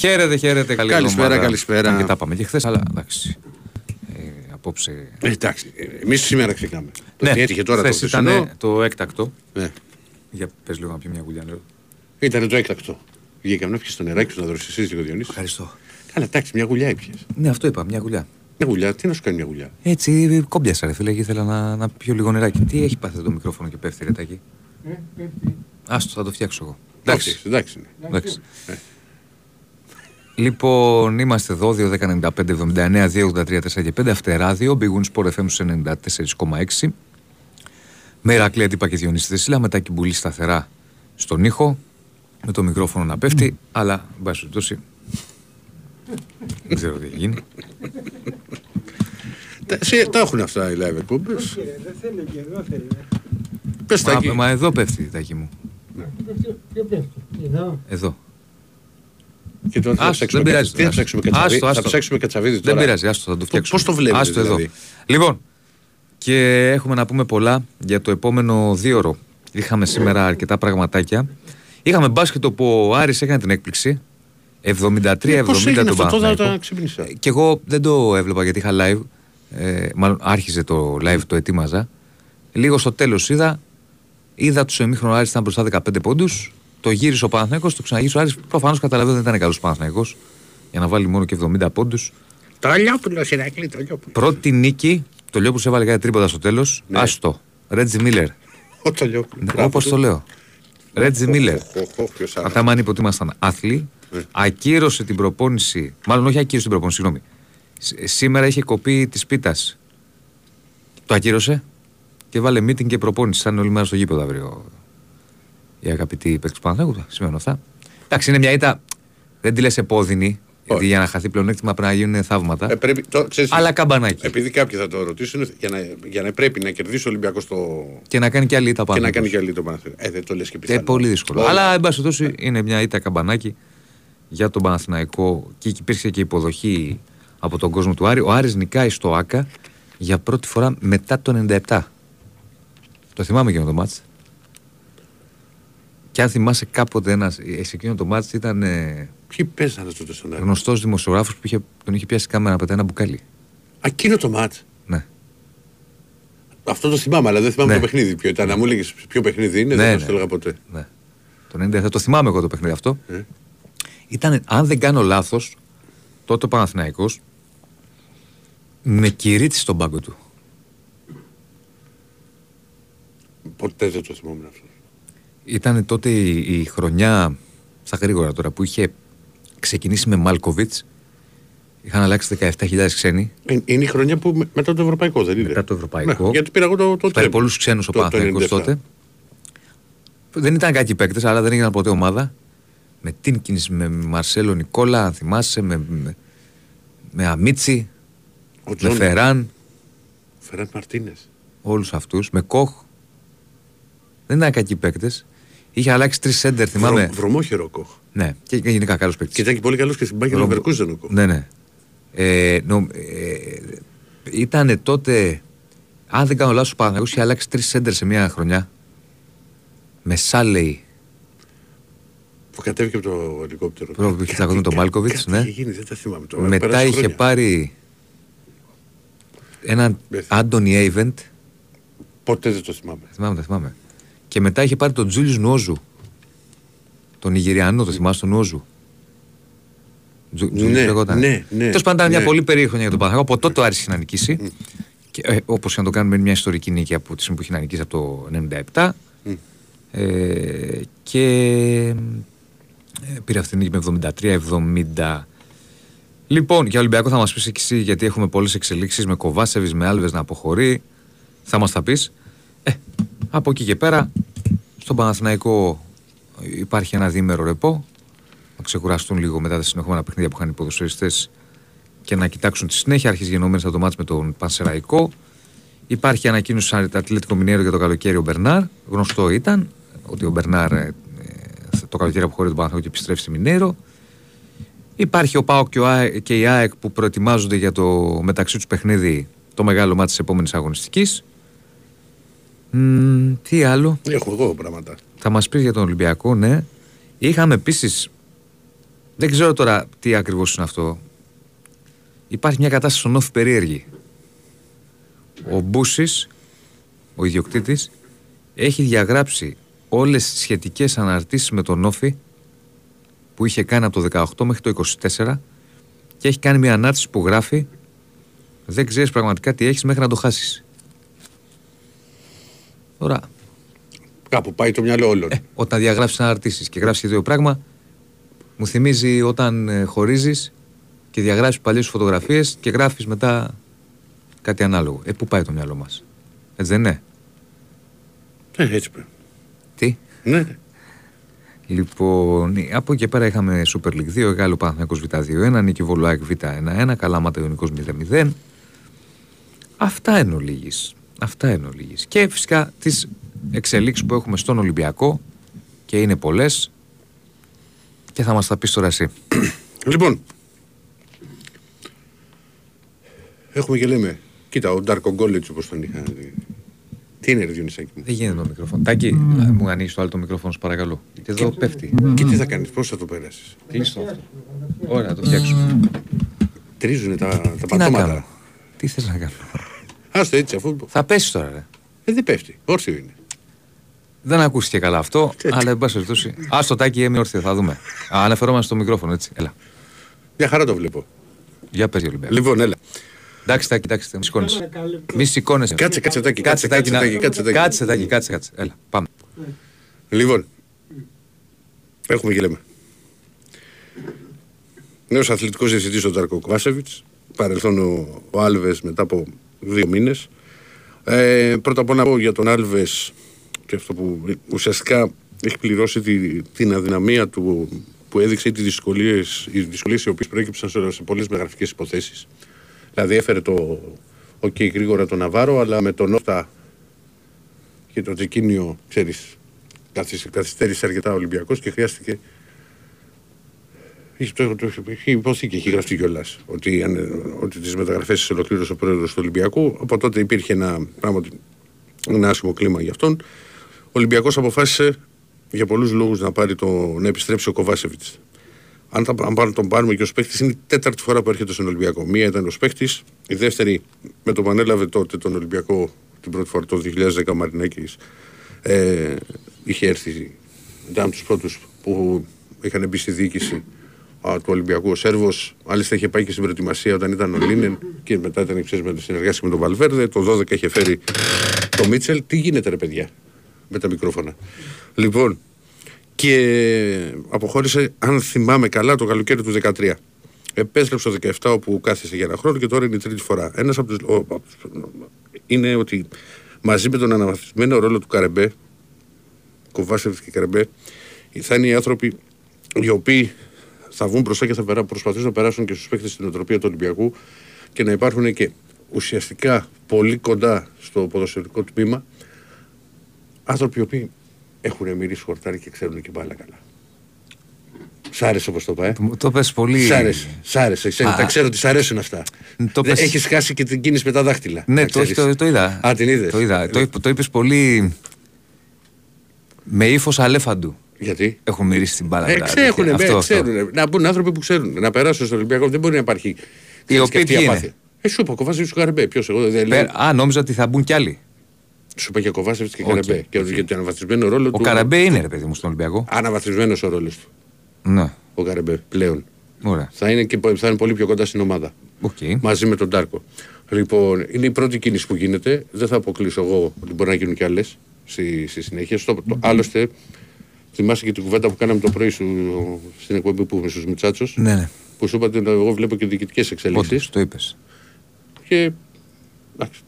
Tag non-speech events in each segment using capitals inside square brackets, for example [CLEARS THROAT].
Χαίρετε, χαίρετε. Καλή Καλησπέρα, εβδομάδα. καλησπέρα. Αν Και τα πάμε και χθες, αλλά εντάξει. Ε, απόψε. Ε, εντάξει, εμείς σήμερα ξεκινάμε. Το Ναι, τι έτυχε τώρα το χθες ήταν χθεσινό. το έκτακτο. Ναι. Για πες λίγο να πιω μια γουλιά νερό. Ήταν το έκτακτο. Βγήκαμε να πιει το νεράκι σου να δώσεις εσύ λίγο Διονύσης. Ευχαριστώ. Καλά, εντάξει, μια γουλιά έπιες. Ναι, αυτό είπα, μια γουλιά. Μια γουλιά, τι να σου κάνει μια γουλιά; Έτσι, κόμπιασα ρε φίλε και ήθελα να, να πιω λίγο νεράκι. Τι έχει πάθει το μικρόφωνο και πέφτει ρε τάκι. Άστο, θα το φτιάξω εγώ. Εντάξει, Εντάξει. εντάξει. ναι. εντάξει. Ε. Λοιπόν, είμαστε εδώ, 2, 10, 95, 79, 2, 83, 4 και 5, αυτεράδιο, μπηγούν σπορ FM στους 94,6. Με Ηρακλή Αντίπα και Διονύση Δεσίλα, μετά κυμπουλή σταθερά στον ήχο, με το μικρόφωνο να πέφτει, αλλά, εν πάση περιπτώσει, δεν ξέρω τι έχει γίνει. Τα, σε- τα έχουν αυτά οι live εκπομπές. Δεν θέλει και εδώ θέλει. Πες τα εκεί. Μα, μα εδώ πέφτει, τάκι μου. Ποιο πέφτει. Εδώ. Εδώ. Και τώρα τι θα Άστο, ψάξουμε, δεν πειράζει. τι θα Άστο. ψάξουμε κατσαβίδι. Άστο, Θα άστο. ψάξουμε κατσαβίδι Δεν τώρα. πειράζει, άστο, θα το φτιάξουμε. πώς το βλέπετε, Άστο εδώ. δηλαδή; Λοιπόν, και έχουμε να πούμε πολλά για το επόμενο δίωρο. Είχαμε σήμερα αρκετά πραγματάκια. Είχαμε μπάσκετ όπου ο Άρης έκανε την έκπληξη. 73-70 Ε, πώς έγινε τον αυτό, τώρα Παναθηναϊκό. τα ξύπνησα. Και εγώ δεν το έβλεπα γιατί είχα live. Ε, μάλλον άρχιζε το live, το ετοίμαζα. Λίγο στο τέλος είδα. Είδα τους εμίχρονο Άρης ήταν μπροστά 15 πόντους. Το γύρισε ο Παναθηναϊκός, το ξαναγύρισε ο Άρης. Προφανώς καταλαβαίνω δεν ήταν καλός Παναθηναϊκός για να βάλει μόνο και 70 πόντους. Τραλιόπουλο, Ηρακλή, Τραλιόπουλο. Πρώτη νίκη, το λέω που σε έβαλε κάτι τρίποτα στο τέλος. Ναι. Άστο. Ρέτζι Μίλλερ. Ο Τραλιόπουλο. Όπως το λέω. Ρέτζι Μίλλερ. Αυτά μ' αν είπε ότι ήμασταν άθλοι. Ναι. Ακύρωσε την προπόνηση. Μάλλον όχι ακύρωσε την προπόνηση, συγγνώμη. Σ- Σήμερα είχε κοπεί της πίτας. Το ακύρωσε και βάλε meeting και προπόνηση. Σαν όλη μέρα στο γήπεδο αύριο. Η αγαπητή παίκτης του Παναθηναϊκού. Σημαίνω αυτά. Εντάξει, είναι μια ήττα. Δεν τη λες επώδυνη. Γιατί Όχι. για να χαθεί πλεονέκτημα πρέπει να γίνουν θαύματα. Ε, πρέπει, το, ξέρεις, Αλλά καμπανάκι. Επειδή κάποιοι θα το ρωτήσουν, για να, για να πρέπει να κερδίσει ο Ολυμπιακός το. Και να κάνει και άλλη ήττα πάνω. και να κάνει και άλλη το Παναθηναϊκός. Ε, δεν το λες και Και πιθανό. πολύ δύσκολο. Όλα. Αλλά εν πάση περιπτώσει είναι μια ήττα καμπανάκι για τον Παναθηναϊκό και εκεί υπήρξε και υποδοχή από τον κόσμο του Άρη. Ο Άρης νικάει στο ΆΚΑ για πρώτη φορά μετά το 97. Το θυμάμαι εκείνο το μάτς. Και αν θυμάσαι κάποτε ένας, ε, σε εκείνο το μάτς ήταν ε, Ποιοι παίζανε τότε στον Άρη; γνωστός δημοσιογράφος που είχε, τον είχε πιάσει η κάμερα να πετάει ένα μπουκάλι. Εκείνο το μάτς; Ναι. Αυτό το θυμάμαι, αλλά δεν θυμάμαι Ναι. το παιχνίδι ποιο ήταν. Να μου έλεγε ποιο παιχνίδι είναι, Ναι, δεν ναι. θα το έλεγα ποτέ. ναι. Το 97 το θυμάμαι εγώ το παιχνίδι αυτό. Ε. Ήταν, αν δεν κάνω λάθος, τότε ο Παναθηναϊκός με κυρίτσι στον πάγκο του. Ποτέ δεν το θυμόμουν αυτό. Ήταν τότε η, η χρονιά, στα γρήγορα τώρα, που είχε ξεκινήσει με Μάλκοβιτς. Είχαν αλλάξει 17.000 ξένοι. Ε, Είναι η χρονιά που με- μετά το ευρωπαϊκό δεν είναι; Μετά το ευρωπαϊκό. Ναι, γιατί πήρα εγώ το, το Φέρε τρέμπ. πολλούς ξένους ο Το- το Παναθηναϊκός 97. τότε. Δεν ήταν κακοί παίκτες, αλλά δεν έγιναν ποτέ ομάδα. Με Τίνκινς, με Μαρσέλο Νικόλα, αν θυμάσαι, με, με, με Αμίτσι, Ο με Τζον Φεράν. Φεράν Μαρτίνες. όλους αυτούς, με Κοχ. Δεν ήταν κακοί παίκτες. Είχε αλλάξει τρεις σέντερ, θυμάμαι. Βρωμόχερο κοχ. Ναι, και και γενικά καλός Και παίκτη. ήταν και πολύ καλός και στην Μπάγκερ Leverkusen ο κοχ. Ναι, ναι. Ε, νο, ε, ήταν τότε, αν δεν κάνω λάθος, ο Παναγιώτης είχε αλλάξει τρεις σέντερ σε μια χρονιά. Με Σάλεϊ, Που κατέβηκε από το ελικόπτερο. Που είχε τσακωθεί τον Μάλκοβιτς, Κάτι ναι. είχε γίνει, δεν τα θυμάμαι τώρα. μετά Πέρασε είχε χρόνια. πάρει έναν Δεν θυμάμαι. Άντωνι Έιβεντ. Ποτέ δεν το θυμάμαι. Θυμάμαι, τα θυμάμαι. Και μετά είχε πάρει τον Τζούλιου Νουόζου. Τον Ιγυριανό, το θυμάσαι τον Νουόζου. Τζου- Τζούλιους Ναι, λεγόταν. ναι, ναι, Τέλος πάντων, ήταν μια ναι. πολύ περίεργη χρονιά για τον Παναθηναϊκό. Από τότε άρχισε να νικήσει. Και, ε, Όπως και να το κάνουμε, είναι μια ιστορική νίκη από τη στιγμή που είχε να νικήσει από το 97. Μμ. Ε, και ε, πήρε αυτή την νίκη με 73-70. Λοιπόν, για Ολυμπιακό θα μας πεις και εσύ, γιατί έχουμε πολλές εξελίξεις με Κοβάσεβι, με Άλβες να αποχωρεί. Θα μας τα πεις. Ε, από εκεί και πέρα, στον Παναθηναϊκό υπάρχει ένα διήμερο ρεπό. Να ξεκουραστούν λίγο μετά τα συνεχόμενα παιχνίδια που είχαν οι ποδοσφαιριστές και να κοιτάξουν τη συνέχεια. Αρχίζει γεννόμενε από το μάτς με τον Πανσεραϊκό. Υπάρχει ανακοίνωση σαν Ατλέτικο Μινέρο για το καλοκαίρι ο Μπερνάρ. Γνωστό ήταν ότι ο Μπερνάρ ε, ε, το καλοκαίρι αποχωρεί τον Παναθηναϊκό και επιστρέφει στη Μινέρο. Υπάρχει ο Πάοκ και, ο ΑΕΚ- και η ΑΕΚ που προετοιμάζονται για το μεταξύ τους παιχνίδι το μεγάλο μάτι της επόμενης αγωνιστικής. Τι άλλο; Έχω εγώ πράγματα. Θα μας πεις για τον Ολυμπιακό, ναι. Είχαμε επίσης Δεν ξέρω τώρα τι ακριβώς είναι αυτό. Υπάρχει μια κατάσταση στον Όφη περίεργη. Ο Μπούσης, ο ιδιοκτήτης, έχει διαγράψει όλες τις σχετικές αναρτήσεις με τον Όφη που είχε κάνει από το 18 μέχρι το 24 και έχει κάνει μια ανάρτηση που γράφει δεν ξέρεις πραγματικά τι έχεις μέχρι να το χάσεις. Τώρα, Κάπου πάει το μυαλό όλων. ε, όταν διαγράψεις αναρτήσει και γράφει το ίδιο πράγμα, μου θυμίζει όταν ε, χωρίζεις και διαγράφει παλιές φωτογραφίες και γράφεις μετά κάτι ανάλογο. Ε, πού πάει το μυαλό μας. Έτσι δεν είναι; Ε, έτσι πρέπει. Τι; Ναι, ναι. Λοιπόν, ε, από εκεί και πέρα είχαμε Super League 2, Γάλλο Παναθηναϊκός Β2-1, Νίκη Βολουάκ Β1-1, Καλάματα Ιωνικός 0-0. Αυτά εν ολίγης. Αυτά εν ολίγης. Και φυσικά τις εξελίξεις που έχουμε στον Ολυμπιακό και είναι πολλές και θα μας τα πεις τώρα εσύ. Λοιπόν. Έχουμε και λέμε. Κοίτα, ο Ντάρκο Γκόλετ όπως τον είχα. Τι είναι, ρε Διονυσάκη μου; Δεν γίνεται το μικρόφωνο. Τάκη, α, μου ανοίξει το άλλο το μικρόφωνο, σου παρακαλώ. Γιατί εδώ πέφτει. Και τι θα κάνεις, πώς θα το περάσεις; Κλείστο αυτό. Ωραία, να το φτιάξουμε. Τρίζουν τα, τα Τι να κάνω; πατώματα. Τι θες να κάνω; Άστο έτσι, αφού. Θα πέσει τώρα, ρε. Ε, δεν πέφτει. Όρθιο είναι. Δεν ακούστηκε καλά αυτό, [LAUGHS] αλλά εν πάση περιπτώσει. Α το τάκι έμεινε όρθιο, θα δούμε. Α, αναφερόμαστε στο μικρόφωνο, έτσι. Έλα. Μια χαρά το βλέπω. Για πες για Ολυμπιακό. Λοιπόν, έλα. Εντάξει, τάκι, εντάξει, μη σηκώνεσαι. Μη σηκώνεσαι. Κάτσε, κάτσε, τάκι, Κάτσε, τάκι, να- τάκι, κάτσε, τάκι. κάτσε, τάκι, κάτσε, κάτσε. Έλα, πάμε. Λοιπόν, έχουμε και λέμε. Νέος αθλητικός διευθυντής ο Ντάρκο Κβάσεβιτ. Παρελθόν ο, ο Άλβες μετά από δύο μήνες. Ε, πρώτα απ' όλα να πω για τον Άλβες και αυτό που ουσιαστικά έχει πληρώσει τη, την αδυναμία του που έδειξε ή τις δυσκολίες, οι δυσκολίες οι οποίες προέκυψαν σε, σε πολλές μεγραφικές υποθέσεις. Δηλαδή έφερε το οκ γρήγορα τον Ναβάρο, αλλά με τον Νόφτα και το Τζεκίνιο, ξέρεις, καθυσ- καθυστέρησε αρκετά ο Ολυμπιακός και χρειάστηκε Είχε, το, το, είχε ειπωθεί και έχει γραφτεί κιόλας ότι, αν- ότι τις μεταγραφές τις ολοκλήρωσε ο πρόεδρος του Ολυμπιακού. Από τότε υπήρχε ένα, πράγματι, ένα άσχημο κλίμα για αυτόν. Ο Ολυμπιακός αποφάσισε για πολλούς λόγους να, πάρει το, να επιστρέψει ο Κοβάσεβιτς. Αν, τα, αν πάρ- τον πάρουμε και ως παίχτη, είναι η τέταρτη φορά που έρχεται στον Ολυμπιακό. Μία ήταν ως παίχτη, η δεύτερη με το που ανέλαβε τότε τον Ολυμπιακό την πρώτη φορά το 2010 ο Μαρινάκη. Ε, είχε έρθει, ήταν από τους πρώτους που είχαν μπει στη διοίκηση α, του Ολυμπιακού. Ο Σέρβος, μάλιστα είχε πάει και στην προετοιμασία όταν ήταν ο Λίνεν και μετά ήταν ξέρεις, με συνεργάστηκε με τον Βαλβέρδε. Το 12 είχε φέρει το Μίτσελ. Τι γίνεται, ρε παιδιά, με τα μικρόφωνα. Λοιπόν, και αποχώρησε, αν θυμάμαι καλά, το καλοκαίρι του 2013. Επέστρεψε το 17 όπου κάθισε για ένα χρόνο και τώρα είναι η τρίτη φορά. Ένας από τους, ο- από τους- είναι ότι μαζί με τον αναβαθμισμένο ρόλο του Καρεμπέ, Κοβάσεβιτ και Καρεμπέ, θα είναι οι άνθρωποι οι οποίοι θα βγουν μπροστά και θα περά- προσπαθήσουν να περάσουν και στους παίκτες στην οτροπία του Ολυμπιακού και να υπάρχουν και ουσιαστικά πολύ κοντά στο ποδοσφαιρικό τμήμα άνθρωποι οι οποίοι έχουν μυρίσει χορτάρι και ξέρουν και μπάλα καλά. Σ' άρεσε όπως το πάει. Μου Το πες πολύ. Σ' άρεσε. Σ' άρεσε. Ξέρω, Α. τα ξέρω ότι σ' αρέσουν αυτά. Το πες- Έχεις χάσει και την κίνηση με τα δάχτυλα. Ναι, να το, όχι, ξέρεις. το, το είδα. Α, την είδες. Το είδα. Το, είπε- το είπες πολύ. Με ύφος αλέφαντου. Γιατί; Έχουν μυρίσει την μπάλα. Ε, δηλαδή. ξέρουν, Αυτό, ε, αυτό. ξέρουν. Να μπουν άνθρωποι που ξέρουν. Να περάσουν στο Ολυμπιακό δεν μπορεί να υπάρχει. ξέρεις, οποίοι και αυτή η ποιοι απάθεια. είναι; Ε, σου είπα, κοβάζει του Καρεμπέ. Ποιος εγώ δεν λέω. Πέρα- Α, νόμιζα ότι θα μπουν κι άλλοι. Σου είπα και Κοβάσεβιτς και Οκ. Καρεμπέ. Και για τον αναβαθμισμένο ρόλο Ο του. Καρεμπέ είναι ρε παιδί μου στον Ολυμπιακό. Αναβαθμισμένος ο ρόλος του. Ναι, Ο Καρεμπέ πλέον. ωραία. Θα είναι, και, θα είναι πολύ πιο κοντά στην ομάδα. Οκ. Μαζί με τον Ντάρκο. Λοιπόν, είναι η πρώτη κίνηση που γίνεται. Δεν θα αποκλείσω εγώ ότι μπορεί να γίνουν κι άλλες στη, στη συνέχεια. Στο, το, άλλωστε, θυμάσαι και την κουβέντα που κάναμε το πρωί σου στην εκπομπή που είμαι στους Μιτσάτσο. Ναι, ναι. Που σου είπα ότι εγώ βλέπω και διοικητικές Όντως, εξελίξεις. το είπες. Και. εντάξει,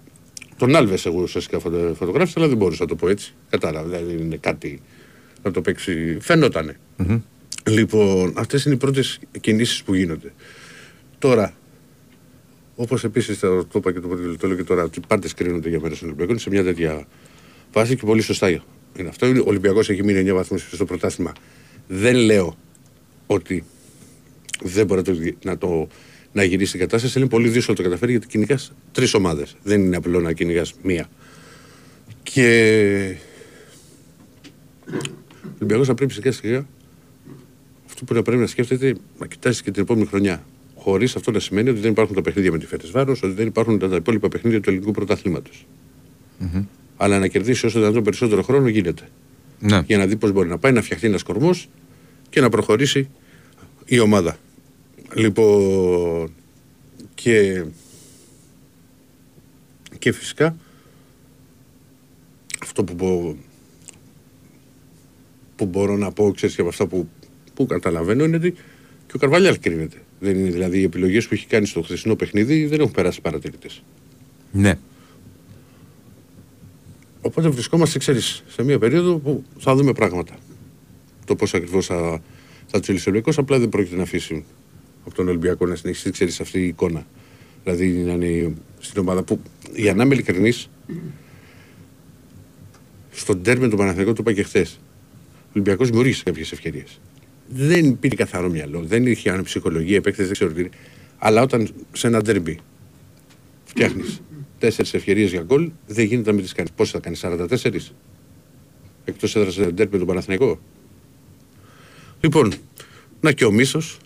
τον Άλβες εγώ ουσιαστικά φωτο, φωτογράφησα, αλλά δεν μπορούσα να το πω έτσι. Κατάλαβα. Δεν είναι κάτι να το παίξει. Φαινότανε. Λοιπόν, αυτές είναι οι πρώτες κινήσεις που γίνονται. Τώρα, όπως επίσης το είπα και το, το λέω και τώρα, ότι πάντε κρίνονται για μέρα στον Ολυμπιακό, είναι σε μια τέτοια φάση και πολύ σωστά είναι αυτό. Ο Ολυμπιακός έχει μείνει 9 βαθμούς στο πρωτάθλημα. Δεν λέω ότι δεν μπορεί να το, να το να γυρίσει την κατάσταση. Είναι πολύ δύσκολο να το καταφέρει γιατί κυνηγάς τρεις ομάδες. Δεν είναι απλό να κυνηγάς μία. Και ο Ολυμπιακός θα πρέπει σιγά σιγά αυτό αυτό που πρέπει να σκέφτεται να κοιτάζει και την επόμενη χρονιά. Χωρίς αυτό να σημαίνει ότι δεν υπάρχουν τα παιχνίδια με τη Φέτε Βάρος, ότι δεν υπάρχουν τα υπόλοιπα παιχνίδια του ελληνικού πρωταθλήματος. Μμμ. Αλλά να κερδίσει όσο δυνατόν περισσότερο χρόνο γίνεται. Ναι. Για να δει πώς μπορεί να πάει, να φτιαχτεί ένας κορμός και να προχωρήσει η ομάδα. Λοιπόν, και, και φυσικά αυτό που, μπο- που μπορώ να πω, ξέρεις και από αυτά που, που καταλαβαίνω είναι ότι και ο Καρβαλιάλ κρίνεται. Δεν είναι δηλαδή οι επιλογές που έχει κάνει στο χθεσινό παιχνίδι δεν έχουν περάσει παρατηρητές. Ναι. Οπότε βρισκόμαστε, ξέρεις, σε μια περίοδο που θα δούμε πράγματα. Το πώς ακριβώς θα, θα τσιλήσει ο Ολυμπιακός, απλά δεν πρόκειται να αφήσει από τον Ολυμπιακό να συνεχίσει, ξέρεις, αυτή η εικόνα. Δηλαδή να είναι στην ομάδα που, για να είμαι ειλικρινής, στον τέρμι του Παναθηναϊκού το είπα και χθες. Ο Ολυμπιακός δημιούργησε κάποιες ευκαιρίες. Δεν πήρε καθαρό μυαλό, δεν είχε αν ψυχολογία, επέκταση, δεν ξέρω τι. είναι. Αλλά όταν σε ένα ντέρμπι φτιάχνεις τέσσερις ευκαιρίες για γκολ, δεν γίνεται να μην τις κάνεις. Πώς θα κάνεις, 44? Εκτός έδρας σε ντέρμπι με τον Παναθηναϊκό. Λοιπόν, να και ο Μίσος,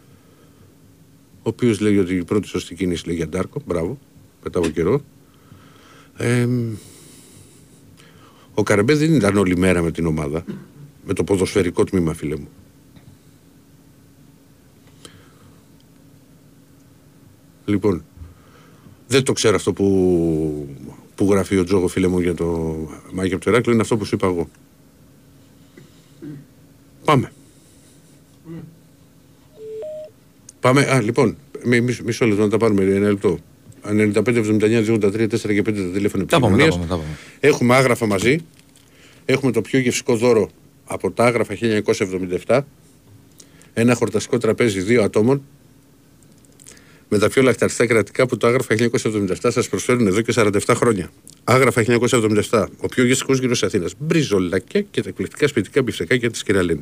ο οποίος λέει ότι η πρώτη σωστή κίνηση λέει για Ντάρκο. Μπράβο, μετά από καιρό. Ε, ο Καρεμπέ δεν ήταν όλη μέρα με την ομάδα. Με το ποδοσφαιρικό τμήμα, φίλε μου. Λοιπόν, δεν το ξέρω αυτό που, που γράφει ο Τζόγο, φίλε μου, για το Μάκη από το Ηράκλειο. Είναι αυτό που σου είπα εγώ. Πάμε. Πάμε. Α, λοιπόν, μι- μισό, μισό λεπτό να τα πάρουμε ένα λεπτό. 95, 79, 83, 4 και 5 τα τηλέφωνα Τα πάμε, τα επικοινωνίας. πάμε, τα πάμε. Έχουμε άγραφα μαζί. Έχουμε το πιο γευστικό δώρο από τα άγραφα 1977. Ένα χορταστικό τραπέζι δύο ατόμων. Με τα πιο λαχταριστά κρεατικά που το άγραφα 1977 σας προσφέρουν εδώ και 47 χρόνια. Άγραφα 1977. Ο πιο γευστικό γύρο Αθήνας. Μπριζολάκια και τα εκπληκτικά σπιτικά μπιφτεκάκια της κυρα-Λένης.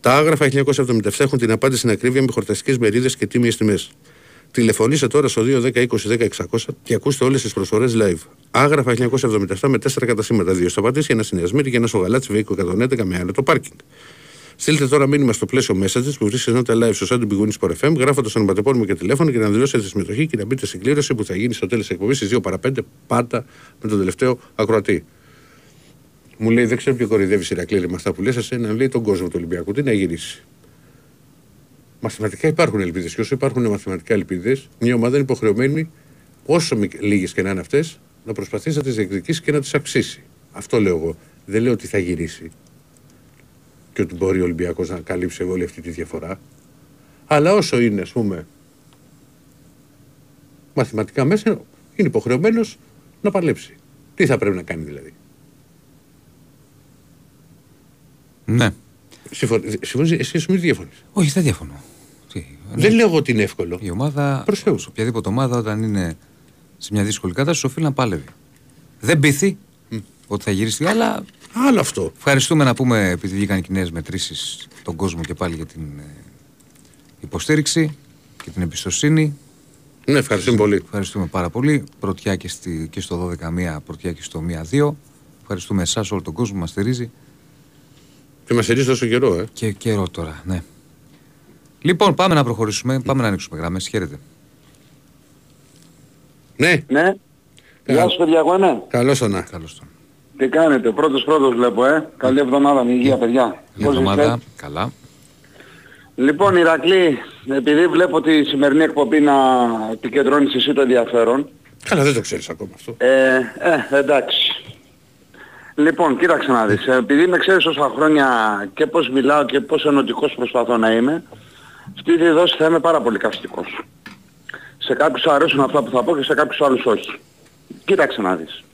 Τα άγραφα 1977 έχουν την απάντηση στην ακρίβεια με χορταστικές μερίδες και τίμιες τιμές. Τηλεφωνήστε τώρα στο 210 20 10 600 και ακούστε όλες τις προσφορές live. Άγραφα 1977 με 4 καταστήματα, 2 στα Πατήσια, ένα στην Νέα Σμύρνη και ένα στο Γαλάτσι Βεΐκου 111 με άνετο πάρκινγκ. Στείλτε τώρα μήνυμα στο πλαίσιο messages που βρίσκεται νότα live στο site του Big Wings Sport FM, γράφοντας ονοματεπώνυμο και τηλέφωνο και να δηλώσετε τη συμμετοχή και να μπείτε στην κλήρωση που θα γίνει στο τέλος της εκπομπής στις 2 παρα 5, πάντα με τον τελευταίο ακροατή. Μου λέει, δεν ξέρω ποιο κορυδεύει Ηρακλήρη με αυτά που λες, εσένα λέει τον κόσμο του Ολυμπιακού. Τι να γυρίσει. Μαθηματικά υπάρχουν ελπίδες. Και όσο υπάρχουν μαθηματικά ελπίδες, μια ομάδα είναι υποχρεωμένη, όσο λίγες και να είναι αυτές, να προσπαθήσει να τις διεκδικήσει και να τις αυξήσει. Αυτό λέω εγώ. Δεν λέω ότι θα γυρίσει και ότι μπορεί ο Ολυμπιακός να καλύψει όλη αυτή τη διαφορά. Αλλά όσο είναι, ας πούμε, μαθηματικά μέσα, είναι υποχρεωμένος να παλέψει. Τι θα πρέπει να κάνει δηλαδή. Ναι. Συμφωνείς, εσύ εσύ μη διαφωνείς; Όχι, δεν διαφωνώ. Τι, Δεν λέω εγώ ότι είναι εύκολο. Η ομάδα, Προς Θεού. σε οποιαδήποτε ομάδα, όταν είναι σε μια δύσκολη κατάσταση, οφείλει να πάλευε. Δεν πείθει ότι θα γυρίσει, αλλά Άλλο αυτό. ευχαριστούμε να πούμε, επειδή βγήκαν και νέες μετρήσεις, τον κόσμο και πάλι για την ε, υποστήριξη και την εμπιστοσύνη. Ναι, ευχαριστούμε πολύ. Ευχαριστούμε πάρα πολύ. Πρωτιά και, στη, και στο 12 πρωτιά και στο 1-2. Ευχαριστούμε εσάς, όλο τον κόσμο που μας στηρίζει. Και μας στηρίζει τόσο καιρό, ε. Και καιρό τώρα, ναι. Λοιπόν, πάμε να προχωρήσουμε. Πάμε να ανοίξουμε γραμμές. Χαίρετε. Ναι, Ναι. Γεια σου παιδιά, εγώ ναι. καλώς το να. Καλώς τον. Τι κάνετε, πρώτος πρώτος βλέπω, ε. Καλή εβδομάδα με υγεία, παιδιά. Για Πώς εβδομάδα. είστε; Καλά. Λοιπόν, Ηρακλή, επειδή βλέπω τη σημερινή εκπομπή να επικεντρώνεις εσύ το ενδιαφέρον, Καλά, δεν το ξέρεις ακόμα αυτό. ε, ε, εντάξει. Λοιπόν, κοίταξε να δεις. Ε, Επειδή με ξέρεις τόσα χρόνια και πώς μιλάω και πώς ενωτικός προσπαθώ να είμαι, αυτή τη δόση θα είμαι πάρα πολύ καυστικός. Σε κάποιους αρέσουν αυτά που θα πω και σε κάποιους άλλους όχι. Κοίταξε να δεις.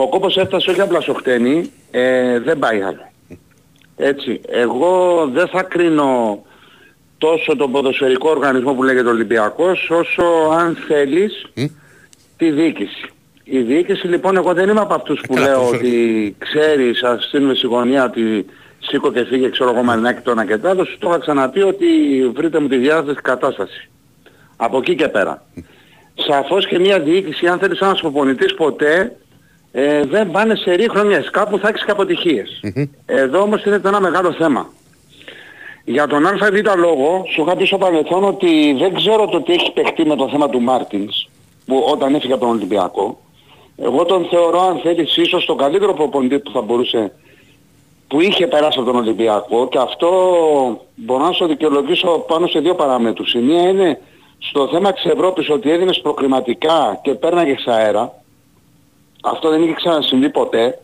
Ο κόπος έφτασε όχι απλά στο χτένι, ε, δεν πάει άλλο. Έτσι, εγώ δεν θα κρίνω τόσο τον ποδοσφαιρικό οργανισμό που λέγεται Ολυμπιακός, όσο αν θέλεις Μμ. τη διοίκηση. Η διοίκηση λοιπόν εγώ δεν είμαι από αυτούς που καλά, λέω προφανώς. ότι ξέρεις ας στείλουμε στη γωνία ότι σήκω και φύγε ξέρω εγώ μαρινάκι το ένα και το άλλος, σου το είχα ξαναπεί ότι βρείτε μου τη διάθεση κατάσταση. Από εκεί και πέρα. Σαφώς και μια διοίκηση αν θέλεις ένας προπονητής ποτέ ε, δεν πάνε σε ρίχνονιες. Κάπου θα έχεις και αποτυχίες. Εδώ όμως είναι το ένα μεγάλο θέμα. Για τον ΑΒ λόγο, σου είχα πει στο παρελθόν ότι δεν ξέρω το τι έχει παιχτεί με το θέμα του Μάρτινς, που όταν έφυγε από τον Ολυμπιακό. Εγώ τον θεωρώ, αν θέλεις, ίσως τον καλύτερο προπονητή που θα μπορούσε, που είχε περάσει από τον Ολυμπιακό και αυτό μπορώ να σου δικαιολογήσω πάνω σε δύο παράμετρους. Η μία είναι στο θέμα της Ευρώπης ότι έδινες προκριματικά και πέρναγες αέρα. Αυτό δεν είχε ξανασυμβεί ποτέ.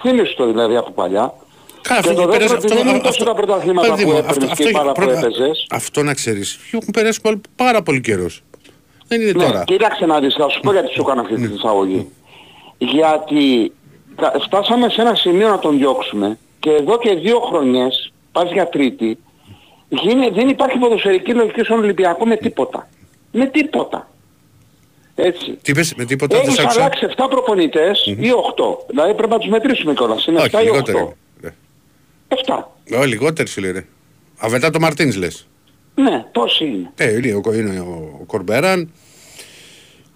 Θυμήσου το δηλαδή από παλιά. Καλά, Και αυτό το έχει περάσει- δεύτερο ότι δεν είναι τόσο τα πρωταθλήματα παιδί που μου, έπαιρνες και η έχει- μπάλα που πρώτα- έπαιζες. Αυτό να ξέρεις. Έχουν περάσει πολύ- πάρα πολύ καιρός. Δεν είναι Ναι, τώρα. κοίταξε να δεις, θα σου πω γιατί σου έκανα αυτή την εισαγωγή. Γιατί κα- φτάσαμε σε ένα σημείο να τον διώξουμε και εδώ και δύο χρονιές, πας για τρίτη, γίνει, δεν υπάρχει ποδοσφαιρική λογική στον Ολυμπιακό με τίποτα. Με τίποτα. Έτσι. Τι είπες, με τίποτα δεν σ' Έχεις άκουσα. αλλάξει 7 προπονητές ή 8. Δηλαδή πρέπει να τους μετρήσουμε κιόλας. Είναι 7 Όχι, ή λιγότερο. 8. 7. Όχι, λιγότερο σου λέει. ρε. Α, μετά το Μαρτίνς λες. Ναι, πόσοι είναι. Ε, είναι, ο, είναι ο, ο Κορμπεράν,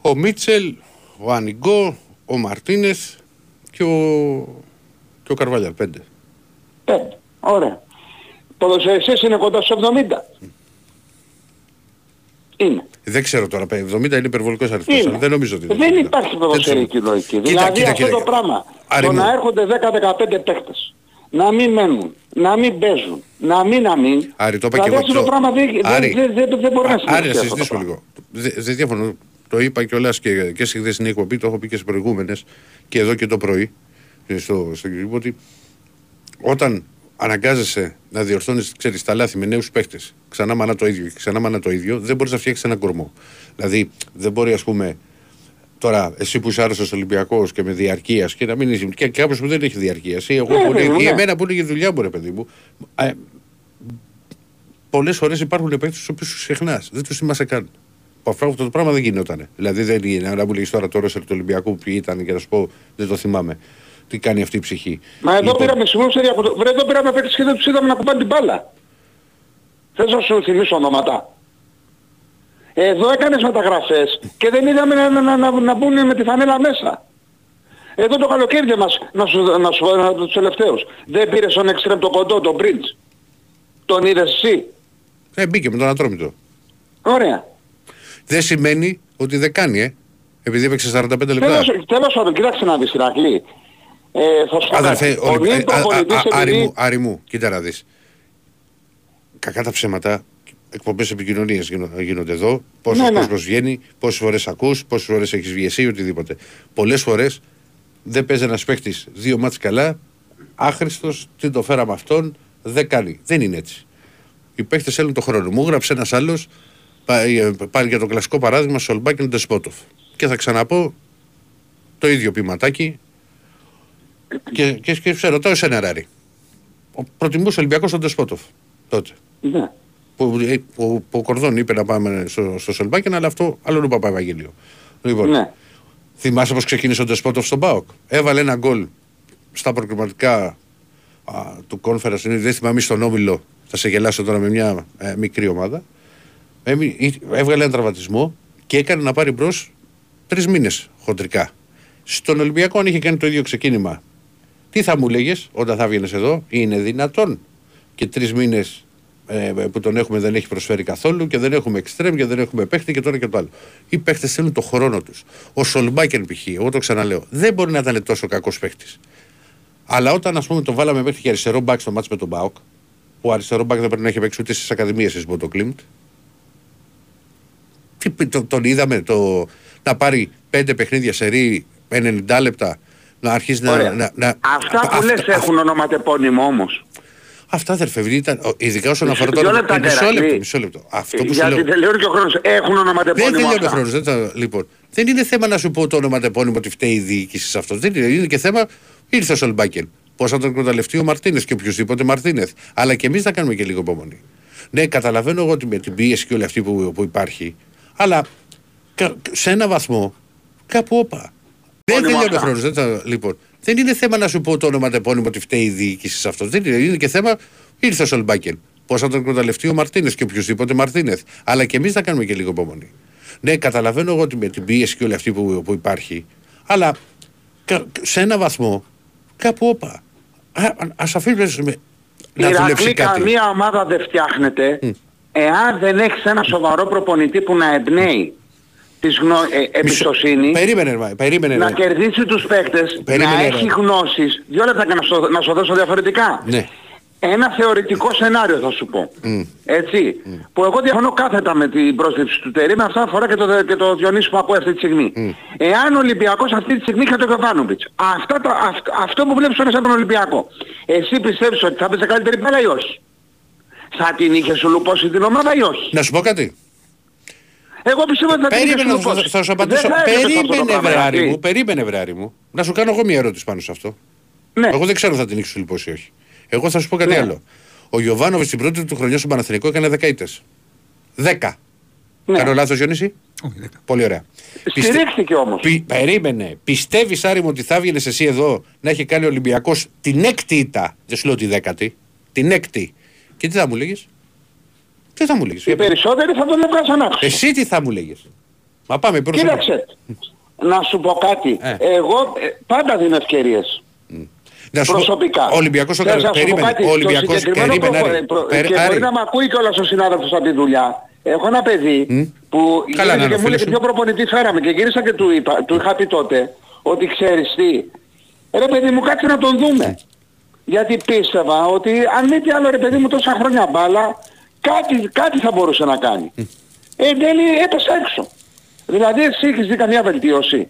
ο Μίτσελ, ο Ανιγκό, ο Μαρτίνεθ και ο, και ο Καρβάλια. Πέντε. 5. Ωραία. Ποδοσφαιριστές είναι κοντά στους 70. Είναι. Δεν ξέρω τώρα, 70 είναι υπερβολικός αριθμός, Είναι. αλλά δεν νομίζω ότι είναι. Δεν 70. υπάρχει ποδοσφαιρική ξέρω. λογική. Κοίτα, δηλαδή κοίτα, αυτό κοίτα. το πράγμα. Άρη το μου. να έρχονται 10-15 παίχτες. Να μην μένουν. Να μην παίζουν. Να μην να μην. Άρη, το είπα και δηλαδή εγώ. αυτό το πράγμα δεν, δεν, Άρη, δεν, δεν, δεν μπορεί να Άρη, να συνεχίσει αυτό το συζητήσουμε πράγμα. λίγο. Δεν δεν διαφωνώ. Το είπα κιόλας και, και στη χθεσινή εκπομπή, το έχω πει και στι προηγούμενες και εδώ και το πρωί ε, στο, στο YouTube ότι όταν αναγκάζεσαι να διορθώνεις τα λάθη με νέους παίχτες, ξανά μάνα το ίδιο και ξανά μάνα το ίδιο, δεν μπορείς να φτιάξεις ένα κορμό. Δηλαδή, δεν μπορεί, ας πούμε, τώρα εσύ που είσαι άρρωστος Ολυμπιακός και με διαρκείας και να μην είσαι. και κάποιο που δεν έχει διαρκείας, ή εγώ Ναι, που ναι, είναι, ή ναι. εμένα που είναι για δουλειά μου, ρε παιδί μου. Ε, Πολλές φορές υπάρχουν παίκτες τους οποίους τους ξεχνάς. Δεν τους θυμάσαι καν. Που Αυτό αυτό το πράγμα δεν γινόταν. Δηλαδή δεν είναι. Να μου λέει τώρα το ρόσερ του Ολυμπιακού που ήταν και να σου πω δεν το θυμάμαι. Τι κάνει αυτή η ψυχή. Μα εδώ Λοιπόν, πήραμε συγγνώμη σε διακοπτό. Βρε εδώ πήραμε παίκτες και δεν τους είδαμε να κουπάνε την μπάλα. Θες να σου θυμίσω ονόματα. Εδώ έκανες μεταγραφές και δεν είδαμε να, να, να, να μπουν με τη φανέλα μέσα. Εδώ το καλοκαίρι δεν μας, να σου, να σου πω τους τελευταίους. Δεν πήρες τον εξτρέμ το κοντό, τον Prince. Τον είδες εσύ; Ε, μπήκε με τον Ατρόμητο. Ωραία. Δεν σημαίνει ότι δεν κάνει, ε. Επειδή έπαιξε 45 λεπτά. Τέλος, τέλος πάντων, κοίταξε να δεις Ηρακλή. Ε, θα σου πω Αδερφέ, κάτι. Ο Ολυμπ- νυν ε, α- α- προπονητής α- Άρη επειδή- μου, Άρη μου, κοίτα να δεις. Κακά τα ψέματα, εκπομπές επικοινωνίας γίνο- γίνονται εδώ, πόσος Ναι, ναι. κόσμος βγαίνει, πόσες φορές ακούς, πόσες φορές έχεις βγει εσύ, οτιδήποτε. Πολλές φορές δεν παίζει ένας παίχτης δύο μάτς καλά, άχρηστος, τι το φέραμε αυτόν, δεν κάνει. Δεν είναι έτσι. Οι παίχτες θέλουν το χρόνο. Μου έγραψε ένας άλλος, πα- ε, πάλι για το κλασικό παράδειγμα, Σολμπάκιν Ντεσπότοφ. Και θα ξαναπώ το ίδιο ποιηματάκι, και, και, και σε ρωτάω εσένα, Ράρη. Ο προτιμούσε ο Ολυμπιακός τον Τεσπότοφ τότε. Ναι. Που, ε, που, που ο Κορδόν είπε να πάμε στο, στο Σολμπάκιν, αλλά αυτό άλλο είναι ο Παπαευαγγέλιο. Λοιπόν, Ναι. θυμάσαι πώς ξεκίνησε ο Τεσπότοφ στον Πάοκ. Έβαλε ένα γκολ στα προκριματικά α, του Conference, δεν θυμάμαι στον Όμιλο. Θα σε γελάσω τώρα με μια ε, μικρή ομάδα. Έμει- ή- έβγαλε έναν τραυματισμό και έκανε να πάρει μπρος τρεις μήνες χοντρικά. Στον Ολυμπιακό, αν είχε κάνει το ίδιο ξεκίνημα, τι θα μου λέγες όταν θα βγαίνεις εδώ, είναι δυνατόν. Και τρεις μήνες ε, που τον έχουμε δεν έχει προσφέρει καθόλου και δεν έχουμε εξτρέμ και δεν έχουμε παίχτη και τώρα και το άλλο. Οι παίχτες θέλουν το χρόνο τους. Ο Σολμπάκεν π.χ., εγώ το ξαναλέω, δεν μπορεί να ήταν τόσο κακός παίχτης. Αλλά όταν ας πούμε τον βάλαμε μέχρι και αριστερό μπακ στο ματς με τον ΠΑΟΚ, που αριστερό μπακ δεν πρέπει να έχει παίξει ούτε στις ακαδημίες της Μπόντο Γκλιμτ, τι, το, τον είδαμε το, να πάρει πέντε παιχνίδια σερί, 90 λεπτά, να αρχίσεις να, Ωραία. να, να. Αυτά που λες έχουν ονοματεπώνυμο όμως. Αυτά αδερφέ, ήταν, ο- ειδικά όσον Μισό- αφορά δυο τώρα. λεπτά, μισό ρε Ηρακλή. λεπτό, μισό λεπτό. Αυτό που σου Γιατί λέω. τελειώνει και ο χρόνος. Έχουν Δεν ονοματεπώνυμο τελειώνει ο αυτά. χρόνος. Δεν, τα- λοιπόν, δεν είναι θέμα να σου πω το ονοματεπώνυμο ότι φταίει η διοίκηση σε αυτό. Δεν είναι, είναι και θέμα. Ήρθε ο Σολμπάκεν. Πώς θα τον εκμεταλλευτεί ο Μαρτίνες και οποιοδήποτε Μαρτίνεθ. Αλλά και εμείς θα κάνουμε και λίγο υπομονή. Ναι, καταλαβαίνω εγώ ότι με την πίεση και όλη αυτή που, που υπάρχει. Αλλά κα- σε ένα βαθμό κάπου όπα. Δεν Μόνιμα τελειώνει ο αυτά. χρόνο. Δεν, θα- λοιπόν, δεν είναι θέμα να σου πω το ονοματεπώνυμο ότι φταίει η διοίκηση σε αυτό. Δεν είναι, είναι και θέμα. Ήρθε ο Σολμπάκεν. Πώς θα τον εκμεταλλευτεί ο Μαρτίνες και οποιοδήποτε Μαρτίνεθ. Αλλά και εμείς θα κάνουμε και λίγο υπομονή. Ναι, καταλαβαίνω εγώ ότι με την πίεση και όλη αυτή που, που υπάρχει. Αλλά κα- σε ένα βαθμό κάπου όπα. Α ας αφήσουμε να δουλέψει Ηρακλή κάτι. καμία ομάδα δεν φτιάχνεται εάν δεν έχεις ένα σοβαρό προπονητή που να εμπνέει της γνω... ε, εμπιστοσύνης Περίμενε, ρε, μα, περίμενε. να ρε. κερδίσει τους παίκτες, Περίμενε, να ρε. έχει γνώσεις. Δύο λεπτά και να σου, να σου δώσω διαφορετικά. Ναι. Ένα θεωρητικό σενάριο θα σου πω. Έτσι. Που εγώ διαφωνώ κάθετα με την πρόσληψη του Τερή, με αυτά αφορά και το, και το Διονύσης που ακούει αυτή τη στιγμή. Εάν ο Ολυμπιακός αυτή τη στιγμή είχε το Γιωβάνοβιτς, αυτά τα, αυ- αυτό που βλέπεις τώρα σαν τον Ολυμπιακό, εσύ πιστεύεις ότι θα παίζει καλύτερη μπάλα ή όχι; Θα την είχε σου λουπώσει την ομάδα ή όχι; Να σου πω κάτι. Εγώ πιστεύω ότι θα την είχε σου Περίμενε, θα, λουπώσει. θα σου απαντήσω. Δεν θα έρχεται σε αυτό το Περίμενε, πράγμα, βρεάρι έτσι. μου, περίμενε, βρεάρι μου. Να σου κάνω εγώ μια ερώτηση πάνω σε αυτό. Ναι. Εγώ δεν ξέρω αν θα την έχει λοιπόν ή όχι. Εγώ θα σου πω κάτι Ναι. άλλο. Ο Γιωβάνοβιτς στην πρώτη του χρονιά στον Παναθηνικό έκανε δεκαετές. Δέκα. Ναι. Κάνω λάθος, Γιονίση; Όχι, δέκα. Πολύ ωραία. Πιστε- Στηρίχθηκε όμως. Πι... Περίμενε. Πιστεύεις, Άρη μου, ότι θα έβγαινε εσύ εδώ να έχει κάνει ο Ολυμπιακός την έκτη ήττα; Δεν σου λέω τη δέκατη. Την έκτη. Και τι θα μου λέγε. Τι θα μου λέγε. Οι περισσότεροι θα τον έβγαζαν άξιο. Εσύ τι θα μου λέγε. Μα πάμε προς το- Κοίταξε, να σου πω κάτι. Ε. Εγώ ε, πάντα δίνω ευκαιρίες. Να σου πω, Προσωπικά. Ο Ολυμπιακός ο Θες Καρα- να σου πω Περίμενε. κάτι, Ο το Ολυμπιακός συγκεκριμένο περίμενε. προπο- Άρη. προ- Περί- Και μπορεί Άρη. να με ακούει κιόλας ο συνάδελφος από τη δουλειά. Έχω ένα παιδί που Καλά, γύρισε να είναι και ο μου λέει φίλος και ποιο προπονητή φέραμε και γύρισα και του, είπα, του είχα πει τότε ότι ξέρεις τι, ρε παιδί μου κάτσε να τον δούμε. Γιατί πίστευα ότι αν μη τι άλλο ρε παιδί μου τόσα χρόνια μπάλα κάτι, κάτι θα μπορούσε να κάνει. Ε, εν τέλει έπεσε έξω. Δηλαδή εσύ έχεις δει καμία βελτίωση.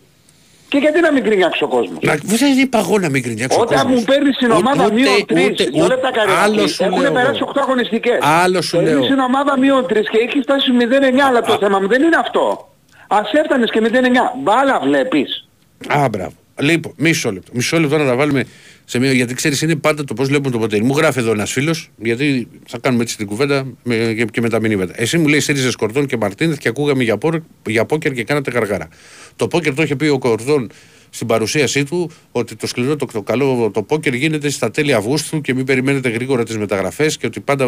Και γιατί να μην γκρινιάξει ο κόσμος; Να, δεν είπα εγώ να μην γκρινιάξω Όταν κόσμος; μου παίρνεις την Ούτε- ομάδα ούτε- μείον 3, ούτε- δύο λεπτά ούτε- καριέρα. Άλλο σου Έχουν λέω. περάσει εγώ. 8 αγωνιστικές. Άλλο σου Παίρνεις λέω. την ομάδα μείον 3 και έχεις φτάσει 0-9, αλλά το θέμα μου δεν είναι αυτό. Ας έφτανες και 0-9. Μπάλα βλέπεις. Α, μπράβο. Λοιπόν, μισό λεπτό. Μισό λεπτό να τα βάλουμε σε μία. Γιατί ξέρεις, είναι πάντα το πώς βλέπουν το ποτέ. Μου γράφει εδώ ένας φίλος, γιατί θα κάνουμε έτσι την κουβέντα με, και, και με τα μηνύματα. Εσύ μου λέει Σέριζε Κορδόν και Μαρτίνεθ και ακούγαμε για, πόρ, για πόκερ και κάνατε γαργάρα. Το πόκερ το είχε πει ο Κορδόν στην παρουσίασή του ότι το σκληρό, το, το καλό το πόκερ γίνεται στα τέλη Αυγούστου και μην περιμένετε γρήγορα τις μεταγραφές και ότι πάντα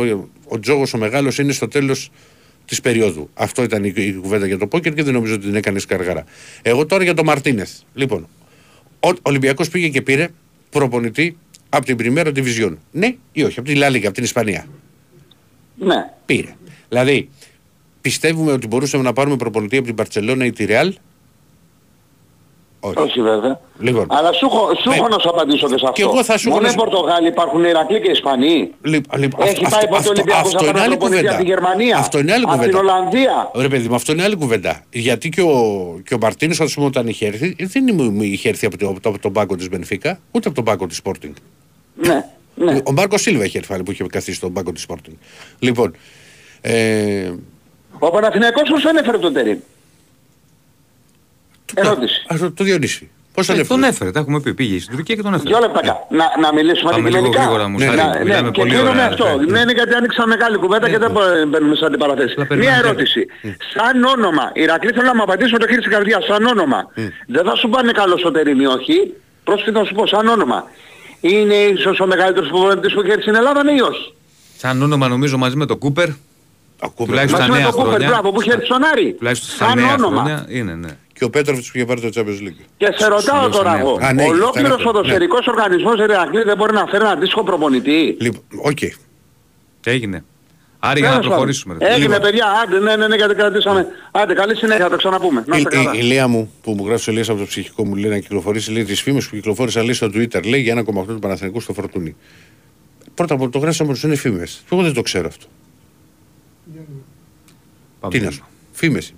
ο τζόγος ο μεγάλος είναι στο τέλος της περίοδου. Αυτό ήταν η, η κουβέντα για το πόκερ και δεν νομίζω ότι την έκανες σκαργάρα. Εγώ τώρα για τον Μαρτίνεθ. Λοιπόν, ο Ολυμπιακός πήγε και πήρε προπονητή από την Πριμέρα Division. Ναι ή όχι, από τη Λάλιγα, από την Ισπανία. Ναι. Πήρε. Δηλαδή, πιστεύουμε ότι μπορούσαμε να πάρουμε προπονητή από την Παρσελόνα ή τη Ρεάλ. Όχι. Όχι βέβαια. Λοιπόν, Αλλά σου έχω, σου έχω Με- να σου απαντήσω και σε αυτό. εγώ θα σου Μόνο έχω οι να σου- Πορτογάλοι υπάρχουν Ηρακλοί και Ισπανοί. λοιπόν, λοιπόν, Έχει αυτό- πάει ποτέ ο αυτό- Ολυμπιακός αυτό να είναι πάρει άλλη προπονητή από κουβέντα. τη Γερμανία. Αυτό είναι άλλη Από την κουβέντα. Ολλανδία. Ρε παιδί μου, αυτό είναι άλλη κουβέντα. Γιατί και ο, και ο Μαρτίνος, ας πούμε, όταν είχε έρθει, δεν είναι- είχε έρθει από, το, από, το- από τον πάγκο της Μπενφίκα, ούτε από τον πάγκο της Sporting. Ναι. Ναι. Ο Μάρκος Σίλβα είχε έρθει πάλι που είχε καθίσει στον πάγκο της Sporting. Λοιπόν, ε, Ο Παναθηναϊκός πώς τον έφερε τον Τερίμ. Ερώτηση. ας, το, το Διονύση. Πώ τον Ε, έφερε. Τον έφερε, τα έχουμε πει. Πήγε στην Τουρκία και τον έφερε. Δυο λεπτά. Να, να μιλήσουμε Πάμε λίγο αντικειμενικά. γρήγορα, Μουσάρη, Να- μιλάμε ναι, και πολύ κλείνω με ωραία, αυτό. ναι. Ναι, είναι γιατί άνοιξα μεγάλη κουβέντα και δεν μπο- μπαίνουμε σαν αντιπαραθέσεις. Απλά Μία περιμένουμε. ερώτηση. Σαν όνομα, Ηρακλή θέλω να μου απαντήσω με το χέρι στην καρδιά. Σαν όνομα. Δεν θα σου πάνε καλό στο τερίμι, όχι. Πρόσφυγα να σου πω, σαν όνομα. Είναι ίσως ο μεγαλύτερος προπονητής που έχει έρθει στην Ελλάδα, ναι ή όχι; Σαν όνομα νομίζω μαζί με τον Κούπερ, Ακούμε. Τουλάχιστον Μαζί στα με νέα τον Κούπερ, χρόνια. μπράβο, που έχει έρθει στον Άρη. τουλάχιστον στα Σαν νέα όνομα. χρόνια, είναι, ναι. Και ο Πέτροβιτς που είχε πάρει το Champions League. Και σε ρωτάω λέω τώρα σαν εγώ, νέα. Α, ναι, ολόκληρος ήταν αυτό, ποδοσφαιρικός οργανισμός Ηρακλή δεν μπορεί να φέρει ένα αντίστοιχο προπονητή; Λοιπόν, οκ. Έγινε. Άρη για να Τέλος προχωρήσουμε. ρε. πάντων. Έγινε Λοιπόν. παιδιά, άντε, ναι, ναι, ναι, γιατί κρατήσαμε. Άντε, καλή συνέχεια, θα το ξαναπούμε. Να Η, είστε καλά. η, η Λία μου που μου γράφει ο Ηλίας από το Ψυχικό μου λέει να κυκλοφορήσει λέει τις φήμες που κυκλοφόρησαν λέει στο Twitter λέει για 1,8 του Παναθηναϊκού στο Φορτούνη. Πρώτα απ' όλα το γράψαμε ότι είναι φήμες. Εγώ δεν το ξέρω αυτό. Πάμε. Τι να σου. Φήμες.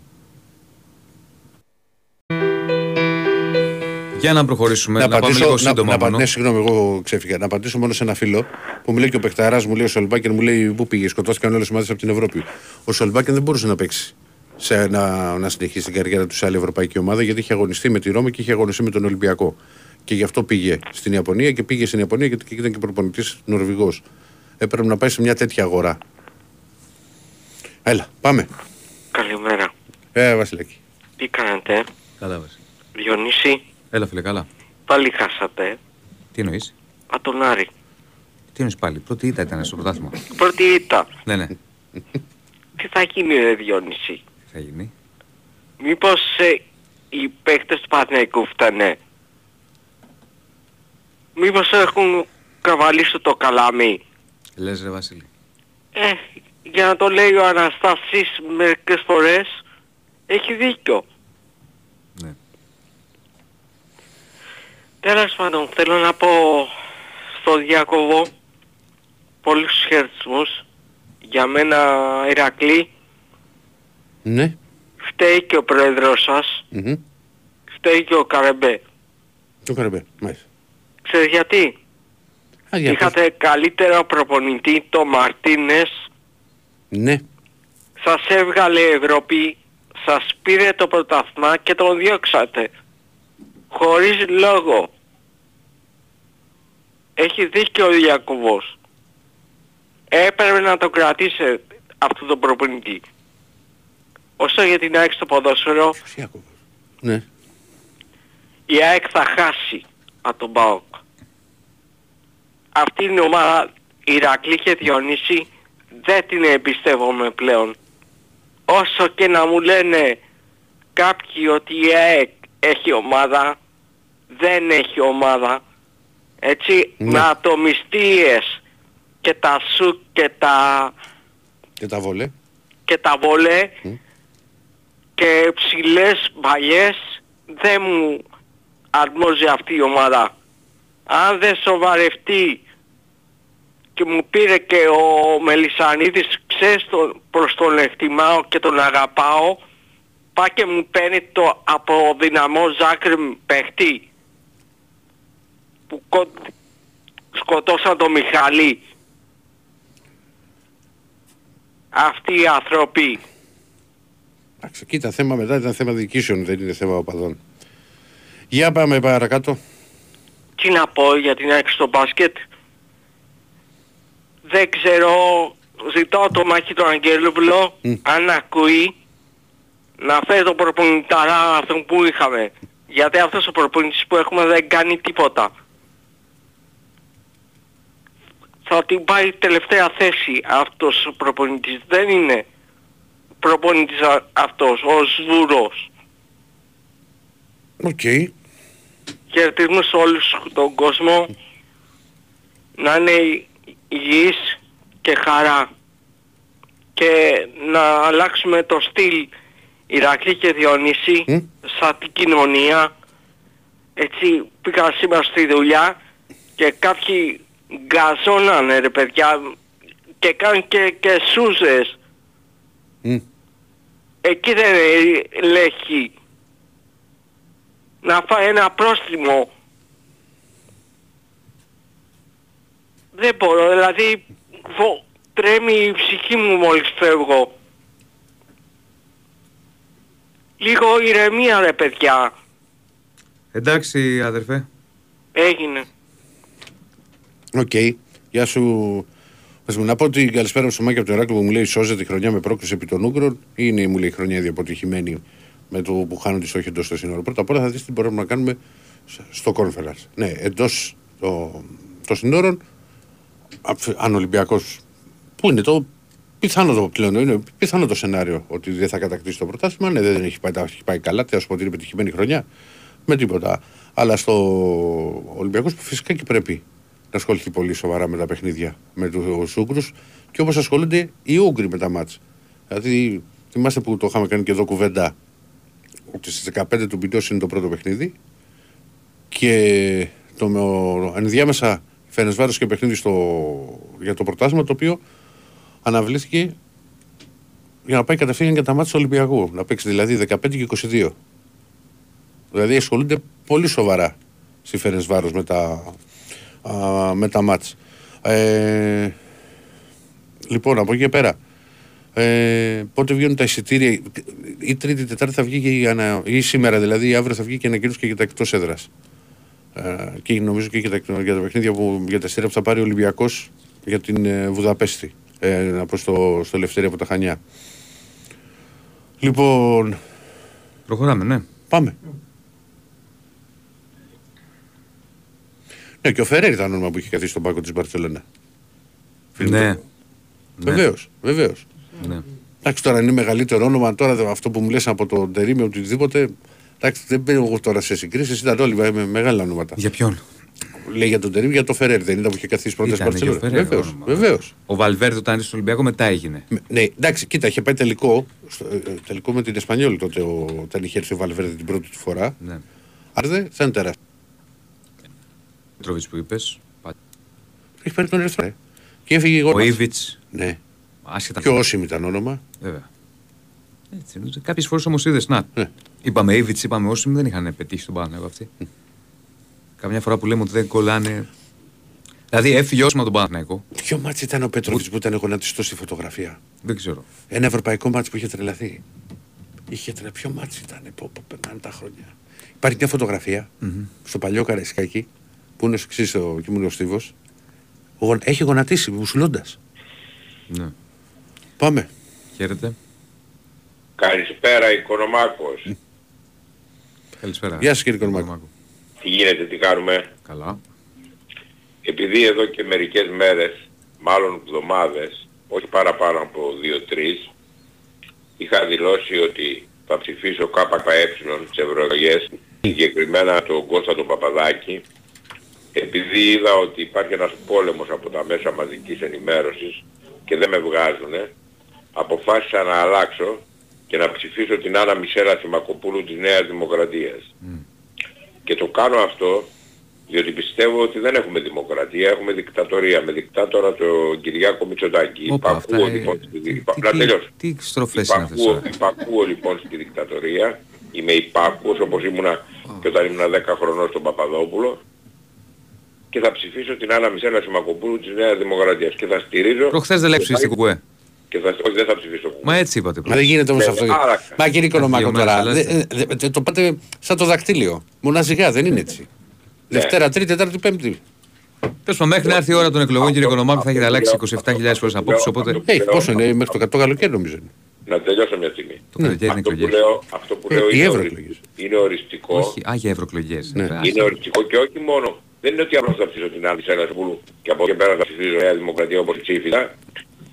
Για να προχωρήσουμε, να, πάμε απαντήσω- λίγο να, σύντομα να, μόνο. ναι, συγγνώμη, εγώ ξέφυγα. Να απαντήσω μόνο σε ένα φίλο που μου λέει και ο Πεχταράς, μου λέει ο Σολμπάκεν, μου λέει πού πήγες, σκοτώθηκαν όλες οι ομάδε από την Ευρώπη. Ο Σολμπάκεν δεν μπορούσε να παίξει σε, να, να συνεχίσει την καριέρα του σε άλλη ευρωπαϊκή ομάδα γιατί είχε αγωνιστεί με τη Ρώμη και είχε αγωνιστεί με τον Ολυμπιακό. Και γι' αυτό πήγε στην Ιαπωνία και πήγε στην Ιαπωνία γιατί ήταν και προπονητής Νορβηγός. Έπρεπε να πάει σε μια τέτοια αγορά. Έλα, πάμε. Καλημέρα. Ε, Βασιλάκη. Τι κάνετε, Καλά, Βάση. Διονύση, Έλα, φίλε, καλά. πάλι χάσατε. Τι εννοείς; Α, τον Άρη. Τι εννοείς πάλι; Πρώτη ήττα ήταν στο πρωτάθλημα. Πρώτη ήττα. ναι, ναι. Τι θα γίνει ρε Διονύση; Τι θα γίνει; Μήπως ε, οι παίκτες του Παναθηναϊκού φταίνε; Μήπως έχουν καβαλήσει το καλάμι; Λες ρε Βασίλη. Ε, για να το λέει ο Αναστάσης μερικές φορές, έχει δίκιο. Ναι. Τέλος πάντων, θέλω να πω στο Διακοβό πολλούς χαιρετισμούς. Για μένα, Ηρακλή, Ναι. φταίει και ο πρόεδρος σας, Μμμ. φταίει και ο Καρεμπέ. Το καρεμπέ. Μάλιστα. Ξέρεις γιατί; Α, για πες. Είχατε καλύτερο προπονητή, το Μαρτίνες, Ναι. σας έβγαλε η Ευρώπη, σας πήρε το πρωταθμά και τον διώξατε. Χωρίς λόγο. Έχει δίκιο ο Διακοβός. Έπρεπε να το κρατήσει αυτό το προπονητή. Όσο για την ΑΕΚ στο ποδόσφαιρο, Ποιος Ιάκωβος. Ναι. η ΑΕΚ θα χάσει από τον ΠΑΟΚ. Αυτή είναι η ομάδα Ηρακλή και Διονύση δεν την εμπιστεύομαι πλέον. Όσο και να μου λένε κάποιοι ότι η ΑΕΚ έχει ομάδα, δεν έχει ομάδα. Έτσι, Ναι. με ατομιστίες και τα σου και τα, Και τα βολέ. και τα βολέ Μμ. και ψηλές μπαλιές δεν μου αρμόζει αυτή η ομάδα. Αν δεν σοβαρευτεί και μου πήρε και ο Μελισανίδης, ξέρεις τον, προς τον εκτιμάω και τον αγαπάω, πάει και μου παίρνει το αποδυναμό Ζάκρη παίχτη που κο- σκοτώσαν τον Μιχαλή. Αυτοί οι άνθρωποι. Εντάξει, κοίτα, θέμα μετά ήταν θέμα διοικήσεων, δεν είναι θέμα οπαδών. Για πάμε παρακάτω. Τι να πω για την έξω στο μπάσκετ. Δεν ξέρω, ζητάω το μάχη του Αγγέλουβλο, Μμ. αν ακούει, να φέρει τον προπονηταρά αυτόν που είχαμε. Γιατί αυτός ο προπονητής που έχουμε δεν κάνει τίποτα. Θα την πάει τελευταία θέση αυτός ο προπονητής. Δεν είναι προπονητής α- αυτός, ο Σβούρος. Οκ. χαιρετισμούς σε όλους τον κόσμο να είναι υγιής και χαρά και να αλλάξουμε το στυλ Ηρακλή και Διονύση Μμ. σαν την κοινωνία έτσι πήγα σήμερα στη δουλειά και κάποιοι γκαζώνανε ρε παιδιά και κάνουν και, και σούζες Μμ. εκεί δεν λέχει να φάει ένα πρόστιμο. Δεν μπορώ, δηλαδή φο- τρέμει η ψυχή μου μόλις φεύγω. Λίγο ηρεμία ρε παιδιά. Εντάξει αδερφέ. Έγινε. Οκ. Γεια σου. Ας μου να πω ότι καλησπέρα στο Μάκη από το Ηράκλειο που μου λέει σώζεται η χρονιά με πρόκληση επί των Ούγγρων ή είναι μου λέει η χρονιά ήδη αποτυχημένη με το που χάνουν τη στόχη εντός στο σύνορο. Πρώτα απ' όλα θα δεις τι μπορούμε να κάνουμε στο conference. Ναι, εντός το, των σύνορων, αφ- αν ο Ολυμπιακός. Πού είναι το πιθανό το πλέον, είναι πιθανό το σενάριο ότι δεν θα κατακτήσει το πρωτάθλημα. Ναι, δεν έχει πάει, τα έχει πάει καλά, τι α πω ότι είναι πετυχημένη χρονιά. Με τίποτα. Αλλά στο Ολυμπιακός που φυσικά και πρέπει να ασχοληθεί πολύ σοβαρά με τα παιχνίδια με τους Ούγγρους και όπως ασχολούνται οι Ούγγροι με τα μάτς. Δηλαδή, θυμάστε που το είχαμε κάνει και εδώ κουβέντα ότι στις 15 του Μπιντός είναι το πρώτο παιχνίδι και το με ο, ενδιάμεσα Φενεσβάρος και παιχνίδι στο, για το πρωτάθλημα το οποίο αναβλήθηκε για να πάει κατευθείαν για τα μάτια του Ολυμπιακού. Να παίξει δηλαδή 15 και 22. Δηλαδή ασχολούνται πολύ σοβαρά στη Φενεσβάρος με τα, α, με τα μάτς. Ε, λοιπόν, από εκεί και πέρα. Ε, πότε βγαίνουν τα εισιτήρια, ή Τρίτη, Τετάρτη θα βγει και η ανα... ή σήμερα δηλαδή, ή αύριο θα βγει και ανακοίνωση και για τα εκτός έδρας. Ε, και νομίζω και για τα, για τα παιχνίδια που, για τα εισιτήρια που θα πάρει ο Ολυμπιακός για την ε, Βουδαπέστη. Ε, να πω στο, στο Ελευθερία από τα Χανιά. Λοιπόν, Προχωράμε, ναι. πάμε. Ναι, και ο Φεραίρ ήταν όνομα που είχε καθίσει στον πάγκο της Μπαρσελόνα. Ναι. Ναι. Βεβαίως, βεβαίως. ναι. Εντάξει, τώρα είναι μεγαλύτερο όνομα. Τώρα αυτό που μου λες από τον Τερήμι, οτιδήποτε. Εντάξει, δεν μπαίνω εγώ τώρα σε συγκρίσεις. Ήταν όλοι με μεγάλα ονόματα. Για ποιον; Λέει για τον Τερίμ, για το Φερέρ. Δεν ήταν που είχε καθίσει πρώτα στην Ήτανε και ο Παρσελόνα. Φερέρ, Βεβαίως. όνομα. Βεβαίως. Ο Βαλβέρδε όταν ήρθε στο Ολυμπιακό μετά έγινε. Με- Ναι, εντάξει, κοίτα, είχε πάει τελικό, στο, ε, ε, τελικό με την Εσπανιόλη τότε ο, όταν είχε έρθει ο Βαλβέρδε την πρώτη του φορά. Ναι. Άρα δεν θα είναι τεράστιο. Τρόβιτ που είπες. Έχει πάρει τον ερθρό. Ε. Και έφυγε εγώ. Ο Ήβιτ. Ναι. Άσχετα. Και ο Όσιμ ήταν όνομα. Βέβαια. Έτσι, Κάποιες φορές όμως είδες να. Ναι. Είπαμε Ήβιτ, είπαμε όσοι δεν είχαν πετύχει τον Παναγιώτο αυτοί. Καμιά φορά που λέμε ότι δεν κολλάνε. Δηλαδή έφυγε όσο με τον Παναγιώτο. Ποιο μάτσι ήταν ο Πετρόβιτ που ήταν γονατιστό στη φωτογραφία; Δεν ξέρω. Ένα ευρωπαϊκό μάτσι που είχε τρελαθεί. Είχε τρελαθεί. Ποιο ματς ήταν, πω, πω, περνάνε τα χρόνια. Υπάρχει μια φωτογραφία στο παλιό Καραϊσκάκι που είναι στο εξή ο Κιμούνιο Στίβο. Έχει γονατίσει μπουσουλώντας. Ναι. Πάμε. Χαίρετε. Καλησπέρα Οικονομάκος. Καλησπέρα. Γεια σας, κύριε Οικονομάκο. Τι γίνεται, τι κάνουμε; Καλά. Επειδή εδώ και μερικές μέρες, μάλλον εβδομάδες, όχι παραπάνω από 2-3, είχα δηλώσει ότι θα ψηφίσω ΚΚΕ στις ευρωεκλογές, συγκεκριμένα τον Κώστα τον Παπαδάκη, επειδή είδα ότι υπάρχει ένας πόλεμος από τα μέσα μαζικής ενημέρωσης και δεν με βγάζουνε, αποφάσισα να αλλάξω και να ψηφίσω την Άννα Μισέλα Θημακοπούλου της Νέας Δημοκρατίας. Και το κάνω αυτό διότι πιστεύω ότι δεν έχουμε δημοκρατία, έχουμε δικτατορία. Με δικτάτορα τον Κυριάκο Μητσοτάκη. Όπα, αυτά, Υπακούω ε, λοιπόν στη τι- υπα- τι- Να τι- τελειώσω. Τι στροφές είναι αυτές Υπακούω, τώρα. υπακούω λοιπόν στη δικτατορία. Είμαι υπάκουος όπως ήμουνα και όταν ήμουν 10 χρονών στον Παπαδόπουλο. Και θα ψηφίσω την Άννα Μισέλα Σιμακοπούλου της Νέας Δημοκρατίας. Και θα στηρίζω... Προχθές δεν λέει ψηφιστή κουκουέ. Και θα, όχι, δεν θα ψηφίσω Μα έτσι είπατε. Μα δεν γίνεται όμως Ναι, αυτό. άραξα. Μα κύριε Κονομάκο Δύο τώρα. μέρες, δε- δε- δε- Το πάτε σαν το δακτύλιο. Μοναζικά δεν είναι έτσι. Δευτέρα, Τρίτη, Τετάρτη, Πέμπτη. Τέλο πάντων, μέχρι να έρθει η ώρα των εκλογών, κύριε Οικονομάκου, θα έχετε αλλάξει 27.000 φορές απόψεις. Οπότε Έχει πόσο είναι, μέχρι το 100 καλοκαίρι νομίζω. είναι. Να τελειώσω μια στιγμή. το καλοκαίρι είναι Αυτό που εκλογές. λέω, αυτό που Ε, λέω οι είναι, ευρωεκλογές. ορισ- είναι οριστικό. Όχι, α, για ευρωεκλογές. Ναι. Είναι οριστικό και όχι μόνο. Δεν είναι ότι απλώς θα ψήσω την άλλη Σέλας Βούλου και από εκεί πέρα θα ψηφίζω Νέα Δημοκρατία όπως ψήφισα.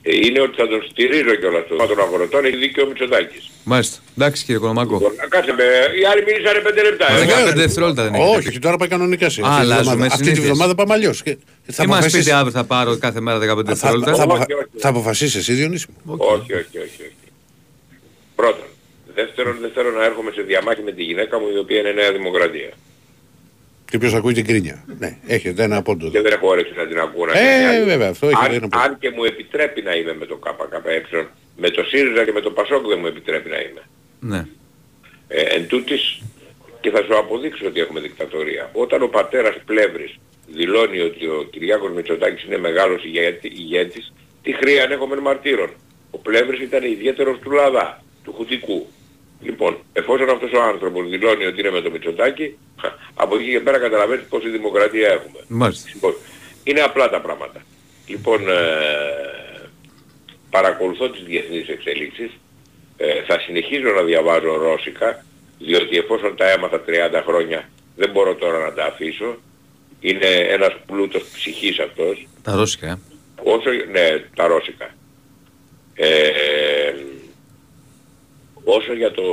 Ε, είναι ότι θα τον στηρίζω κιόλας το των αγροτών, έχει δίκιο ο Μητσοτάκης. Μάλιστα. Εντάξει, κύριε Οικονομάκο. Λοιπόν, να κάτσε με, οι άλλοι μίλησανε 5 λεπτά. Μα ε. 15 δευτερόλεπτα δεν έχει. Όχι, όχι, τώρα πάει κανονικά σε Α, αυτή τη αλλάζουμε βδομάδα. Αυτή τη συνήθειες. βδομάδα πάμε αλλιώς. Θα, Τι μας αποφασίσεις- πείτε αύριο θα πάρω κάθε μέρα 15 θα, θα, δευτερόλεπτα; θα, αποφα- Όχι, όχι. θα αποφασίσεις εσύ, Διονύση μου; Όχι, όχι, όχι, όχι. Πρώτον. Δεύτερον, δεν θέλω να έρχομαι σε διαμάχη με τη γυναίκα μου η οποία είναι Νέα Δημοκρατία. Και ποιος ακούει την κρίνια. Ναι, έχετε ένα πόντο. Και δεν έχω όρεξη να την ακούω να Ε, κάνει άλλη. βέβαια, αυτό έχει αν, ένα πόντο. αν και μου επιτρέπει να είμαι με το ΚΚΕ, με το ΣΥΡΙΖΑ και με το ΠΑΣΟΚ δεν μου επιτρέπει να είμαι. Ναι. Ε, εν τούτης, και θα σου αποδείξω ότι έχουμε δικτατορία. Όταν ο πατέρας Πλεύρης δηλώνει ότι ο Κυριάκος Μητσοτάκης είναι μεγάλος ηγέτη, ηγέτης, τι χρειά έχουμε μαρτύρων. Ο Πλεύρης ήταν ιδιαίτερος του Λαδά, του Χουτικού. Λοιπόν, εφόσον αυτός ο άνθρωπος δηλώνει ότι είναι με το Μητσοτάκη, από εκεί και πέρα καταλαβαίνεις πόση δημοκρατία έχουμε. Μάλιστα. Λοιπόν, είναι απλά τα πράγματα. Λοιπόν, ε, παρακολουθώ τις διεθνείς εξελίξεις. Ε, θα συνεχίζω να διαβάζω ρώσικα, διότι εφόσον τα έμαθα 30 χρόνια δεν μπορώ τώρα να τα αφήσω. Είναι ένας πλούτος ψυχής αυτός. Τα ρώσικα, ε. Όσο, ναι, τα ρώσικα. Ε, όσο για το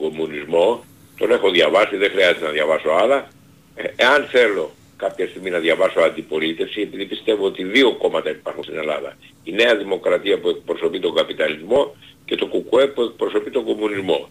κομμουνισμό, τον έχω διαβάσει, δεν χρειάζεται να διαβάσω άλλα. Ε, εάν θέλω κάποια στιγμή να διαβάσω αντιπολίτευση, επειδή πιστεύω ότι δύο κόμματα υπάρχουν στην Ελλάδα. Η Νέα Δημοκρατία που εκπροσωπεί τον καπιταλισμό και το ΚΚΕ που εκπροσωπεί τον κομμουνισμό.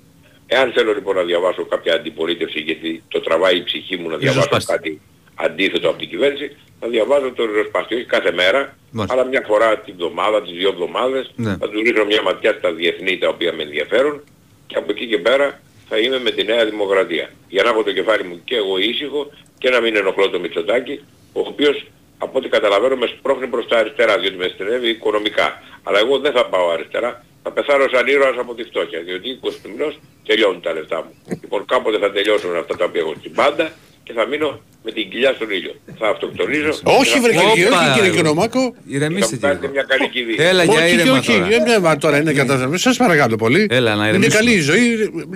Εάν θέλω λοιπόν να διαβάσω κάποια αντιπολίτευση, γιατί το τραβάει η ψυχή μου να διαβάσω Ριζοσπάστη. κάτι αντίθετο από την κυβέρνηση, θα διαβάζω το ριζοσπάστη, όχι κάθε μέρα, Μάλιστα. αλλά μια φορά την εβδομάδα, τις δύο εβδομάδες, Ναι. θα τους ρίχνω μια ματιά στα διεθνή τα οποία με ενδιαφέρουν και από εκεί και πέρα θα είμαι με τη Νέα Δημοκρατία. Για να έχω το κεφάλι μου και εγώ ήσυχο και να μην ενοχλώ το Μητσοτάκη, ο οποίος από ό,τι καταλαβαίνω με σπρώχνει προς τα αριστερά, διότι με στενεύει οικονομικά. Αλλά εγώ δεν θα πάω αριστερά, θα πεθάνω σαν ήρωας από τη φτώχεια, διότι 20 του μηνός τελειώνουν τα λεφτά μου. λοιπόν κάποτε θα τελειώσουν αυτά τα οποία έχω στην πάντα και θα μείνω με την κοιλιά στον ήλιο. Θα αυτοκτονίζω. Όχι, και βρε θα- κύριε, Όπα, όχι κύριε ρε. Κονομάκο. θα Ηρεμήστε, μου κάνετε κύριε. μια καλή κηδεία. Έλα, για Όχι, ήρεμα όχι, τώρα. ε, ναι, μα τώρα είναι κατάσταση. Σας παρακαλώ πολύ. Έλα, να Είναι ηρεμήσουμε. καλή η ζωή.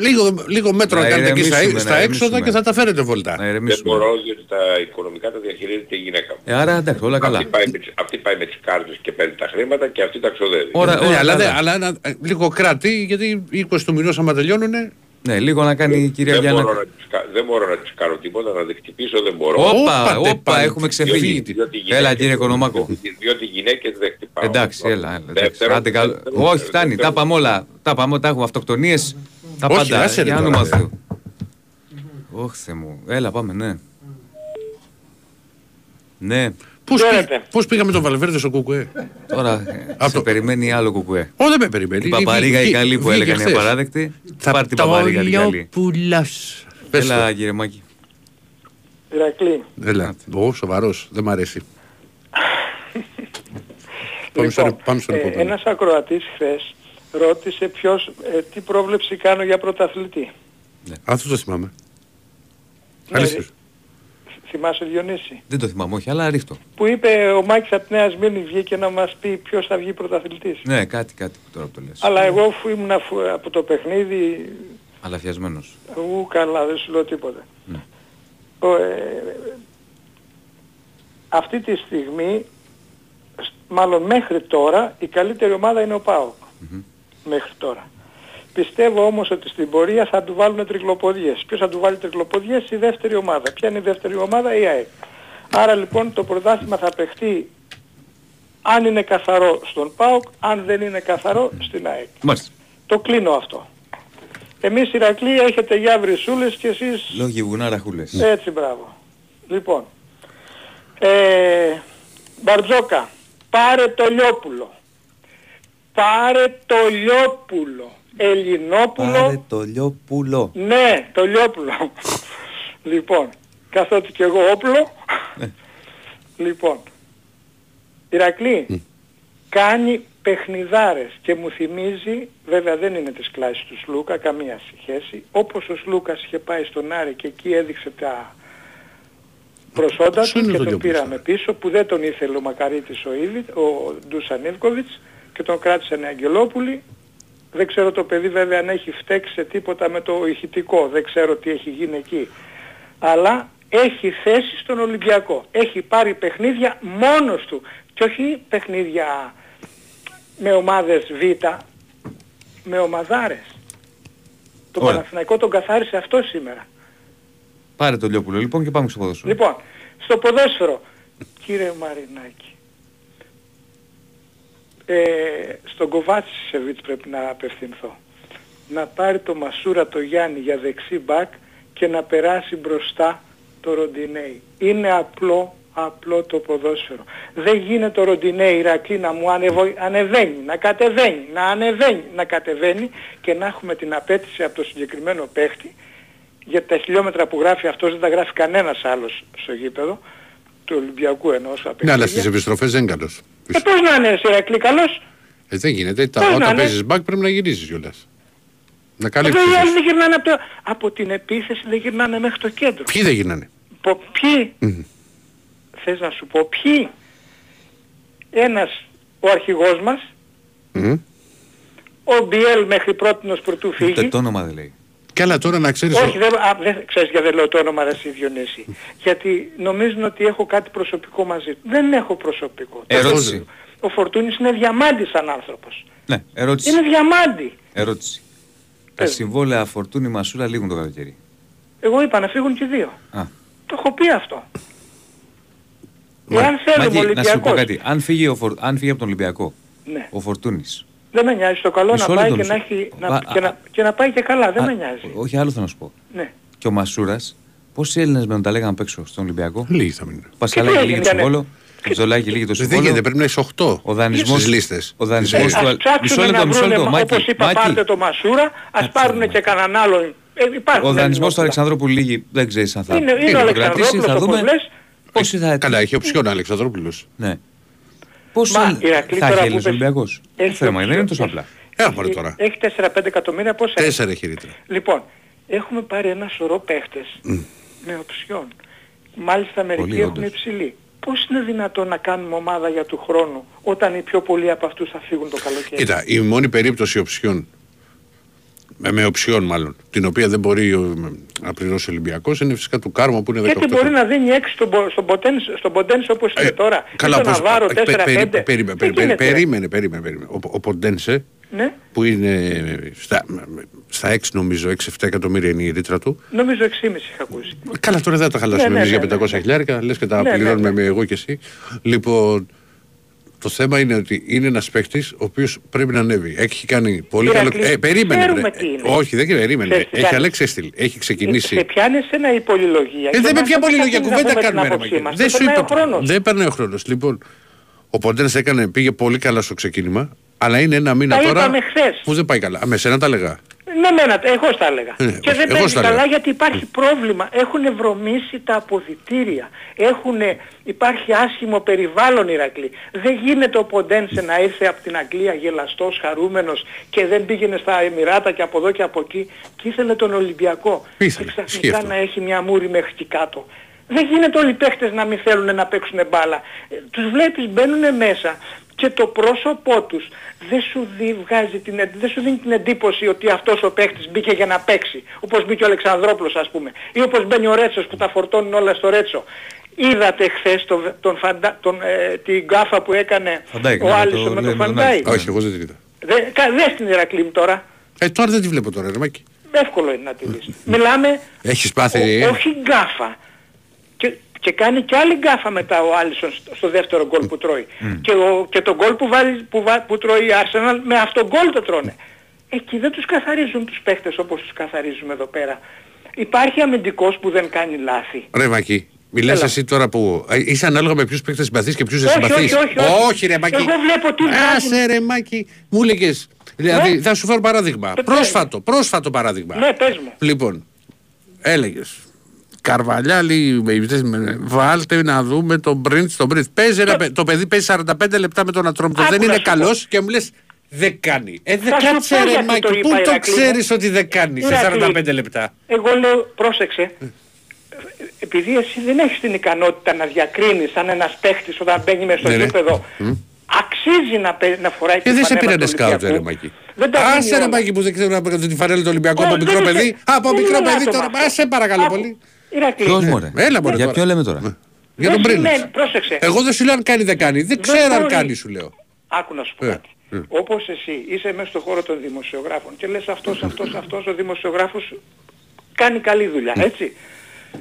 Λίγο, λίγο μέτρο Να να κάνετε εκεί στα, ηρεμήσουμε, στα να έξοδα ηρεμήσουμε. και θα τα φέρετε Να βολτά. Δεν ηρεμήσουμε. μπορώ διότι τα οικονομικά τα διαχειρίζεται η γυναίκα μου. Ε, άρα εντάξει, όλα καλά. Αυτή πάει, με τις- αυτή πάει με τις κάρτες και παίρνει τα χρήματα και αυτή τα ξοδεύει. Ωρα- Ναι, όλα αλλά, καλά. δε- αλλά ένα- ε, λίγο κράτη, γιατί οι 20 του μηνός άμα τελειώνουν, Ναι, λίγο να κάνει η κυρία Δεν Γιάννα. μπορώ, να τους, κα- δεν μπορώ να τους κάνω τίποτα, να τις χτυπήσω δεν μπορώ. Όπα, Όπα, τε, όπα, πάλι. έχουμε ξεφύγει. Διότι- διότι οι Έλα γυναίκες- κύριε Κονομάκο. Διότι οι γυναίκες δεν χτυπάω. Εντάξει, έλα. έλα, εντάξει. Δεύτερον- Άντε, καλό. δεύτερον- Όχι, φτάνει. Τα δεύτερον- πάμε όλα. Τα πάμε, τα έχουμε. Αυτοκτονίες. Τα Όχι, πάντα. άσε ρε Για τώρα, όνομα ρε. Θεού. Όχι, Θεέ μου. Έλα, πάμε, ναι. Ναι, Πώς, Χαίρετε. πή- πώς πήγαμε τον Βαλβέρδε στο Κουκουέ; τώρα ε, Απ' σε το- περιμένει άλλο κουκουέ. Ω, δεν με περιμένει. Η Παπαρίγα η Βγή- καλή που βγήκε έλεγαν οι χθες. απαράδεκτοι. Θα Πάρ' την το Παπαρίγα την καλή. πουλάς. Πες το. Έλα, κύριε Μάκη. Ηρακλή. Έλα. Ω, σοβαρός. Δεν μ' αρέσει. Πάμε Λοιπόν, στον- πάμε στον ε, επόμενο. ένας ακροατής χθες ρώτησε ποιος, ε, τι πρόβλεψη κάνω για πρωταθλητή. Αυτό το θυμάμαι. Ναι, Αλήθεια. ρε. Θυμάσαι Διονύση; Δεν το θυμάμαι, όχι, αλλά ρίχτω. Που είπε ο Μάκης από τη Νέας Σμύρνη βγήκε να μας πει ποιος θα βγει πρωταθλητής. Ναι, κάτι, κάτι που τώρα που το λες. Αλλά εγώ αφού ήμουν αφού- από το παιχνίδι, Αλαφιασμένος. ου καλά δεν σου λέω τίποτα. Ναι. Ο, ε, αυτή τη στιγμή, σ- μάλλον μέχρι τώρα, η καλύτερη ομάδα είναι ο ΠΑΟΚ. Μέχρι τώρα. Πιστεύω όμως ότι στην πορεία θα του βάλουν τρικλοποδιές. Ποιος θα του βάλει τρικλοποδιές, η δεύτερη ομάδα. Ποια είναι η δεύτερη ομάδα, η ΑΕΚ. Άρα λοιπόν το πρωτάθλημα θα παιχτεί αν είναι καθαρό στον ΠΑΟΚ, αν δεν είναι καθαρό στην ΑΕΚ. Μάλιστα. Το κλείνω αυτό. Εμείς Ηρακλή έχετε για βρυσούλες και εσείς Λόγοι βουνά ραχούλες. έτσι μπράβο. Λοιπόν, ε, Μπαρτζόκα, πάρε το Λιόπουλο. Πάρε το Λιόπουλο. Ελληνόπουλο. Πάρε το λιόπουλο. Ναι, το Λιόπουλο. λοιπόν, καθότι και εγώ όπλο. λοιπόν, Ηρακλή, κάνει παιχνιδάρες και μου θυμίζει, βέβαια δεν είναι της κλάσης του Σλούκα, καμία σχέση, όπως ο Σλούκας είχε πάει στον Άρη και εκεί έδειξε τα προσόντα Ποιος του είναι και το τον Λιόπουλος πήραμε πίσω που δεν τον ήθελε ο Μακαρίτης ο, Ήβι, ο Ντούσαν Ιβκοβιτς και τον κράτησαν οι Αγγελόπουλοι. Δεν ξέρω το παιδί βέβαια αν έχει φταίξει σε τίποτα με το ηχητικό, δεν ξέρω τι έχει γίνει εκεί. Αλλά έχει θέση στον Ολυμπιακό. Έχει πάρει παιχνίδια μόνος του και όχι παιχνίδια με ομάδες Β, με ομαδάρες. Το Ωραία. Παναθηναϊκό τον καθάρισε αυτό σήμερα. Πάρε το λιόπουλο λοιπόν και πάμε στο ποδόσφαιρο. Λοιπόν, στο ποδόσφαιρο, κύριε Μαρινάκη, ε, στον Κοβάτσισεβιτς πρέπει να απευθυνθώ. Να πάρει το Μασούρα το Γιάννη για δεξί μπακ και να περάσει μπροστά το Ροντινέι. Είναι απλό, απλό το ποδόσφαιρο. Δεν γίνεται ο Ροντινέι Ηρακλή να μου ανεβο... ανεβαίνει, να κατεβαίνει, να ανεβαίνει, να κατεβαίνει και να έχουμε την απέτηση από το συγκεκριμένο παίχτη για τα χιλιόμετρα που γράφει αυτός δεν τα γράφει κανένας άλλος στο γήπεδο του Ολυμπιακού εννοώ στα Ναι, παιχνίδια. αλλά στις επιστροφές δεν είναι καλός. Ε, πώς να είναι σε Ηρακλή καλός. Ε, δεν γίνεται. Τα, Πώς να όταν είναι; παίζεις back πρέπει να γυρίσεις κιόλας. Να Εδώ καλύψεις. οι άλλοι τις- δεν γυρνάνε από, το... από την επίθεση, δεν γυρνάνε μέχρι το κέντρο. Ποιοι δεν γίνανε. Πο... Ποιοι; Μμμ. Θες να σου πω ποιοι; Ένας ο αρχηγός μας, Μμ. ο Μπιέλ μέχρι πρότινος πρωτού Ούτε φύγει. το όνομα δεν λέει. Και άλλα τώρα να ξέρεις... Όχι, δεν, α, δεν ξέρεις γιατί δεν λέω το όνομα ρε εσύ Διονύση. Γιατί νομίζουν ότι έχω κάτι προσωπικό μαζί του. Δεν έχω προσωπικό. Ερώτηση. Ο Φορτούνης είναι διαμάντης σαν άνθρωπος. Ναι, ερώτηση. Είναι διαμάντη. Ερώτηση. Τα Πες. συμβόλαια φορτούνη μασούρα λήγουν το καλοκαίρι. Εγώ είπα να φύγουν και οι δύο. Α. Το έχω πει αυτό. Μα- Εάν θέλουμε Μάκη, να σου πω Ολυμπιακός. κάτι. Αν φύγει, ο Φορ... αν φύγει από τον Ολυμπιακό Ναι. ο Φορτούνης. Δεν με νοιάζει το καλό Μισό να πάει λεπτό, και να, μισό. έχει, να, Α, και, α, να, και να πάει και καλά. Δεν Α, με νοιάζει. Όχι, άλλο θέλω να σου πω. Ναι. Και ο Μασούρας, πόσοι Έλληνες με τον τα λέγανε απ' έξω στον Ολυμπιακό; Λίγοι θα μείνουν. Πασχαλάκη τι λύγει το έγινε, συμβόλο. [LAUGHS] Τζολάκη λύγει το Δεν συμβόλο. γίνεται, πρέπει να είσαι 8 Ο δανεισμός, στις λίστες. ο δανεισμός Της του... Ας Αλ- ψάξουν Μισό να λεπτό, μισό βρούνε, λεπτό, Μάκη. όπως είπα Μάκη. πάρτε το Μασούρα, ας Κάτσε, πάρουν ρε, και κανέναν άλλον. Ε, υπάρχουν Ο δανεισμός Έλληνες του Αλεξανδρόπουλου λύγει, δεν ξέρεις αν θα, Είναι- είναι θα ο το Αλεξανδρόπουλος, κρατήσει, θα όπως δούμε. λες. Πόσοι θα Καλά, έχει οψιόν ο Αλεξανδρόπουλος. Ναι. Πόσοι Μα, Έλληνες- Ηρακλή, θα τώρα έχει που Έλληνες πες- Ολυμπιακός. Έχει Θέμα, δεν είναι οψιόν. τόσο απλά. Έλα πάρε τώρα. Έχει 4-5 εκατομμύρια πόσα έχει. Τέσσερα έχει ρήτρα. Λοιπόν, έχουμε πάρει ένα σωρό παίχτες με οψιόν. Μάλιστα μερικοί Πολύ, έχουν όντως. υψηλή. Πώς είναι δυνατόν να κάνουμε ομάδα για του χρόνου όταν οι πιο πολλοί από αυτούς θα φύγουν το καλοκαίρι; Κοίτα, η μόνη περίπτωση οψιών, με, με οψιών μάλλον, την οποία δεν μπορεί ο, να πληρώσει ο Ολυμπιακός, είναι φυσικά του Κάρμα που είναι 18. Γιατί μπορεί να δίνει 6 στον, Πο- στον, Ποντένς, στον Ποντένς όπως είναι Ε, τώρα. Καλά, ή στον πώς- Ναβάρο ε, πε- 4-5. περί- περίμενε, Δεν περί- γίνεται. περίμενε, περίμενε, περίμενε. Ο, ο Ποντένσε Ναι, που είναι στα, στα 6 νομίζω, 6-7 εκατομμύρια είναι η ρήτρα του. νομίζω 6,5 είχα ακούσει. Καλά τώρα δεν θα τα χαλάσουμε Ναι, ναι, εμείς ναι, για ναι. 500 χιλιάρικα, λες και τα Ναι, ναι, πληρώνουμε ναι. με εγώ και εσύ. Λοιπόν, το θέμα είναι ότι είναι ένας παίχτης ο οποίος πρέπει να ανέβει. Έχει κάνει πολύ καλό... Ηρακλή, Ε, περίμενε. ξέρουμε ρε. τι είναι. Όχι, δεν περίμενε. Ξέρεις τι Έχει κάνει. Αλέξης Έστιλ. Έχει ξεκινήσει. Ε, σε πιάνει σε ένα η πολυλογία. Ε, και δεν με μας πια πολύ δεν λόγια αφήνει να κουβέντα πούμε την κάνουμε. ρε, άποψή Μαγκή. μας. Δεν Το σου περνάει είπα. ο χρόνος. Δεν παίρνει ο χρόνος. Λοιπόν, ο Ποντένς έκανε, πήγε πολύ καλά στο ξεκίνημα, αλλά είναι ένα μήνα Τα τώρα είπαμε χθες. που δεν πάει καλά. Α, Με σένα τα λέγα. Ναι, μένα, εγώ στα έλεγα. Ναι, και δεν εγώ παίζει στα καλά έλεγα. γιατί υπάρχει πρόβλημα. Έχουν βρωμίσει τα αποδητήρια. Έχουν, υπάρχει άσχημο περιβάλλον Ηρακλή. Δεν γίνεται ο Ποντένσε να ήρθε από την Αγγλία γελαστός, χαρούμενος και δεν πήγαινε στα Εμμυράτα και από εδώ και από εκεί και ήθελε τον Ολυμπιακό. Ήθελε, και ισχύει ξαφνικά αυτό. να έχει μια μούρη μέχρι εκεί κάτω. Δεν γίνεται όλοι οι παίχτες να μην θέλουν να παίξουν μπάλα. Ε, Τους βλέπεις μπαίνουν μέσα και το πρόσωπό τους δεν σου, δι, βγάζει την, εν- δεν σου δίνει την εντύπωση ότι αυτός ο παίχτης μπήκε για να παίξει. Όπως μπήκε ο Αλεξανδρόπουλος ας πούμε. Ή όπως μπαίνει ο Ρέτσος που τα φορτώνουν όλα στο Ρέτσο. Είδατε χθες το, τον, Φαντα- τον, ε, την γκάφα που έκανε Φαν Ντάικ, ο ναι, Άλισον το με λέει τον με τον Φαν Ντάικ. Άλισον. Όχι, εγώ δεν την είδα. Δε, κα- δες την Ηρακλή μου τώρα. Ε, τώρα δεν τη βλέπω τώρα, ρε Μάκη. Εύκολο είναι να τη δεις. Μιλάμε Έχεις πάθει... ο- ε; όχι γκάφα. Και, και κάνει και άλλη γκάφα μετά ο Άλισον στο, στο δεύτερο γκολ που τρώει. Και, ο, και το γκολ που, βάλει, που, βα- που τρώει η Arsenal με αυτογκόλ το τρώνε. Εκεί δεν τους καθαρίζουν τους παίχτες όπως τους καθαρίζουμε εδώ πέρα. Υπάρχει αμυντικός που δεν κάνει λάθη. Ρε Μάκη, μιλάς Έλα. εσύ τώρα που... ε, Είσαι ανάλογα με ποιους παίκτες συμπαθείς και ποιους δεν Όχι, συμπαθείς; όχι, όχι, όχι. όχι ρε Μάκη. Εγώ βλέπω τι Άσε ρε Μάκη. Μου έλεγες. Δηλαδή Ναι. θα σου φέρω παράδειγμα. Ε, Πρόσφατο, πρόσφατο παράδειγμα. Ναι, πες μου. Λοιπόν, έλεγες. Καρβαλιάλη, βάλτε να δούμε τον Πριντ. Τον Πριντ. Παίζει ένα, παι- το παιδί παίζει 45 λεπτά με τον Ατρόμητος. Άκου Δεν να είναι σου πω. καλός και μου λες δεν κάνει. Ε, δεν Θα σου κάτσε πω ρε γιατί Μάκη. το Πού είπα, το Ηρακλή μου. ξέρεις ότι δεν κάνεις σε Ηρακλή. 45 λεπτά; Εγώ λέω, πρόσεξε, επειδή εσύ δεν έχεις την ικανότητα να διακρίνεις αν ένας παίχτης όταν μπαίνει μες στο Ναι, ναι. γήπεδο αξίζει να, παι- να φοράει Και δεν σε φανέλα πήρανε του σκάουτ, ρε Ολυμπιακού. Μάκη. Δεν τα Άσε δίνει ρε όλα. Μάκη που δεν ξέρω να παίρνει τη φανέλα του Ολυμπιακού Όχι, από μικρό δεν είναι- παιδί. Α, Από δεν μικρό είναι παιδί άτομα τώρα. αυτά. Α, σε παρακαλώ Άκου, πολύ. Ηρακλή, Ποιος Ναι. μωρέ; Έλα, μωρέ, Για τώρα. ποιο λέμε τώρα; Για τον δεν Πριντ. σημαίνει, πρόσεξε. Εγώ δεν σου λέω αν κάνει δεν κάνει. Δεν ξέρω αν μπορεί. κάνει σου λέω. Άκου να σου πω Ε, κάτι. Όπως εσύ είσαι μέσα στον χώρο των δημοσιογράφων και λες αυτός, αυτός, αυτός ο δημοσιογράφος κάνει καλή δουλειά, έτσι.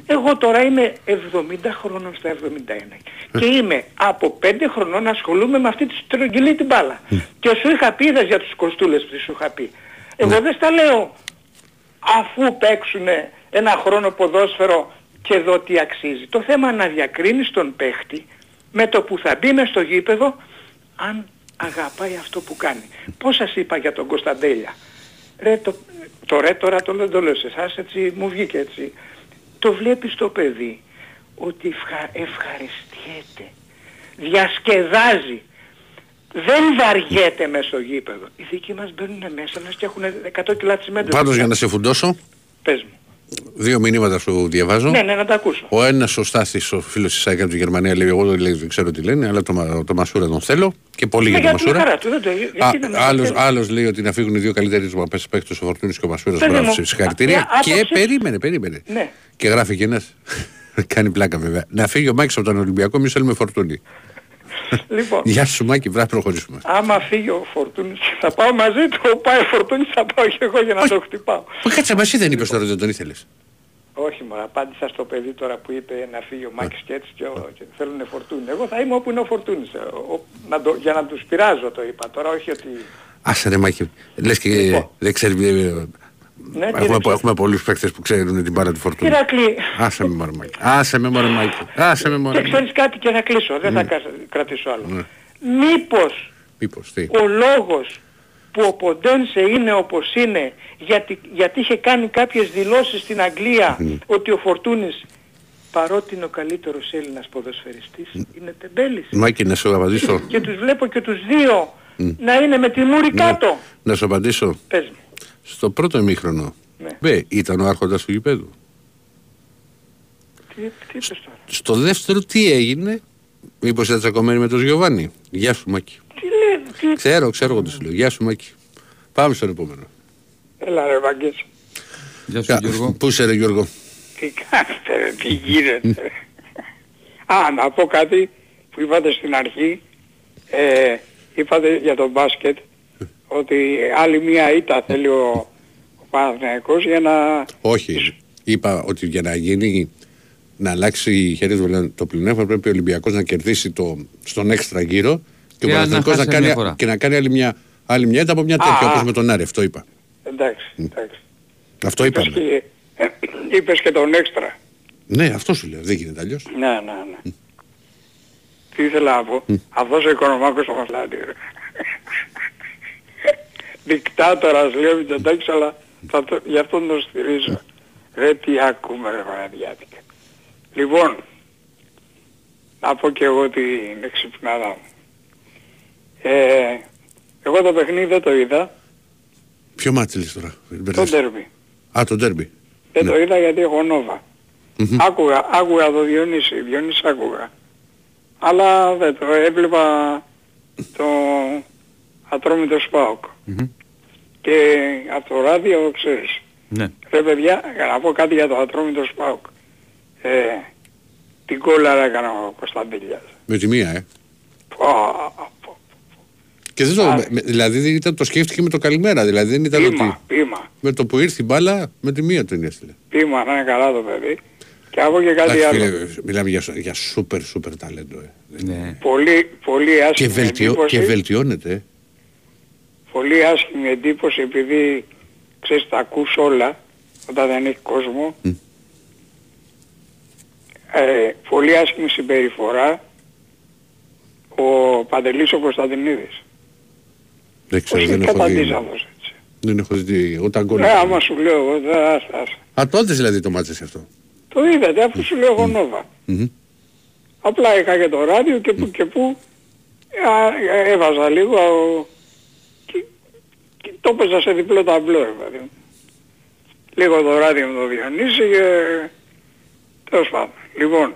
Εγώ τώρα είμαι 70 χρόνων στα 71 και είμαι από 5 χρονών να ασχολούμαι με αυτή τη στρογγυλή την μπάλα. Και σου είχα πει, είδες για τους κοστούλες που σου είχα πει. Εγώ δεν στα λέω αφού παίξουν ένα χρόνο ποδόσφαιρο και δω τι αξίζει. Το θέμα είναι να διακρίνεις τον παίχτη με το που θα μπει μες στο γήπεδο αν αγαπάει αυτό που κάνει. Πώς σας είπα για τον Κωνσταντέλια. Ρε, το, το ρε τώρα το λέω, το λέω σε εσάς έτσι μου βγήκε έτσι. Το βλέπεις το παιδί ότι ευχα, ευχαριστιέται, διασκεδάζει, δεν βαριέται μέσα στο γήπεδο. Οι δικοί μας μπαίνουν μέσα μας και έχουν 100 κιλά τσιμέντο. Πάντως για να σε φουντώσω, Πες μου. Δύο μηνύματα σου διαβάζω. Ναι, ναι, να τα ακούσω. Ο ένας ο Στάθης, ο φίλος της ΣΑΕΚ από τη Γερμανία, λέει: Εγώ δεν, λέει, δεν ξέρω τι λένε, αλλά το, Μα- το Μασούρα τον θέλω και πολύ Ναι, για το για την Μασούρα. χαρά του, δεν το- γιατί Α, δεν με άλλος, ενδιαφέρει. άλλος λέει ότι να φύγουν οι δύο καλύτεροι του μαπές παίκτες, ο Φορτούνης και ο Μασούρας. Παιδί Μπράβο, μου, σε συγχαρητήρια. α- Και άποψη- περίμενε, περίμενε. Ναι. Και γράφει και ένας, [LAUGHS] κάνει πλάκα βέβαια, να φύγει ο Μάκης από τον Ολυμπιακό, εμείς θέλουμε Φορτούνη. Λοιπόν, Γεια σου Μάκη, βράδυ προχωρήσουμε. άμα φύγει ο Φορτούνης θα πάω μαζί του, πάει ο Φορτούνης θα πάω και εγώ για να το χτυπάω. Μα κάτσε, μα εσύ δεν είπες τώρα ότι δεν τον ήθελες. Όχι μου, απάντησα στο παιδί τώρα που είπε να φύγει ο Μάκης και έτσι και, ο, και θέλουν Φορτούνη. Εγώ θα είμαι όπου είναι ο Φορτούνης. ε, ο- να το, για να τους πειράζω το είπα τώρα, όχι ότι... Άσε ρε Μάκη, λες και Λοιπόν. δεν ξέρει... ε, Ναι, τι έχουμε, δεν έχουμε πολλούς παίκτες που ξέρουν την μπάρα του Φορτούνη. Ηρακλή, Άσε με μωρέ Μάκη. Άσε με μωρέ Μάκη. Άσε με μωρέ και Μάκη. ξέρεις κάτι και να κλείσω, δεν θα κα- κρατήσω άλλο. Μήπως Μήπως, τι; ο λόγος που ο Ποντένσε είναι όπως είναι γιατί, γιατί είχε κάνει κάποιες δηλώσεις στην Αγγλία ότι ο Φορτούνης παρότι είναι ο καλύτερος Έλληνας ποδοσφαιριστής είναι τεμπέλης. Μάκη, να σου απαντήσω. Και τους βλέπω και τους δύο να είναι με τη μούρη κάτω. Να σου απαντήσω. Πες μου. Στο πρώτο ημίχρονο. Ναι. Βε, ήταν ο άρχοντας του γηπέδου. Τι, τι είπες τώρα; Στο δεύτερο τι έγινε. Μήπως ήταν τσακωμένοι με τον Γιωβάνι; Γεια σου Μάκη. Τι λέει, τι... Ξέρω, ξέρω εγώ τι σου λέω. Γεια σου Μάκη. Πάμε στον επόμενο. Έλα ρε Βαγγές. Γεια σου Γιώργο. [LAUGHS] Πού είσαι ρε Γιώργο; Τι κάνετε ρε, τι γίνεται. Α, να πω κάτι που είπατε στην αρχή. Ε, είπατε για το μπάσκετ ότι άλλη μία ήττα θέλει ο, ο Παναθηναϊκός για να... Όχι. Είπα ότι για να γίνει να αλλάξει η χέρια το πλεονέκτημα πρέπει ο Ολυμπιακός να κερδίσει το, στον έξτρα γύρο και ο Και να Παναθηναϊκός να, χάσει κάνει, μια φορά. και να κάνει άλλη μια, άλλη μια ήττα από μια τέτοια Α, όπως α. με τον Άρη. Αυτό είπα. Εντάξει, εντάξει. Αυτό Είπες είπαμε. και, είπες και τον έξτρα. Ναι, αυτό σου λέω. Δεν γίνεται αλλιώς. Ναι, ναι, ναι. Τι ήθελα να πω. Αυτός ο οικονομάκος ο Μασλάτη. Ρε. Δικτάτορας λέω Μητσοτάκης αλλά θα το, γι' αυτό τον στηρίζω. Ρε τι ακούμε ρε Παναγιάτικα. Λοιπόν, να πω και εγώ την εξυπνάδα μου. Ε, εγώ το παιχνίδι δεν το είδα, Ποιο μάτι λες τώρα. το μπερδεύεις. ντέρμπι. Α, το ντέρμπι. Δεν Ναι. το είδα γιατί έχω νόβα. Μμμ. Άκουγα, άκουγα το Διονύση, Διονύση άκουγα. Αλλά δεν το έβλεπα το ατρόμητος ΣΠΑΟΚ. Μμμ. Και από το ράδιο ξέρεις. Ναι. Ρε παιδιά, για να πω κάτι για το ατρόμητος ΣΠΑΟΚ. Ε, την κόλλαρα έκανα ο Κωνσταντήλιας. Με τη μία, ε. Πω, πω. Και δεν το, Α. με- με- δηλαδή δεν ήταν, το σκέφτηκε με το καλημέρα. Δηλαδή δεν ήταν ότι Πήμα, πήμα. με το που ήρθε η μπάλα με τη μία τον έστειλε. Πήμα να είναι καλά το παιδί. Και από και κάτι Εντάξει, άλλο. φίλε, μιλάμε για, για σούπερ σούπερ ταλέντο. Ε. ναι. Πολύ, πολύ Και, άσχημη βελτιώ, εντύπωση. και βελτιώνεται. Ε. πολύ άσχημη εντύπωση επειδή ξέρεις τα ακούς όλα όταν δεν έχει κόσμο. Μμ. Ε, πολύ άσχημη συμπεριφορά ο Παντελής ο Κωνσταντινίδης. Δεν ξέρω, Όχι δεν έχω δει. καταντήσαντος έτσι. Δεν έχω δει. Όταν γκολ. Ναι, άμα σου λέω εγώ, δεν άστα, άστα. Α, τότε δηλαδή το μάτσες αυτό. Το είδατε αφού σου λέω εγώ νόβα. Μμμ. Απλά είχα και το ράδιο και που και που α, έβαζα λίγο α, και, και το έπαιζα σε διπλό ταμπλό ρε παιδί μου. Λίγο το ράδιο με το Διονύση και τέλος πάντων. Λοιπόν,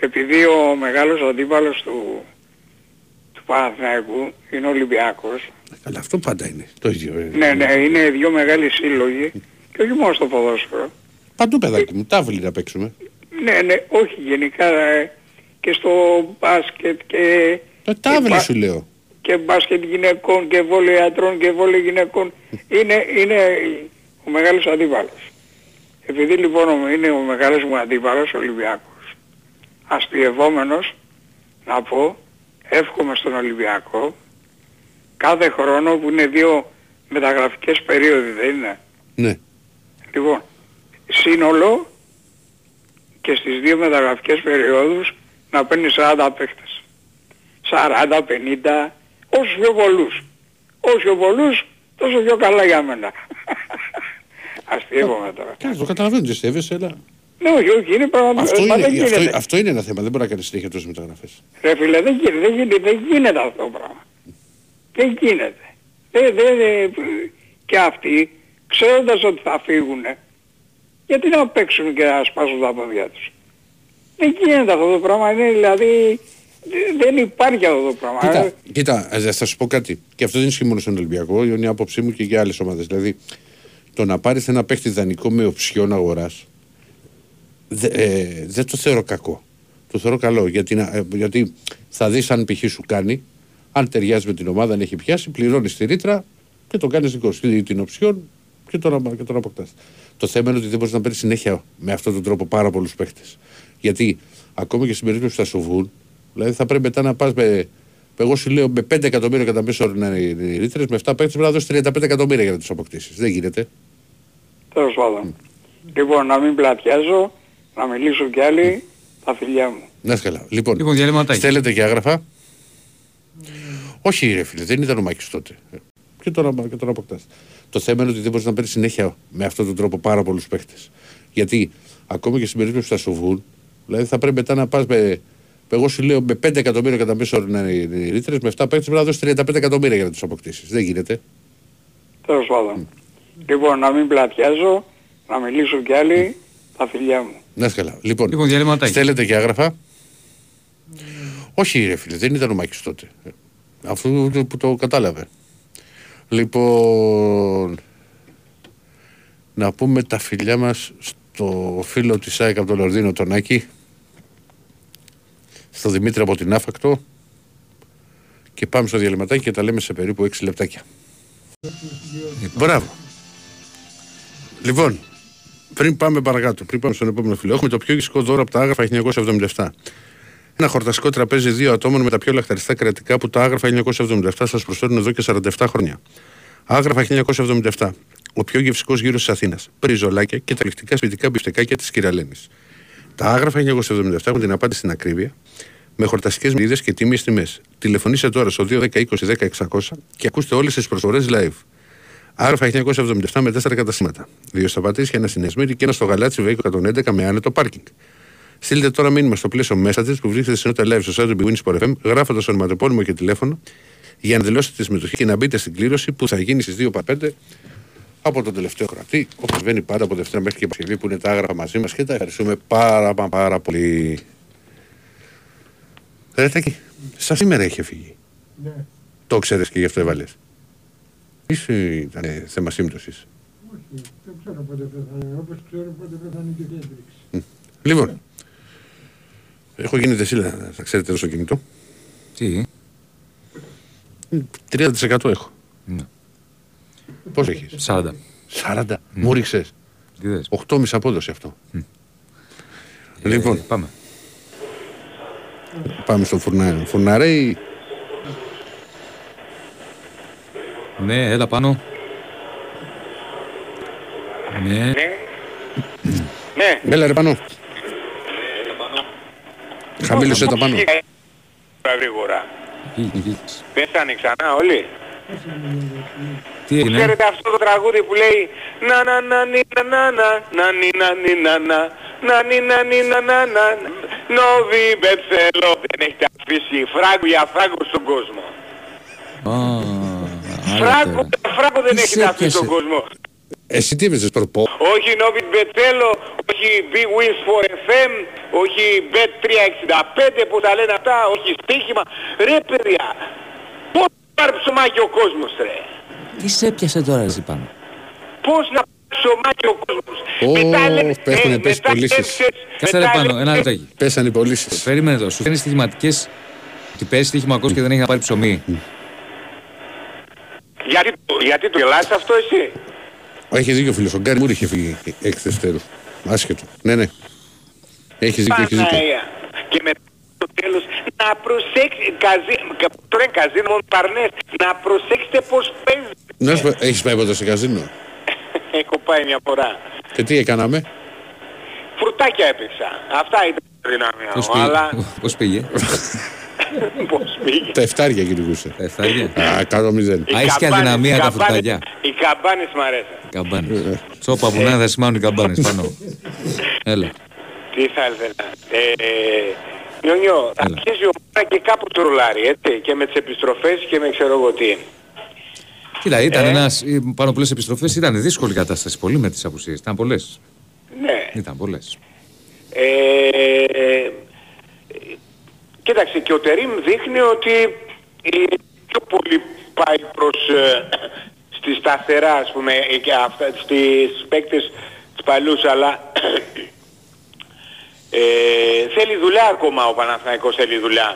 επειδή ο μεγάλος αντίπαλος του, του Παναθηναϊκού είναι ο Ολυμπιακός, Αλλά αυτό πάντα είναι το ίδιο. ε. ναι, ναι, είναι δύο μεγάλοι σύλλογοι και όχι μόνο στο ποδόσφαιρο. Παντού παιδάκι μου, τάβλη να παίξουμε. Ναι, ναι, όχι γενικά ε, και στο μπάσκετ και, Ε, τάβλη μπα- σου λέω. Και μπάσκετ γυναικών και βόλεϊ άντρων και βόλεϊ γυναικών. Είναι, είναι ο μεγάλος αντίπαλος. Επειδή λοιπόν ο- είναι ο μεγάλος μου αντίπαλος, ο Ολυμπιακός, αστειευόμενος, να πω, εύχομαι στον Ολυμπιακό, κάθε χρόνο που είναι δύο μεταγραφικές περίοδοι, δεν είναι; Ναι. Λοιπόν, σύνολο και στις δύο μεταγραφικές περιόδους να παίρνει 40 παίχτες. 40, 50, όσους πιο πολλούς. Όσο πιο πολλούς, τόσο πιο καλά για μένα. [LAUGHS] Αστείευομαι τώρα. Κάτσε, το καταλαβαίνω ότι στέβεσαι, αλλά Ναι, όχι, όχι, είναι πραγματικά. αυτό Μα δεν είναι, αυτό, γίνεται. αυτό είναι ένα θέμα. Δεν μπορεί να κάνει συνέχεια τόσες μεταγραφές. Ρε φίλε, δεν γίνεται, δεν γίνεται, δεν γίνεται αυτό το πράγμα. Δεν γίνεται. Δεν, δεν, δεν- και αυτοί, ξέροντας ότι θα φύγουν, γιατί να παίξουν και να σπάσουν τα πόδια τους. Δεν γίνεται αυτό το πράγμα, είναι δηλαδή, δε- δεν υπάρχει αυτό το πράγμα. Κοίτα, Ε, κοίτα, ε, θα σου πω κάτι. Και αυτό δεν ισχύει μόνο στον Ολυμπιακό, είναι η άποψή μου και για άλλες ομάδες. Δηλαδή, το να πάρεις ένα παίχτη δανεικό με οψιόν αγοράς, δε, ε, δεν το θεωρώ κακό. Το θεωρώ καλό, γιατί, να- ε, γιατί θα δεις αν π.χ. σου κάνει, αν ταιριάζει με την ομάδα, αν έχει πιάσει, πληρώνεις τη ρήτρα και το κάνεις δικό σου. Ή την οψιόν και τον, αμα- και τον αποκτάς. Το θέμα είναι ότι δεν μπορείς να παίρνεις συνέχεια με αυτόν τον τρόπο πάρα πολλούς παίχτες. Γιατί ακόμα και στην περίπτωση που θα σου βγουν, δηλαδή θα πρέπει μετά να πας με, εγώ σου λέω με 5 εκατομμύρια κατά μέσο όρο να είναι οι ρήτρες, με 7 παίχτες πρέπει να δώσεις 35 εκατομμύρια για να τους αποκτήσεις. Δεν γίνεται. Τέλος πάντων. Λοιπόν, να μην πλατιάζω, να μιλήσω κι άλλοι, τα φιλιά μου. Να είσαι καλά. Λοιπόν, Λοιπόν, διαλυματάκι. στέλνετε και άγραφα. Όχι ρε φίλε, δεν ήταν ο Μάκης τότε. Και τώρα, και τώρα αποκτάς. Το θέμα είναι ότι δεν μπορείς να παίρνεις συνέχεια με αυτόν τον τρόπο πάρα πολλούς παίχτες. Γιατί ακόμα και στην περίπτωση που θα σου βγουν, δηλαδή θα πρέπει μετά να πας με, εγώ σου λέω με 5 εκατομμύρια κατά μέσο όρο να είναι οι ρήτρες, με 7 παίχτες πρέπει να δώσεις 35 εκατομμύρια για να τους αποκτήσεις. Δεν γίνεται. Τέλος πάντων. Λοιπόν, να μην πλατιάζω, να μιλήσω κι άλλοι, τα φιλιά μου. Να είσαι καλά. Λοιπόν, Λοιπόν, διαλυματάκι. στέλνετε και άγραφα. Όχι ρε φίλε, δεν ήταν ο Μάκης τότε. Αφού που το κατάλαβε. Λοιπόν, να πούμε τα φιλιά μας στο φίλο της ΑΕΚ από τον Λορδίνο τον Άκη, στο Δημήτρη από την Άφακτο και πάμε στο διαλυματάκι και τα λέμε σε περίπου 6 λεπτάκια. Μπράβο. Λοιπόν, πριν πάμε παρακάτω, πριν πάμε στον επόμενο φίλο, έχουμε το πιο γευστικό δώρο από τα άγραφα 1977. Ένα χορταστικό τραπέζι δύο ατόμων με τα πιο λαχταριστά κρεατικά που τα άγραφα 1977 σας προσφέρουν εδώ και 47 χρόνια. Άγραφα 1977. Ο πιο γευστικός γύρος της Αθήνας. Μπριζολάκια και τα εκπληκτικά σπιτικά μπιφτεκάκια της κυρα-Λένης. Τα άγραφα 1977 έχουν την απάντηση στην ακρίβεια με χορταστικές μερίδες και τίμιες τιμές. Τηλεφωνήστε τώρα στο 210 20 10 600 και ακούστε όλες τις προσφορές live. Άρφα 1977 με 4 καταστήματα. Δύο στα Πατήσια, ένα στην Εσμύρη και ένα στο Γαλάτσι Βέικο 111 με άνετο πάρκινγκ. Στείλτε τώρα μήνυμα στο πλαίσιο Messages που βρίσκεται στην νότα live στο site του Big Win FM γράφοντας ονοματεπώνυμο και τηλέφωνο για να δηλώσετε τη συμμετοχή και να μπείτε στην κλήρωση που θα γίνει στις 2 παρα 5 από τον τελευταίο κρατή, όπως βαίνει πάντα από Δευτέρα μέχρι και Παρασκευή που είναι τα άγραφα μαζί μας και τα ευχαριστούμε πάρα, πάρα, πάρα πολύ. Ρετάκι, σα σήμερα είχε φύγει. Ναι. Το ξέρεις και γι' αυτό έβαλες. Είσαι ήταν ε, θέμα σύμπτωσης. Όχι, δεν ξέρω πότε πέθανε. Όπως ξέρω πότε πέθανε και η Χέντριξ. Λοιπόν, έχω γίνει δεσίλα, θα ξέρετε, στο κινητό. Τι; 30% έχω. Ναι. Πώς έχει, 40. 40. Μου ρίξε. Τι δες. 8,5 απόδοση αυτό. Λοιπόν, Ε, πάμε. πάμε στο φουρνάρι. Φουρναρέι, Ναι, έλα πάνω. Ναι. Ναι. Ναι. έλα ρε πάνω. Χαμήλωσε τα πάνω. Πήγα Γρήγορα. Βγήκε, βγήκες. Πέσανε ξανά όλοι. Τι έγινε. Ξέρετε αυτό το τραγούδι που λέει να να να νι να να να να νι να νι να να να νι να νι να να να Νόβι Μπετσέλο δεν έχετε αφήσει φράγκο για φράγκο στον κόσμο. Α, άλλα Φράγκο τώρα. για φράγκο δεν Τι έχετε σε αφήσει έπιασε. στον κόσμο. Εσύ τι έπαιζες προπό. Όχι Νόβι Μπετσέλο, όχι Big Wins for FM, όχι Bet 365 που τα λένε αυτά, όχι στοίχημα. Ρε παιδιά, πώς να πάρει ψωμάκι ο κόσμος ρε. Τι σε έπιασε τώρα, εσύ πάνω; Πώς να πάρει ψωμάκι ο κόσμος. Ω, Μετά λένε, πέφτουνε, ε, πες μετά πωλήσεις. έψες, Κάτσε μετά ρε πάνω, λένε, ένα λεπτάκι. Πέσανε οι πωλήσεις. Περίμενε εδώ. Σου φέρνει στοιχηματικές. Τι παίζει στοίχημα ακόμα και δεν έχει να πάρει ψωμί. Γιατί, το- γιατί το γελάς αυτό εσύ; Έχει δίκιο φίλο. Ο Γκάρι Μούρ είχε φύγει έκτη Δευτέρου. Άσχετο. Ναι, ναι. Έχεις δίκιο, έχεις δίκιο. Παναία. Και μετά το τέλος να προσέξετε, καζί, κα- τώρα είναι καζίνο μόνο παρνές, να προσέξετε πως παίζει. Να σου πω, έχεις πάει ποτέ σε καζίνο; [LAUGHS] Έχω πάει μια φορά. Και τι έκαναμε; Φρουτάκια έπαιξα. Αυτά ήταν τα δυνάμια Πώς μου. Αλλά πήγε. [LAUGHS] Πώς πήγε; [LAUGHS] πώς πήγε. Τα εφτάρια κυνηγούσε. Τα εφτάρια. Α, κάτω μηδέν. Οι Α, έχεις και καμπάνες- αδυναμία οι τα καμπάνες- φρουτάκια. Οι καμπάνες μ' αρέσαν. Καμπάνες. Τσόπα που να είναι θα σημάνουν οι καμπάνες πάνω. Έλα. Τι θα ήθελα. Ε, Νιονιό, Έλα. αρχίζει ο ομάδα και κάπου τρολάρει, έτσι, και με τις επιστροφές και με ξέρω εγώ τι. Κοίτα, ήταν Ε. ένας, ε, πάνω πολλές επιστροφές. Ήταν δύσκολη κατάσταση. Πολύ με τις απουσίες. Ήταν πολλές. Ναι. Ήταν πολλές. Ε, ε, κοίταξε, και ο Τερίμ δείχνει ότι ε, πιο πολύ πάει προς ε, στη σταθερά, ας πούμε, ε, και αυτά, στις παίκτες τους παλιούς, αλλά ε, θέλει δουλειά ακόμα ο Παναθηναϊκός, θέλει δουλειά.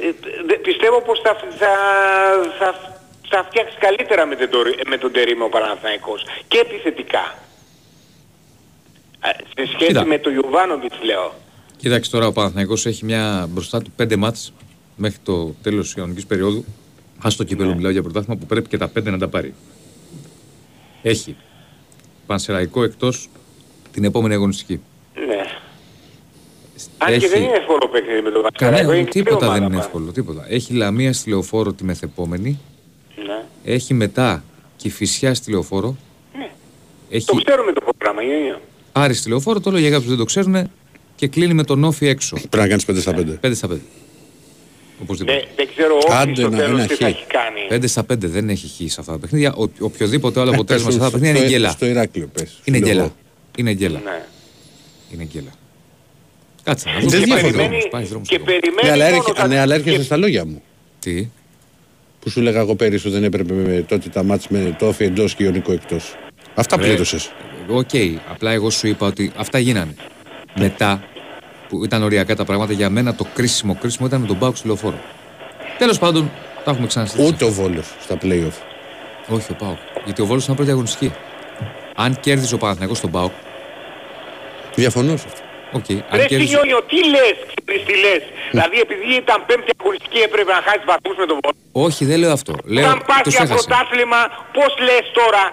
Ε, δε- πιστεύω πως θα, θα, θα, θα φτιάξει καλύτερα με τον, Τορι- με τον Τερίμ ο Παναθηναϊκός και επιθετικά. Ε, Σε σχέση Κοίτα. με τον Ιωβάνοβιτς λέω. Κοίταξε τώρα ο Παναθηναϊκός έχει μια μπροστά του πέντε μάτς μέχρι το τέλος της κανονική περίοδου. Α το κύπελο μιλάω για πρωτάθλημα που πρέπει και τα πέντε να τα πάρει. Έχει πανσεραϊκό εκτός την επόμενη αγωνιστική. Ναι. Αν και Έχει- δεν είναι εύκολο παιχνίδι με τον Παναθηναϊκό. Κανένα, είναι τίποτα κρύο δεν ομάδα είναι πάντα. εύκολο. Τίποτα. Έχει λαμία στη λεωφόρο τη μεθεπόμενη. Ναι. Έχει μετά και φυσιά στη λεωφόρο. Ναι. Έχει Το ξέρουμε το πρόγραμμα. είναι. Άρη στη λεωφόρο. Το λέω για κάποιου που δεν το ξέρουν. Και κλείνει με τον Όφη έξω. Πρέπει να κάνεις 5 στα 5. 5 στα 5. Οπωσδήποτε. Δεν, δεν ξέρω όχι Άντε στο να- τέλος ένα τι θα χ. έχει κάνει. 5 στα 5 δεν έχει χ σε αυτά τα παιχνίδια. Ο, οποιοδήποτε Ε, άλλο αποτέλεσμα σε αυτά τα παιχνίδια είναι γκέλα. Στο Ηράκλειο πες. Είναι Λέω γκέλα. εγώ. Είναι γκέλα. Ναι. Είναι γκέλα. Κάτσε να Δεν δούμε. διαφωνώ. Πάει περιμένει, δρόμος, πάει δρόμος και ακόμα. περιμένει Ναι, αλλά μόνο έρχε- τα- ναι, αλλά έρχεσαι και- στα λόγια μου. Τι; Που σου λέγα εγώ πέρυσι ότι δεν έπρεπε με τότε τα μάτς με το Όφη εντός και Ιωνικό εκτός. Αυτά Ρε, πλήρωσες. Οκ. Απλά εγώ σου είπα ότι αυτά γίνανε. Μετά που ήταν οριακά τα πράγματα για μένα το κρίσιμο κρίσιμο ήταν με τον Πάουξ στη λεωφόρο. Τέλος πάντων, τα έχουμε ξανασυζητήσει. Ούτε ο Βόλος στα play-off. Όχι, ο Πάοκ. Γιατί ο Βόλος ήταν πρώτη αγωνιστική. Αν κέρδιζε ο Παναθηναϊκός στον Πάοκ, Διαφωνώ σε αυτό. Οκ. Ρε Αν κέρδιζε. Σινιόνιο, τι λες, ξέρεις τι λες. Δηλαδή επειδή ήταν πέμπτη αγωνιστική έπρεπε να χάσεις βαθμούς με τον Βόλο. Όχι, δεν λέω αυτό. Λέω Όταν πας τους για έχασε. πρωτάθλημα, πώς λες τώρα;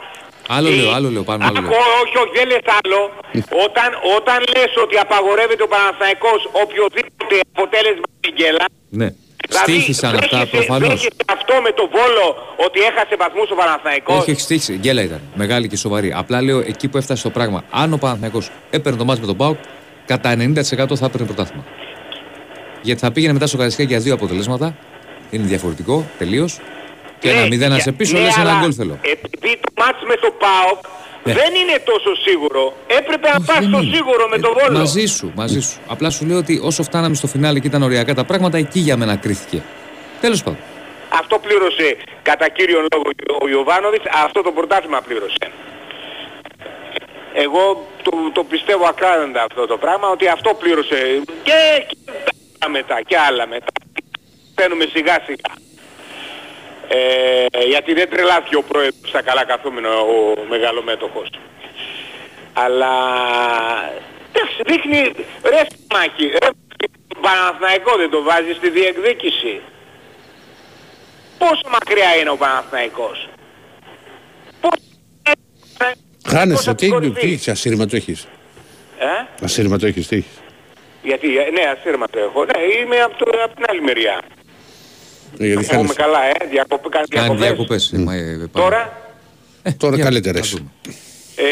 Άλλο Ε, λέω, άλλο λέω, πάνω άλλο λέω. Ακούω, όχι, όχι, δεν λες άλλο. [LAUGHS] όταν, όταν λες ότι απαγορεύεται ο Παναθηναϊκός οποιοδήποτε αποτέλεσμα στην Γκέλα, Ναι. Στήχησαν αυτά δέχεσαι- προφανώς. δέχεσαι αυτό με το Βόλο ότι έχασε βαθμούς ο Παναθηναϊκός; Όχι, όχι, στήχησε. Γκέλα ήταν. Μεγάλη και σοβαρή. Απλά λέω εκεί που έφτασε το πράγμα. Αν ο Παναθηναϊκός έπαιρνε το μάτς με τον Πάοκ, κατά 90% θα έπαιρνε πρωτάθλημα. Γιατί θα πήγαινε μετά στο Καραϊσκάκι για δύο αποτελέσματα. Είναι διαφορετικό τελείως. Και ένα Ναι, μηδέν να σε για- πίσω, ναι, λες ένα αλλά γκολ θέλω. Επειδή το μάτς με το ΠΑΟΚ Ναι. δεν είναι τόσο σίγουρο. Έπρεπε να Όχι, πας δεν στο είναι. σίγουρο με Ε, το Βόλο. Μαζί σου, μαζί σου. Απλά σου λέω ότι όσο φτάναμε στο φινάλε και ήταν ωριακά τα πράγματα, εκεί για μένα κρίθηκε. Τέλος πάντων. Αυτό πλήρωσε κατά κύριον λόγο ο Ιωβάνοβιτς, αυτό το πρωτάθλημα πλήρωσε. Εγώ το, το πιστεύω ακράδαντα αυτό το πράγμα, ότι αυτό πλήρωσε και, και άλλα μετά και άλλα μετά. Παίρνουμε σιγά σιγά. Ε, γιατί δεν τρελάθηκε ο πρόεδρος στα καλά καθούμενο ο μεγαλομέτωχος. Αλλά εντάξει, δείχνει ρε μάχη, ρε Παναθηναϊκό δεν το βάζεις στη διεκδίκηση. Πόσο μακριά είναι ο Παναθηναϊκός. Πόσο Χάνεσαι, Πώς τι, θα τι κορυφή. έχεις, ασύρματο έχεις; Ε; Ασύρματο έχεις, τι έχεις; Γιατί, ε, ναι, ασύρματο έχω. Ναι, είμαι από, το, από την άλλη μεριά. Ε, Γιατί Έχουμε χάνεσαι. καλά, ε, διακοπ, κάνει Κάνει διακοπές. διακοπέ. Τώρα, Τώρα καλύτερες. ε,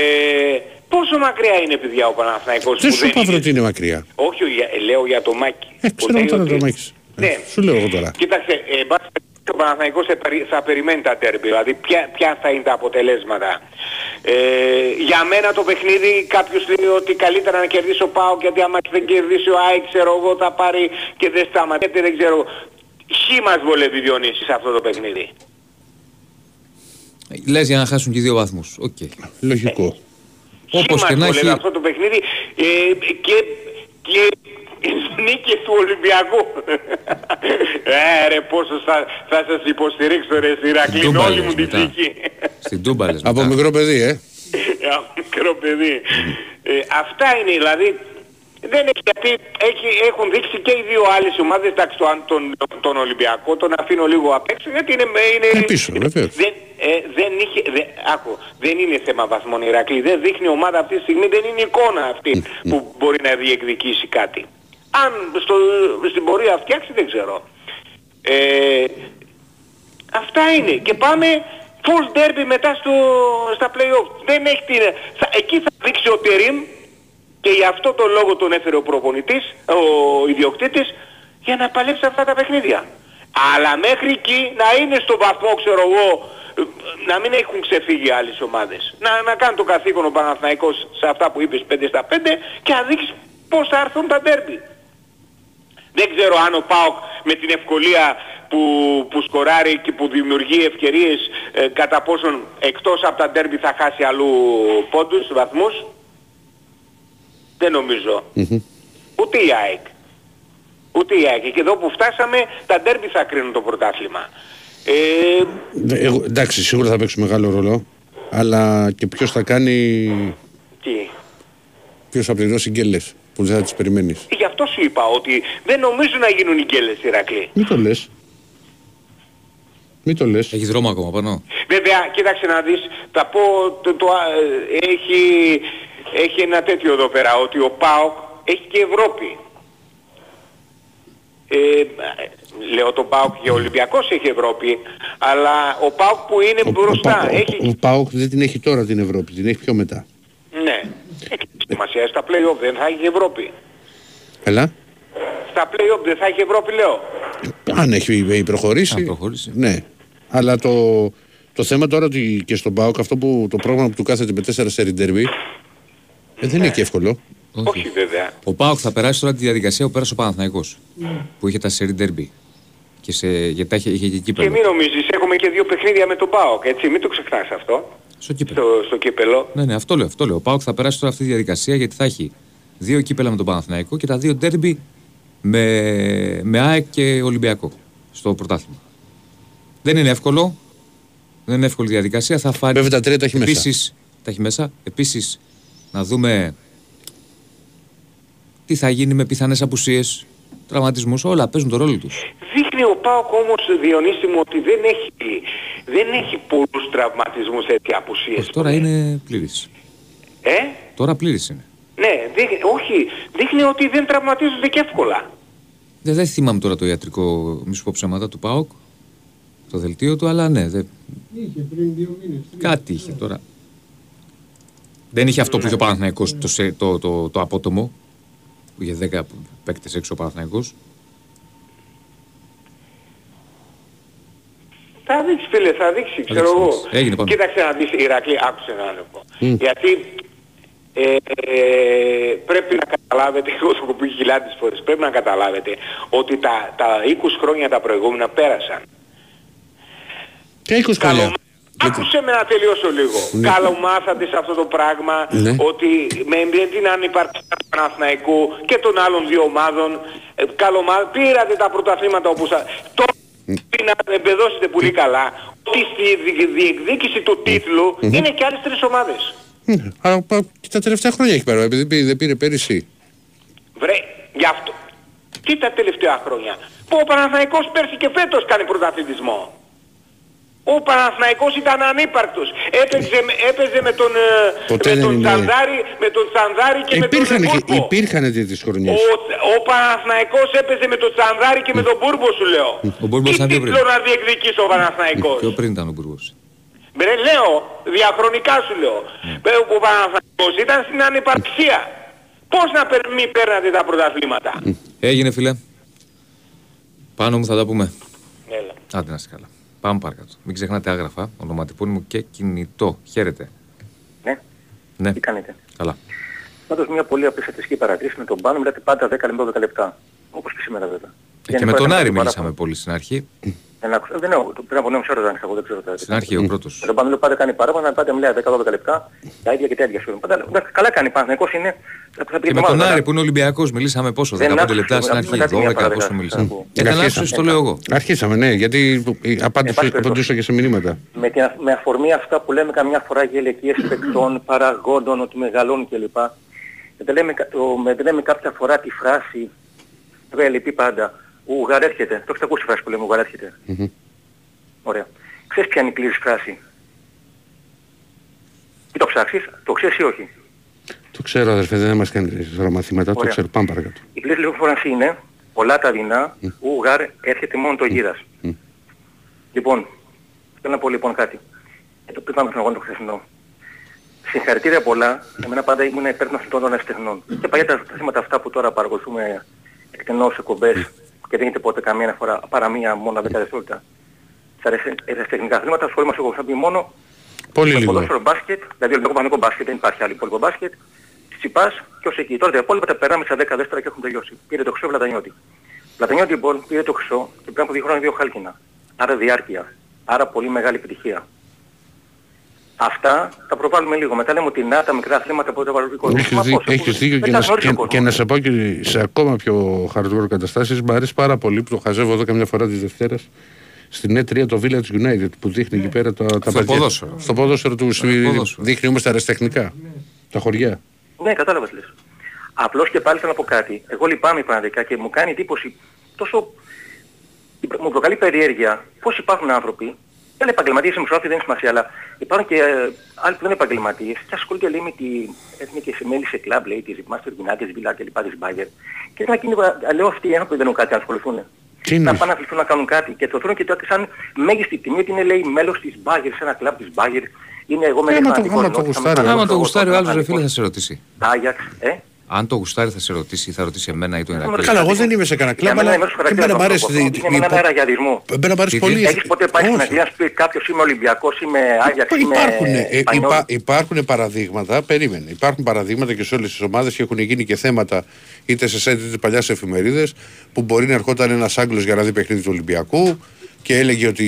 πόσο μακριά είναι παιδιά ο Παναθηναϊκός Δεν που σου είπα είναι- βρω ότι είναι μακριά. Όχι, για, ε, λέω για το Μάκη. Ε, Που ξέρω λέει τώρα ότι- το μάχης. Ναι. Σου λέω εγώ τώρα. Κοίταξε, ε, εν πάση περιπτώσει, ο Παναθηναϊκός θα, περι- θα περιμένει τα τέρμπι, δηλαδή ποια, ποια θα είναι τα αποτελέσματα. Ε, για μένα το παιχνίδι κάποιος λέει ότι καλύτερα να κερδίσει ο ΠΑΟ γιατί άμα δεν κερδίσει ο ΑΕΚ ξέρω εγώ θα πάρει και δεν σταματήσει δεν ξέρω. Χ μας βολεύει Διονύσης σε αυτό το παιχνίδι. Λες για να χάσουν και δύο βαθμούς. Οκ. Λογικό. Όπως Χ και μας να βολεύει έχει. αυτό το παιχνίδι ε, και, και νίκη του Ολυμπιακού. ε, ρε πόσο θα, θα σας υποστηρίξω ρε Σιρακλή Τούμπα όλη λες μου την μετά. ψυχή. Στην Τούμπα λες Από μετά. μικρό παιδί, ε. Για μικρό παιδί. Ε, αυτά είναι δηλαδή. Δεν έχει, γιατί έχει, έχουν δείξει και οι δύο άλλες ομάδες, εντάξει τον, τον, τον Ολυμπιακό, τον αφήνω λίγο απ' έξω, γιατί είναι... είναι Ε, πίσω, βεβαίως. δεν, ε, δεν είχε, δεν, άκου, δεν είναι θέμα βαθμών Ηρακλή, δεν δείχνει ομάδα αυτή τη στιγμή, δεν είναι εικόνα αυτή που μπορεί να διεκδικήσει κάτι. Αν στο, στην πορεία φτιάξει δεν ξέρω. Ε, Αυτά είναι. Και πάμε full derby μετά στο, στα play-off. Δεν έχει την... θα- εκεί θα δείξει ο Τερίμ και γι' αυτό το λόγο τον έφερε ο προπονητής, ο ιδιοκτήτης, για να παλέψει αυτά τα παιχνίδια. Αλλά μέχρι εκεί να είναι στο βαθμό, ξέρω εγώ, να μην έχουν ξεφύγει άλλες ομάδες. Να, να κάνει το καθήκον ο Παναθηναϊκός σε αυτά που είπες 5 στα 5 και να δείξεις πώς θα έρθουν τα derby. Δεν ξέρω αν ο ΠΑΟΚ με την ευκολία που, που σκοράρει και που δημιουργεί ευκαιρίες ε, κατά πόσον εκτός από τα ντέρμπι θα χάσει αλλού πόντους, βαθμούς. Δεν νομιζω Ούτε η ΑΕΚ. Ούτε η ΑΕΚ. Και εδώ που φτάσαμε τα ντέρμπι θα κρίνουν το πρωτάθλημα. Ε, Δε- εγώ- εντάξει, σίγουρα θα παίξουν μεγάλο ρόλο. Αλλά και ποιος θα κάνει. τι; Ποιος θα πληρώσει γκέλες που δεν θα τις περιμένεις. Γι' αυτό σου είπα ότι δεν νομίζω να γίνουν οι γκέλες Ηρακλή. Μην το λες. Μην το λες. Έχεις δρόμο ακόμα πάνω. Βέβαια, κοίταξε να δεις, θα πω, το, το, ε, έχει, έχει ένα τέτοιο εδώ πέρα, ότι ο ΠΑΟΚ έχει και Ευρώπη. Ε, λέω το ΠΑΟΚ και ο Ολυμπιακός έχει Ευρώπη, αλλά ο ΠΑΟΚ που είναι μπροστά, έχει... Ο Πάοκ δεν την έχει τώρα την Ευρώπη, την έχει πιο μετά. Ναι, έχει σημασία, στα play-off δεν θα έχει Ευρώπη. Καλά. Στα play-off δεν θα έχει Ευρώπη, λέω. Αν έχει προχωρήσει. Αν προχωρήσει. Ναι. Αλλά το, το θέμα τώρα ότι και στον Πάοκ αυτό που το πρόγραμμα που του κάθεται με 4 σερι ντερμπι, ε, δεν είναι και εύκολο. Όχι βέβαια. Ο Πάοκ θα περάσει τώρα τη διαδικασία που πέρασε ο Παναθηναϊκός Που είχε τα σερι ντέρμπι. Και σε, γιατί τα είχε, είχε και Και κύπελο. μην νομίζεις, έχουμε και δύο παιχνίδια με τον ΠΑΟΚ, έτσι, μην το ξεχνάς αυτό, Στο κύπελο. στο, στο κύπελο. Ναι, ναι, αυτό λέω. Αυτό λέω. Ο Πάοκ θα περάσει τώρα αυτή τη διαδικασία γιατί θα έχει δύο κύπελα με τον Παναθηναϊκό και τα δύο ντέρμπι με, με ΑΕΚ και Ολυμπιακό στο πρωτάθλημα. Δεν είναι εύκολο. Δεν Δεν είναι εύκολη διαδικασία. Θα φάρει. Βέβαια τα τρία τα έχει μέσα. Επίσης, τα έχει μέσα. Επίσης, να δούμε τι θα γίνει με πιθανές απουσίες, τραυματισμούς. Όλα παίζουν τον ρόλο τους. Δείχνει ο Πάοκ όμως Διονύση μου ότι δεν έχει, δεν έχει πολλούς τραυματισμούς έτσι απουσίες. Τώρα είναι πλήρης. Ε; Τώρα πλήρης είναι. Ναι, δείχνει, όχι, δείχνει ότι δεν τραυματίζονται και εύκολα. Δεν, δεν θυμάμαι τώρα το ιατρικό, μη σου πω ψέματα του ΠΑΟΚ, το δελτίο του, αλλά ναι, δεν, Είχε πριν δύο μήνες. τρεις. κάτι είχε τώρα. Δεν είχε αυτό που είχε ο Παναθηναϊκός, το, σε- το, το, το απότομο, που είχε 10 παίκτες έξω ο Παναθηναϊκός. Θα δείξει φίλε, θα δείξει, ξέρω δείξει, εγώ. θα δείξει. Έγινε, πάμε. Κοίταξε να δεις Ηρακλή, άκουσε να το πω. Γιατί ε, ε, πρέπει να καταλάβετε, εγώ το έχω πει χιλιάδες φορές, πρέπει να καταλάβετε ότι τα, τα 20 χρόνια τα προηγούμενα πέρασαν. Και 20 χρόνια; Καλό... Άκουσε με να τελειώσω λίγο. Ναι. Καλό μάθατε σε αυτό το πράγμα Ναι. ότι με με την ανυπαρξία του Παναθηναϊκού και των άλλων δύο ομάδων ε, καλό μά- πήρατε τα πρωταθλήματα όπως θα... Τώρα πρέπει να εμπεδώσετε πολύ καλά ότι στη δι- διεκδίκηση του τίτλου είναι και άλλες τρεις ομάδες. Ναι, Αλλά πα- και τα τελευταία χρόνια έχει πάρει, επειδή πήρε- δεν πήρε πέρυσι. Βρε, γι' αυτό. Τι τα τελευταία χρόνια. Που ο Παναθηναϊκός πέρσι και φέτος κάνει πρωταθλητισμό. Ο Παναθηναϊκός ήταν ανύπαρκτος. Έπαιζε, με- έπαιζε με τον, ε, Ποτέ με δεν τον είναι- Τσανδάρη, με τον Τσανδάρη και Υπήρχαν, με τον και, Μπούρμπο. υπήρχαν τέτοιες χρονιές. Ο, ο Παναθηναϊκός έπαιζε με τον Τσανδάρη και με τον Μπούρμπο σου λέω. Ο Μπούρμπος Τι ήταν πιο πριν. τίτλο να διεκδικήσει ο Παναθηναϊκός; Πιο πριν ήταν ο Μπουργός. Μπρε, λέω, διαχρονικά σου λέω. Ε, Ο Παναθηναϊκός ήταν στην ανυπαρξία. Πώς να περ, μη παίρνατε τα πρωταθλήματα; Έγινε φίλε. Πάνω μου θα τα πούμε. Έλα. Άντε να είστε καλά. Πάμε παρακάτω. Μην ξεχνάτε άγραφα, ονοματεπώνυμο και κινητό. Χαίρετε. Ναι, Ναι, τι κάνετε; καλά. Πάντως μια πολύ απλή στατιστική παρατήρηση με τον Πάνο μιλάτε πάντα 10 με 12 λεπτά. Όπως και σήμερα βέβαια. Ε, και με τον Άρη μιλήσαμε πολύ στην αρχή. Δεν άκουσα. Δεν έχω. Πριν από 9 ώρες δεν είχα, εγώ δεν ξέρω τα Στην αρχή ο πρώτος. Με τον Πάνο πάντα κάνει παράπονα, πάντα μιλάει 10-12 λεπτά, τα ίδια και τα ίδια σου. Πάντα, εντάξει, καλά κάνει, Παναθηναϊκός είναι. Θα, θα πει Και με εβδομάδα τον μετά. Άρη που είναι Ολυμπιακός μιλήσαμε πόσο, 15 Δεν άκουσα, λεπτά στην μετά- αρχή, μετά τη μία 12 παραδείγμα, πόσο θα μιλήσαμε. πω. Ε, δεν Αρχίσαμε. άκουσες, το λέω εγώ. Αρχίσαμε, ναι, γιατί η απάντηση, πάση περιπτώσει. απαντούσα και σε μηνύματα. με, την, με αφορμή αυτά που λέμε καμιά φορά για ηλικίες παικτών, παραγόντων, ότι μεγαλώνουν κλπ. Δεν λέμε, κα- το- με- δεν λέμε κάποια φορά τη φράση, βέβαια λυπεί πάντα, ο Ουγγαρ έρχεται. Το έχετε ακούσει η φράση που λέμε, ο Ουγγαρ έρχεται. Ωραία. Ξέρεις ποια είναι η πλήρης φράση; Τι το ψάξεις, το ξέρεις ή όχι; Το ξέρω αδερφέ, δεν μας κάνει τώρα μαθήματα, το Ωραία. ξέρω. Πάμε παρακάτω. Η πλήρης λοιπόν φράση είναι, πολλά τα δεινά, ο Ουγγαρ έρχεται μόνο το γύρας. Λοιπόν, θέλω να πω λοιπόν κάτι. Ε, το πήγαμε στον αγώνα το χθεσινό. Συγχαρητήρια πολλά. Εμένα πάντα ήμουν υπέρ των αθλητών των αριστεχνών. Και παλιά τα τα θέματα αυτά που τώρα παρακολουθούμε εκτενώς σε κομπές και δεν γίνεται ποτέ καμία φορά παρά μία μόνο 10 δευτερόλεπτα. Στα αριστεχνικά αθλήματα ασχολούμαστε εγώ θα πει μόνο Πολύ με λίγο. ποδόσφαιρο μπάσκετ, δηλαδή ολυμπιακό πανικό μπάσκετ, δεν υπάρχει άλλο υπόλοιπο μπάσκετ. Τσιπάς και ως εκεί. Τώρα τα υπόλοιπα τα περάμε στα 10 δεύτερα και έχουν τελειώσει. Πήρε το χρυσό Βλατανιώτη. Βλατανιώτη λοιπόν πήρε το χρυσό και πριν από δύο χρόνια δύο χάλκινα. Άρα διάρκεια. Άρα πολύ μεγάλη επιτυχία. Αυτά τα προβάλλουμε λίγο. Μετά λέμε ότι να τα μικρά αθλήματα που δεν βάλουν κόσμο. Έχεις, Μα δί- πώς, έχεις αφού δίκιο δεν και τα να, γνωρίζει ο και, κόσμος. και να σε πω και σε ακόμα πιο hardcore καταστάσεις μου αρέσει πάρα πολύ που το χαζεύω εδώ καμιά φορά της Δευτέρας στην E3 το Village United που δείχνει εκεί πέρα τα, τα Στο παιδιά. ποδόσφαιρο. Στο ποδόσφαιρο του. στη- ποδόσφαιρο. Δείχνει όμως τα αεραστεχνικά. Τα χωριά. Ναι, κατάλαβα τι λες. Απλώς και πάλι θέλω να πω κάτι. Εγώ λυπάμαι πραγματικά και μου κάνει εντύπωση τόσο... Μου προκαλεί περιέργεια πώς υπάρχουν άνθρωποι, δεν είναι επαγγελματίες, δημοσιογράφοι δεν έχει σημασία, αλλά υπάρχουν και ε, άλλοι που δεν είναι επαγγελματίες και ασχολούνται λέει με τη έθνη σε μέλη σε κλαμπ, λέει, της Master United, της Villa κλπ. της Bayer. Και να γίνει, λέω αυτοί οι άνθρωποι δεν έχουν κάτι να ασχοληθούν. Τι είναι. Να πάνε να αθληθούν να κάνουν κάτι και το θεωρούν και τότε σαν μέγιστη τιμή ότι είναι λέει μέλος της Bayer, σε ένα κλαμπ της Bayer. Είναι εγώ με Ε, άμα το- φανατικός, άμα το ενώ θα γουστάρει. με Άμα το φανατικός, γουστάρει ο θα άλλος ρε φανατικός. φίλε θα σε ρωτήσει. Άγιαξ, ε; Αν το γουστάρει θα σε ρωτήσει, θα ρωτήσει εμένα ή τον Ηρακλή. Καλά, εγώ δεν είμαι σε κανένα Για κλαμπ, μένα αλλά είναι μέρος του και εμένα χαρακτήρα μ' αρέσει. αυτό. η- Είναι η- με έναν αέρα γιαδισμό. Εμένα μ' αρέσει Τι- πολύ. Έχεις ποτέ πάει στην Όχι. Αγγλία να σου πει κάποιος είμαι Ολυμπιακός, είμαι Άγιαξ, είμαι Υπάρχουν, ε, Ισπανιόλ. υπά, υπάρχουν παραδείγματα, περίμενε. Υπάρχουν παραδείγματα και σε όλες τις ομάδες και έχουν γίνει και θέματα είτε σε site είτε παλιά εφημερίδες που μπορεί να ερχόταν ένας Άγγλος για να δει παιχνίδι του Ολυμπιακού και έλεγε ότι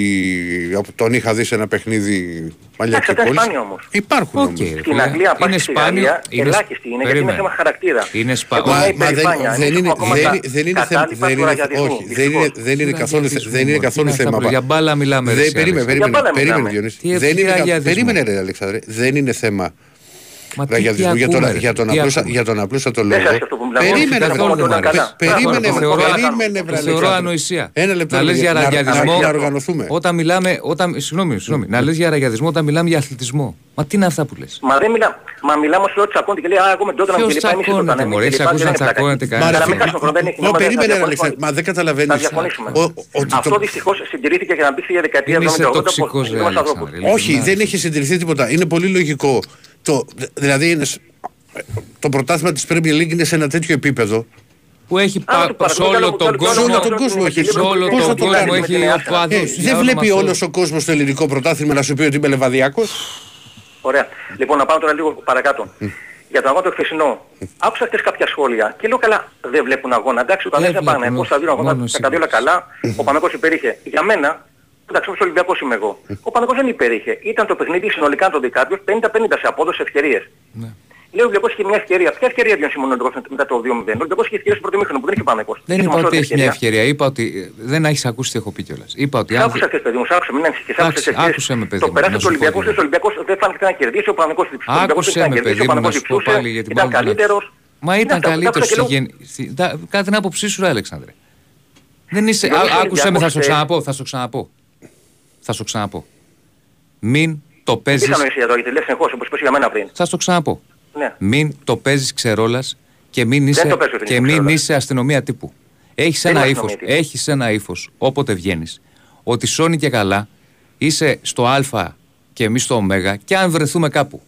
τον είχα δει σε ένα παιχνίδι παλιά Εντάξει, και αυτά είναι πόλης. σπάνιο όμως. Υπάρχουν Οκ, όμως. ρε Στην φίλε. Αγγλία, Είναι πάει στη σπάνιο. Γαλλία, είναι ελάχιστη είναι, γιατί είναι περίμενε. θέμα χαρακτήρα. Είναι σπάνιο. Εγώ Μα, είμαι μα δεν, υπερηφάνεια, δεν είναι είναι, ακόμα δεν, τα είναι- δεν είναι θέμα. κατάλοιπα Δεν του είναι, ραγιατισμού, όχι, δεν είναι, δυστυχώς. δεν είναι καθόλου, Ραγιατισμού, δεν είναι τι καθόλου είναι αυτά θέμα. που- για μπάλα μιλάμε, ρε, Δεν, εσύ, περίμενε, Άλεξ. περίμενε, Για μπάλα περίμενε, μιλάμε. Διονύση. Τι- Δεν τι είναι, κα- ραγιατισμό. περίμενε, ρε Αλεξάνδρε. Δεν είναι θέμα Μα τι- ραγιατισμού τι για τον, ακούμε, ρε, για τον, τι απλούσα, ακούμε. για τον απλούστατο Δεν λόγο. σας αυτό που μιλάμε. Περίμενε, Όχι, βρε, καθόλου δεν μ' αρέσει. πε- περίμενε, Το θεωρώ- περίμενε, βρε, το θεωρώ Αλεξάνδρε. ανοησία. Ένα λεπτό. Να λες για να- να- ραγιατισμό. Να οργανωθούμε. Όταν μιλάμε. Όταν, συγγνώμη, συγγνώμη. Να λες για ραγιατισμό όταν μιλάμε για αθλητισμό. Μα τι είναι αυτά που λες; Μα δεν μιλά, μα μιλάμε όσο τσακώνεται και λέει Α, εγώ με τότε να Ποιος μην κλπ. Εμείς τσακώνεται, το μωρέ, κάναμε. έχεις κλπ. ακούσει Δεν να είναι πλάκα. τσακώνεται Μα, κανένας. Αλλά ρε, μην χάσουμε χρόνο, δεν έχει Μα νόημα, θα περίμενε, ρε, διαφωνήσουμε. Αλεξάνδρε. Μα δεν Θα καταλαβαίνεις. διαφωνήσουμε. Ο- ότι Αυτό το- δυστυχώς συντηρήθηκε για να μπει στη δεκαετία Δεν είσαι 70-80 τοξικός, ρε, μας ανθρώπους. Αλέξανδρε. Όχι, ειλικρινά. δεν έχει συντηρηθεί τίποτα. Είναι πολύ λογικό. Το, δηλαδή, είναι, σ- το πρωτάθλημα της Premier League είναι σε ένα τέτοιο επίπεδο. Που έχει Α, πα- το παρακολουθώ, σε όλο άλλο- τον άλλο- Σε κόσμο. όλο άλλο- τον κόσμο έχει. Σε όλο Πώς θα τον το κόσμο κάνουμε έχει με την Ε, οπαδούς. δεν βλέπει όλος ο κόσμος το ελληνικό πρωτάθλημα να σου πει ότι είμαι λεβαδιακός; Ωραία. Λοιπόν, να πάμε τώρα λίγο παρακάτω. Για τον αγώνα το χθεσινό. Άκουσα χθες κάποια σχόλια και λέω καλά, δεν βλέπουν αγώνα. Εντάξει, ο Δεν Παναγιώτης δεν πάνε. βλέπουν, Πώς θα δίνουν αγώνα, μόνο τα τα δύο όλα εσύ. καλά. Ο Παναγιώτης υπερήχε. Για μένα, εντάξει, όπως Ολυμπιακός είμαι εγώ. Ο Παναγιώτης δεν υπερήχε. Ήταν το παιχνίδι συνολικά αν το δει κάποιος 50-50 σε απόδοση ευκαιρίες. Ναι. Λέει ο Ολυμπιακός είχε μια ευκαιρία. Ποια ευκαιρία διόνυσε μόνο μετά το 2-0. Ο Ολυμπιακός είχε ευκαιρία στο πρώτο μήχρονο που δεν είχε Παναγιώτης. Δεν Είχε είπα μόνο ότι πρώτη έχει μια ευκαιρία. Είπα ότι ε, δεν έχεις ακούσει τι έχω πει κιόλας. Είπα ότι Σ' αν. άκουσα χθες παιδί μου, σ' άκουσα, μην ανησυχείς. Εντάξει, Άκουσες χθες. άκουσε με, παιδί Το μου, περάσει να του σου πω Ολυμπιακού, τι ο Ολυμπιακός δεν φάνηκε να κερδίσει, ο Παναγικός ο Ολυμπιακός Άκουσε δεν με, κερδίσει, παιδί ο μου, να Παναγικός σου πω διψούσε, πάλι γιατί ήταν μάλλον. καλύτερος. Μα Είναι ήταν αυτά, καλύτερος άκουσα και στη λέω, γεν... στη- τα- Κατά την άποψή σου, ρε Αλέξανδρε. Δεν είσαι. Εγώ Α- είμαι Άκουσε με, θα σου Ολυμπιακός, ξαναπώ. Θα σου ξαναπώ. Θα σου ξαναπώ. Μην το Τι παίζει. θα νοήσει εδώ, γιατί λες συνεχώς, όπως είπες για μένα πριν. Θα στο ξαναπώ. Ναι. Μην το παίζεις ξερόλας και μην είσαι, το παίζω, δεν και είναι μην ξερόλας. είσαι αστυνομία τύπου. Έχεις Δεν ένα είμαι ύφος. αστυνομία τύπου. Έχεις ένα ύφος όποτε βγαίνεις ότι σώνει και καλά είσαι στο Α και εμείς στο Ω και αν βρεθούμε κάπου.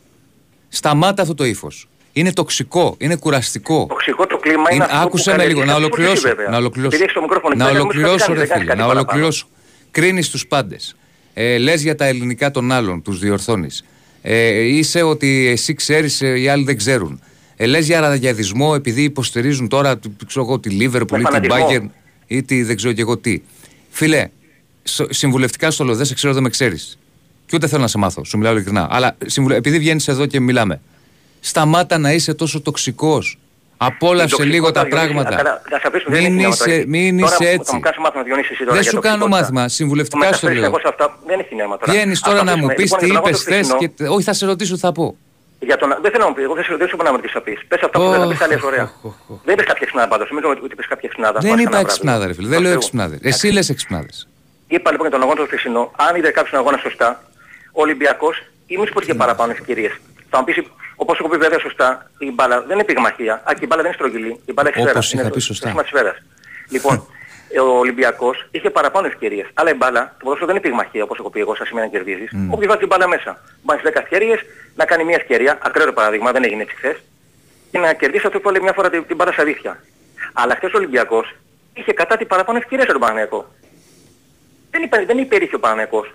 Σταμάτα αυτό το ύφος. Είναι τοξικό, είναι κουραστικό. Τοξικό το κλίμα είναι, Είναι, αυτό που άκουσε με καλύπτει λίγο, να αυτούς που ολοκληρώσω. εσύ, βέβαια. Να ολοκληρώσω. Επειδή έχεις το μικρόφωνο Να εκεί, όμως ολοκληρώσω, δεν ρε κάνεις φίλε. κάτι Να παραπάνω. ολοκληρώσω. Κρίνεις τους πάντες. Ε, Λες για τα ελληνικά των άλλων, τους διορθώνεις. Ε, είσαι ότι εσύ ξέρεις, οι άλλοι δεν ξέρουν. Ε, Λες για ραδιαδισμό επειδή υποστηρίζουν τώρα τ- ξέρω εγώ, τη Λίβερπουλ ή Με την φανατισμό. Bayern ή τη δεν ξέρω και εγώ τι. Φίλε, σο- συμβουλευτικά στο λέω, δεν σε ξέρω, δεν με ξέρεις. Και ούτε θέλω να σε μάθω, σου μιλάω ειλικρινά. Αλλά συμβουλε- επειδή βγαίνεις εδώ και μιλάμε, σταμάτα να είσαι τόσο τοξικός. Απόλαυσε Η λίγο τα τοξικότητα, Διονύση, πράγματα. καλά, θα σε αφήσω, δεν Μην έχει νόημα είσαι, τώρα. μην Τώρα είσαι Θα έτσι. μου κάνεις μάθημα Διονύση εσύ τώρα Δεν για σου κάνω τοξικότητα. μάθημα, συμβουλευτικά Το στο μεταφέρεις λέω. εγώ σε αυτά, δεν έχει νόημα τώρα. Βγαίνεις Ας τώρα να μου αφήσουμε. πεις Λοιπόν, τι για τον είπες αγώνα του χθες χθεσινό, και. Όχι, θα σε ρωτήσω τι θα πω. Για τον... Δεν θέλω να μου πεις, εγώ δεν σε ρωτήσω να μου τι θα πεις. Πες αυτά που Ωχ, θες να πεις, θα λες ωχ, ωραία. ωχ, ωχ. Δεν είπες κάποια εξυπνάδα πάντως, νομίζω ότι είπες κάποια εξυπνάδα. Δεν Πας είπα κανένα βράδυ. εξυπνάδα, ρε φίλε. Δεν Προς λέω Θεού. εξυπνάδες. Εσύ λες εξυπνάδες. Είπα λοιπόν για τον αγώνα του χθεσινό, αν είδε κάποιος τον αγώνα σωστά, ο Ολυμπιακός ή μη σου πω και παραπάνω ευκαιρίες. Θα μου πεις, όπως έχω πει βέβαια σωστά, η μπάλα δεν είναι πυγμαχία. Α, και η μπάλα δεν είναι στρογγυλή. Η μπάλα έχει Όπως σφαίρα. είχα Είναι πει το- σωστά. το σήμα της σφαίρας. Λοιπόν, [LAUGHS] ο Ολυμπιακός είχε παραπάνω ευκαιρίες. Αλλά η μπάλα, το ποδόσφαιρο δεν είναι πυγμαχία όπως έχω πει εγώ, σας σημαίνει να κερδίζεις. Mm. Όποιος βάζει την μπάλα μέσα. Βάζει 10 ευκαιρίες, να κάνει μια ευκαιρία, ακραίο παράδειγμα, δεν έγινε έτσι χθες, και να κερδίσει αυτό που έλεγε μια φορά την, την μπάλα στα δίχτυα. Αλλά χθες ο Ολυμπιακός είχε κατά την παραπάνω ευκαιρίες από τον Παναγιακό. Δεν, υπε, δεν υπερήχε ο Παναγιακός.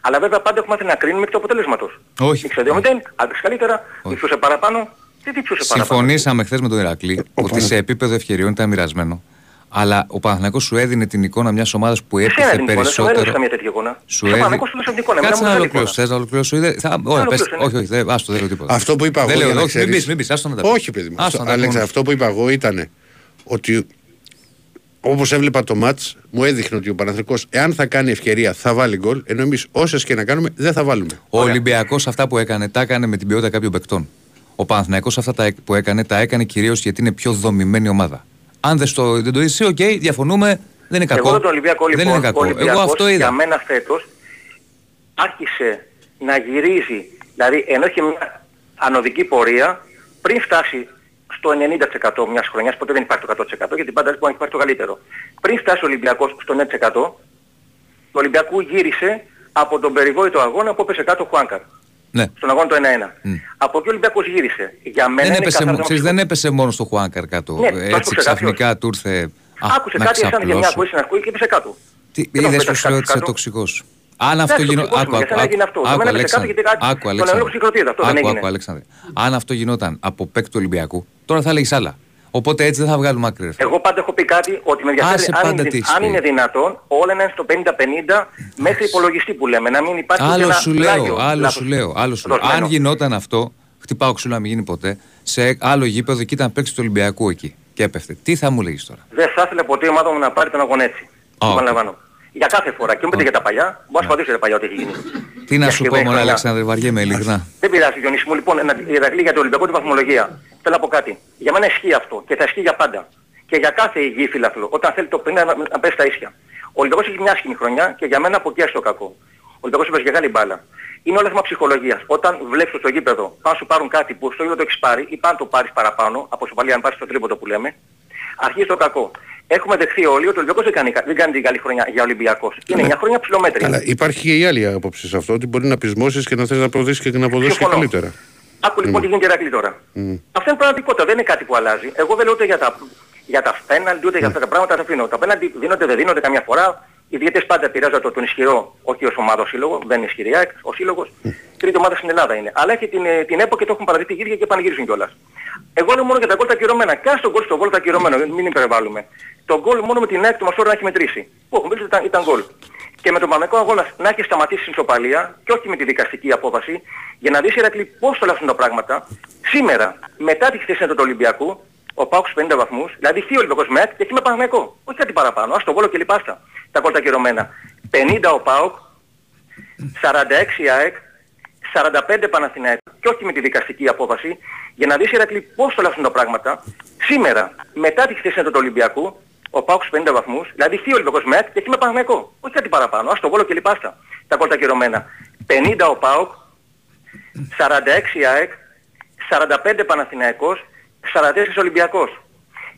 Αλλά βέβαια πάντα έχουμε μάθει να κρίνουμε εκ του αποτελέσματος. Όχι. Ήξερε 2-0, άντρες καλύτερα, διψούσε παραπάνω, δεν διψούσε παραπάνω; Συμφωνήσαμε χθες με τον Ηρακλή ότι σε επίπεδο ευκαιριών ήταν μοιρασμένο. Αλλά ο Παναθηναϊκός σου έδινε την εικόνα μιας ομάδας που Εσένα έπιθε την εικόνα, σου έδωσε περισσότερο. καμία τέτοια εικόνα. Σου Στο έδινε. Παναγιακό σου έδωσε την εικόνα, εμένα Κάτσε μου να έδωσε την ολοκληρώσω. εικόνα. Θες να ολοκληρώσω. Είδε- θα- Ωραία, πες. ολοκλήρωσε, ναι. Όχι, όχι, δεν- άστο, δεν λέω τίποτα. Αυτό που είπα εγώ. Δεν λέω, για να όχι, μην ξέρεις- πεις, μην πεις, άστο να τα πει. Όχι, παιδί μου. Άστο Αυτό, να τα Αλέξα, πούμε. αυτό που είπα εγώ ήταν ότι όπως έβλεπα το ματς, μου έδειχνε ότι ο Παναθηναϊκός εάν θα κάνει ευκαιρία θα βάλει γκολ, ενώ εμείς όσες και να κάνουμε δεν θα βάλουμε. Ο Ολυμπιακός αυτά που έκανε, τα έκανε με την ποιότητα κάποιων παικτών. Ο Παναθηναϊκός αυτά τα που έκανε, τα έκανε κυρίως γιατί είναι πιο δομημένη ομάδα. Αν δεν, στο, δεν το είσαι, οκ, διαφωνούμε, δεν είναι κακό. Εγώ τον Ολυμπιακό λοιπόν, δεν είναι ο κακό. Ολυμπιακός Εγώ αυτό για είδα. μένα φέτος άρχισε να γυρίζει, δηλαδή ενώ είχε μια ανωδική πορεία, πριν φτάσει στο 90% μιας χρονιάς, ποτέ δεν υπάρχει το 100% γιατί πάντα μπορεί να υπάρχει το καλύτερο. Πριν φτάσει ο Ολυμπιακός στο 9%, το Ολυμπιακού γύρισε από τον περιβόητο αγώνα που έπεσε κάτω ο Χουάνκαρ. Ναι. Στον αγώνα το 1-1. Από εκεί ο Ολυμπιακός γύρισε. Για μένα Δεν είναι έπεσε, καθαρό μο- ξέρεις, δεν έπεσε μόνο στο Χουάνκαρ κάτω. Ναι, το Έτσι άκουσε ξαφνικά του ήρθε. Α, Άκουσε να κάτι σαν γενιά ξαπλώσω. που είσαι να ακούει και έπεσε κάτω. Τι, Δεν τον είδες πέταξε που σου λέω ότι κάτω. είσαι τοξικός. Αν αυτό Εντάξει, γινόταν. τοξικός Άκου, είμαι, για σένα έγινε αυτό. άκου, Για άκου, μένα έπεσε κάτω Αλέξανδρε. γιατί κάτι- Άκου, τον Αλέξανδρε. έλεγχο συγκροτείται, αυτό δεν Άκου, έγινε. άκου, Αλέξανδρε. Αν αυτό γινόταν από παίκτη του Ολυμπιακού, τώρα θα έλεγες άλλα. Οπότε έτσι δεν θα βγάλουμε άκρη. ρε φίλε. Εγώ πάντα έχω πει κάτι ότι με ενδιαφέρει Άσε αν, πάντα είναι, τις έχεις αν πεις. είναι δυνατόν όλα να είναι στο 50-50 μέχρι υπολογιστή που λέμε. Να μην υπάρχει και Άλλο ένα σου πλάγιο λέω, άλλο λάθος. σου λέω, άλλο σου λέω. δοσμένο. Αν γινόταν αυτό, χτυπάω ξύλο να μην γίνει ποτέ, σε άλλο γήπεδο και ήταν παίξει του Ολυμπιακού εκεί και έπεφτε. Τι θα μου λέγεις τώρα; Δεν θα ήθελα ποτέ η ομάδα μου να πάρει τον αγώνα έτσι. Α, Επαναλαμβάνω. Για κάθε φορά. Και μην πείτε για τα παλιά. Μπορεί να σπαθήσω για τα παλιά ό,τι έχει γίνει. Τι να Για σου πω, συγκεκριμένη Μωρέ χρονιά. Αλέξανδρε, βαριέμαι ειλικρινά. Δεν πειράζει, Διονύση μου. Λοιπόν, ένα Ηρακλή για το Ολυμπιακό τη βαθμολογία. Θέλω να πω κάτι. Για μένα ισχύει αυτό και θα ισχύει για πάντα. Και για κάθε υγιή φιλαθλό. Όταν θέλει το 50 να, να πέσει στα ίσια. Ο Ολυμπιακός έχει μια άσχημη χρονιά και για μένα από εκεί στο κακό. Ο Ολυμπιακός έπαιζε μεγάλη μπάλα. Είναι όλα θέμα ψυχολογίας. Όταν βλέπεις στο γήπεδο, πάνε να σου πάρουν κάτι που στο γήπεδο το έχεις πάρει ή πάνε το πάρεις παραπάνω, από σοπαλία αν πάρεις το τρίποντο που λέμε, αρχίζει το κακό. Έχουμε δεχθεί όλοι ότι ο Ολυμπιακός δεν κάνει, κα- δεν κάνει την καλή χρονιά για Ολυμπιακός. Είναι μια χρονιά ψηλομέτρη. Αλλά υπάρχει και η άλλη άποψη σε αυτό ότι μπορεί να πεισμώσεις και να θες να προωθήσεις και να αποδώσεις και Συμφωνώ. καλύτερα. Άκου λοιπόν τι γίνεται Ηρακλή τώρα. Αυτό είναι πραγματικότητα, δεν είναι κάτι που αλλάζει. Εγώ δεν λέω ούτε για τα, για τα πέναλτι, ούτε για αυτά τα πράγματα τα αφήνω. Τα πέναλτι δίνονται, δεν δίνονται καμιά φορά. Οι διαιτές πάντα επηρεάζονται τον ισχυρό, όχι ως ομάδα ο σύλλογο, δεν είναι ισχυρή ΑΕΚ, ο σύλλογος. Τρίτη ομάδα στην Ελλάδα είναι. Αλλά έχει την, ε, την ΕΠΟ και το έχουν παραδείξει γύρια και πανηγύρισουν κιόλας. Εγώ λέω μόνο για τα γκολ τα ακυρωμένα. Κάνε τον γκολ στο γκολ τα ακυρωμένο, μην υπερβάλλουμε. Το γκολ μόνο με την ΑΕΚ του Μασόρα να έχει μετρήσει. Που έχουμε πει ότι ήταν, ήταν γκολ. Και με τον Παναγικό αγώνας να έχει σταματήσει στην ισοπαλία και όχι με τη δικαστική απόφαση για να δεις Ηρακλή πώς το αλλάζουν τα πράγματα. Σήμερα, μετά τη χθεσινή του Ολυμπιακού, ο Πάουκς 50 βαθμούς, δηλαδή φύγει ο Ολυμπιακός με ΑΕΚ και εκεί με Παναγικό. Όχι κάτι παραπάνω, ας το βόλο και λιπάστα. Τα κόλτα κυρωμένα. 50 ο Πάουκ, 46 ΑΕΚ, 45 Παναθηναϊκό και όχι με τη δικαστική απόφαση για να δεις Ηρακλή πώς το αλλάζουν τα πράγματα. Σήμερα, μετά τη χθεσινή του Ολυμπιακού, ο Πάουκ 50 βαθμούς, δηλαδή φύγει ο Ολυμπιακός με ΑΕΚ και εκεί με Παναγικό. Όχι κάτι παραπάνω, ας το βόλο και λιπάστα. Τα κόλτα κυρωμένα. 50 ο Πάουκ, 46 ΑΕΚ, 45 Παναθηναϊκός, 44 Ολυμπιακός.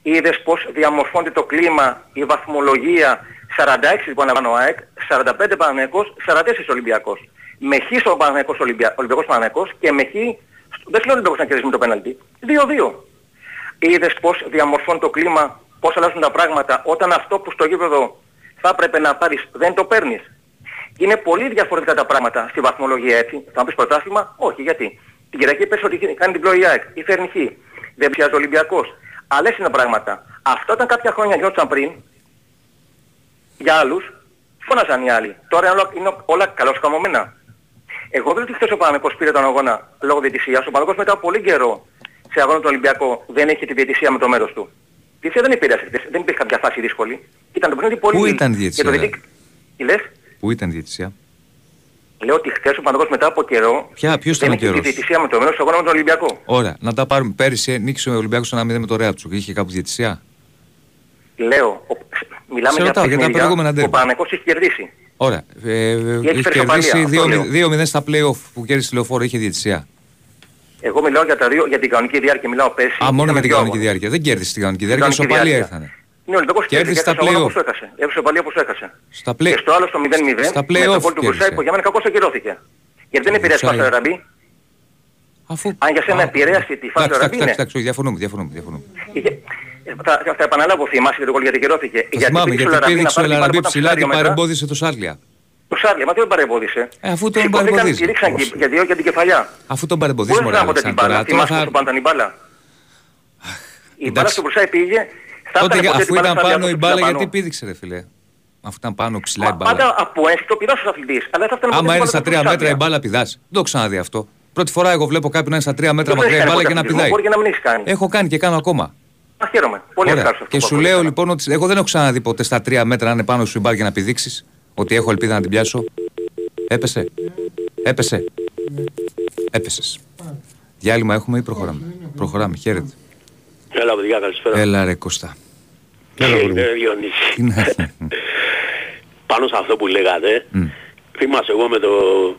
Είδες πως διαμορφώνεται το κλίμα, η βαθμολογία, 46 λοιπόν επάνω ΑΕΚ, 45 Παναθηναϊκός, 44 Ολυμπιακός. Με χ στο Παναθηναϊκός Ολυμπια... Ολυμπιακός Παναθηναϊκός και με χ, στο- δεν θέλω Ολυμπιακός να κερδίσει με το πέναλτι. 2-2. Είδες πως διαμορφώνει το κλίμα, πώς αλλάζουν τα πράγματα όταν αυτό που στο γήπεδο θα έπρεπε να πάρεις δεν το παίρνεις. Είναι πολύ διαφορετικά τα πράγματα στη βαθμολογία έτσι. Θα μου πεις πρωτάθλημα, όχι γιατί. Την Κυριακή πες ότι κάνει την πλοία ΑΕΚ ή φέρνει χ. Δεν πιάζει ο Ολυμπιακός. Αλλά έτσι είναι τα πράγματα. Αυτό όταν κάποια χρόνια γινόταν πριν, για άλλους, φώναζαν οι άλλοι. Τώρα είναι όλα, είναι όλα καλώς καμωμένα. Εγώ δεν λέω ότι χθες ο Παναγικός πήρε τον αγώνα λόγω διαιτησίας. Ο Παναγικός μετά από πολύ καιρό σε αγώνα του Ολυμπιακού δεν έχει τη διαιτησία με το μέρος του. Η διαιτησία δεν επηρέασε χθες. Δεν υπήρχε κάποια φάση δύσκολη. Ήταν το παιχνίδι πολύ... Πού ήταν η για διαιτησία, το ρε; διαιτή- Τι λες; Πού ήταν η διαιτησία; Λέω ότι χθες ο Παναγός μετά από καιρό Ποια- ποιος ήταν δεν ο έχει τη καιρός; διαιτησία με το μέρος του αγώνα με τον Ολυμπιακό. Ωραία, να τα πάρουμε. Πέρυσι νίκησε ο Ολυμπιακός 1-0 με το Ρέατσουκ. Είχε κάπου διαιτησία; Λέω, ο, μιλάμε Σε για ρωτάω, για τα παιχνίδια, προηγούμενα ο ντέρμπι. Παναγικός έχει κερδίσει. Ωραία. Ε, ε, έχει είχε φέρει κερδίσει ισοπαλία, αυτό 2-0 2-0 στα play-off που κέρδισε λεωφόρο. Είχε διαιτησία. Εγώ μιλάω για, τα δύο, για την κανονική διάρκεια, μιλάω πέρσι. Α, μόνο Είχαμε για την δύο κανονική αγώνες. διάρκεια. Δεν κέρδισε την κανονική διάρκεια. Κανονική Ισοπαλία διάρκεια. ήρθανε. Είναι ο Ολυμπιακός Κέρδισε κέρδισε στα και αγώνα play-off. όπως το έκασε. Έβρισε παλιά όπως το έκασε. Στα play- Και στο άλλο στο 0-0 στα με το play-off γκολ του κέρδισε. Μπουρσάη που για μένα κακώς ακυρώθηκε. Γιατί δεν επηρέασε Μπουρσάη. φάση ο Ραμπή. Αφού... Αν για σένα Α, επηρέασε τη φάση Εντάξει, του Ραμπή εντάξει, είναι. εντάξει, όχι, διαφωνούμε, διαφωνούμε, διαφωνούμε. Είχε- ε, Θα, θα επαναλάβω θυμάσαι για το γκολ γιατί ακυρώθηκε. Το θυμάμαι πήδηξε γιατί Λαραμπή να πήδηξε ο πάρει την μπάλα Λαραμπή από τα ψηλά και ψηλά μέτρα. παρεμπόδισε το Σάρλια. Το Σάρλια, μα δεν τον παρεμπόδισε; Ε, αφού τον Σηκωθήκαν, παρεμποδίζεις. Ρίξαν και για δύο για την κεφαλιά. Αφού τον Πού παρεμποδίζει, μωρέ, δεν την Αλεξάνδρα. μπάλα, Τώρα θυμάσαι θα... πόσο πάντα η μπάλα; Η μπάλα εντάξει. στο Μπουρσάη πήγε, θα Τότε, έφτανε ποτέ αφού την μπάλα ήταν στα πάνω άλλα η από μπάλα, ψηλά γιατί πάνω. πήδηξε, ρε φιλέ. Αφού ήταν πάνω ψηλά η Μα μπάλα. Πάντα από ένστικτο πηδάς ως αθλητής. Αλλά δεν θα φτάνει ποτέ Άμα την είναι μπάλα στα στο τρία μέτρα η Σάρλια. μπάλα, πηδάς. Δεν το έχω ξαναδεί αυτό. Πρώτη φορά εγώ βλέπω κάποιον να είναι στα τρία μέτρα Δεν το μακριά η έχεις μπάλα κάνει και να ποτέ πηδάει. Μπορεί και να μην έχεις κάνει. Έχω κάνει και κάνω ακόμα. Α, χαίρομαι. Πολύ Ωραία. ευχαριστώ. Και αυτό σου που λέω έκανα. λοιπόν ότι εγώ δεν έχω ξαναδεί ποτέ στα τρία μέτρα να είναι πάνω σου η μπάλα για να πηδήξεις. Ότι έχω ελπίδα να την πιάσω. Έπεσε. Έπεσε. Έπεσες. Διάλειμμα έχουμε ή προχωράμε; Προχωράμε. Χαίρετε. Έλα, παιδιά, καλησπέρα. Έλα ρε Κώστα. Έλα, αγόρι μου. Ε, Διονύση. Τι να Πάνω σε αυτό που λέγατε, Μμ. θυμάσαι εγώ με το,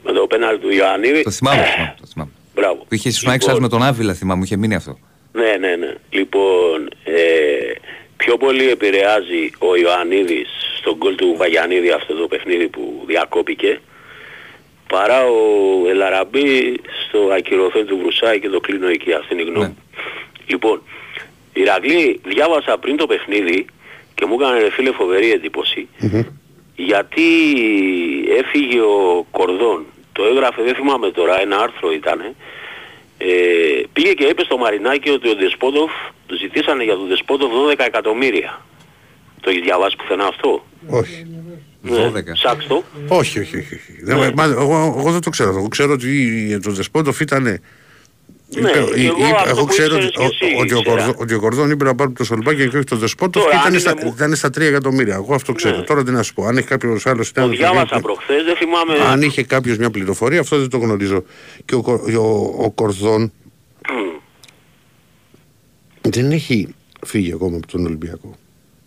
με το πέναλ του Ιωαννίδη. Το θυμάμαι, το θυμάμαι, το θυμάμαι. Μπράβο. Που είχε ήσουν έξω με τον Άβυλα, θυμάμαι, μου είχε μείνει αυτό. Ναι, ναι, ναι. Λοιπόν, ε, πιο πολύ επηρεάζει ο Ιωαννίδης στον γκολ του Βαγιανίδη αυτό το παιχνίδι που διακόπηκε παρά ο Ελαραμπή στο ακυρωθέν του Βρουσάη και το κλείνω εκεί. Αυτή είναι η γνώμη. Ναι. μου. Λοιπόν, Ηρακλή, διάβασα πριν το παιχνίδι και μου έκανε ρε φίλε φοβερή εντύπωση γιατί έφυγε ο Κορδόν. Το έγραφε, δεν θυμάμαι τώρα, ένα άρθρο ήταν. Ε, πήγε και είπε στο Μαρινάκι ότι ο Ντεσπότοφ ζητήσανε για τον Δεσπότο 12 εκατομμύρια. Το έχεις διαβάσει πουθενά αυτό; Όχι. Ναι. 12. Ψάξτε το. Όχι, όχι, όχι. όχι. Δεν- μα- εγώ, εγώ δεν το ξέρω. Εγώ ξέρω ότι το Δεσπότοφ ήταν. Ναι, και εγώ αυτό εγώ που ξέρω ήξερες ότι, και εσύ ο- ότι, ο ήξερα. Κορδό- ότι ο Κορδόν είπε να πάρουν το Σολμπάκια και όχι το Δεσπότοφ Τώρα, και αν ήταν στα, είναι μου- ήταν στα 3 εκατομμύρια. Εγώ αυτό ξέρω. Ναι. Τώρα τι να σου πω. Αν έχει κάποιος άλλος Το διάβασα προχθές, δεν θυμάμαι. Αν είχε κάποιος μια πληροφορία, αυτό δεν το γνωρίζω. Και ο, Κο- ο, ο Κορδόν δεν έχει φύγει ακόμα από τον Ολυμπιακό.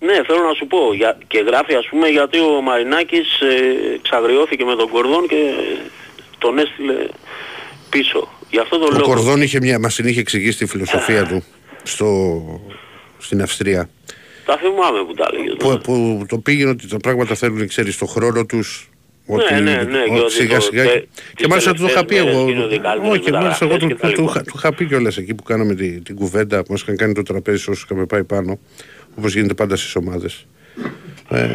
Ναι, θέλω να σου πω. Για, και γράφει ας πούμε γιατί ο Μαρινάκης ε, εξαγριώθηκε με τον Κορδόν και τον έστειλε πίσω. Γι' αυτό το Ο λόγο. Κορδόν είχε μια, μας την είχε εξηγήσει τη φιλοσοφία του στο, στην Αυστρία. Τα θυμάμαι που τα έλεγε. Που, που το πήγαινε ότι τα πράγματα θέλουν, ξέρεις, στο χρόνο τους. Ναι, ναι, ναι, και ότι ότι σιγά το- σιγά. τε- και τις μάλιστα του το είχα πει τελευταίες εγώ. μέρες γίνονται καλύτερες Όχι, μάλιστα εγώ του, μεταγραφές και τα του, λοιπά. του είχα πει κιόλας εκεί που κάναμε τη- την κουβέντα που μας είχαν κάνει το τραπέζι όσους είχαμε πάει πάνω, όπως γίνεται πάντα στις ομάδες. Ε,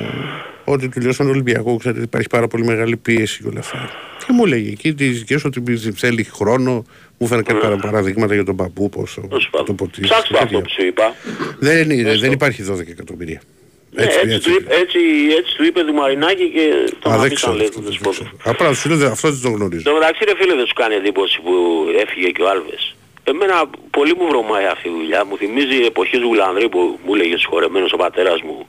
ότι του λέω στον Ολυμπιακό, ξέρετε, υπάρχει πάρα πολύ μεγάλη πίεση και όλα αυτά. Και μου έλεγε εκεί τι δικέ ότι θέλει χρόνο. Μου φέρνει κάποια παρα- παραδείγματα για τον παππού, πώς το ποτίζει. Ψάξτε το αυτό που σου είπα. Δεν, είναι, δεν υπάρχει 12 εκατομμύρια. Ναι, έτσι, Έτσι, έτσι. Του, είπε- έτσι, έτσι του είπε του Μαρινάκη και τον Α, δεν αφήσαν ξέρω. λέει του Δεσπότο. Απλά σου λέω, αυτό δεν το γνωρίζω. Στο μεταξύ ρε φίλε δεν σου κάνει εντύπωση που έφυγε και ο Άλβες. Εμένα πολύ μου βρωμάει αυτή η δουλειά. Μου θυμίζει εποχή του Γουλανδρή που μου έλεγε συγχωρεμένος ο πατέρας μου.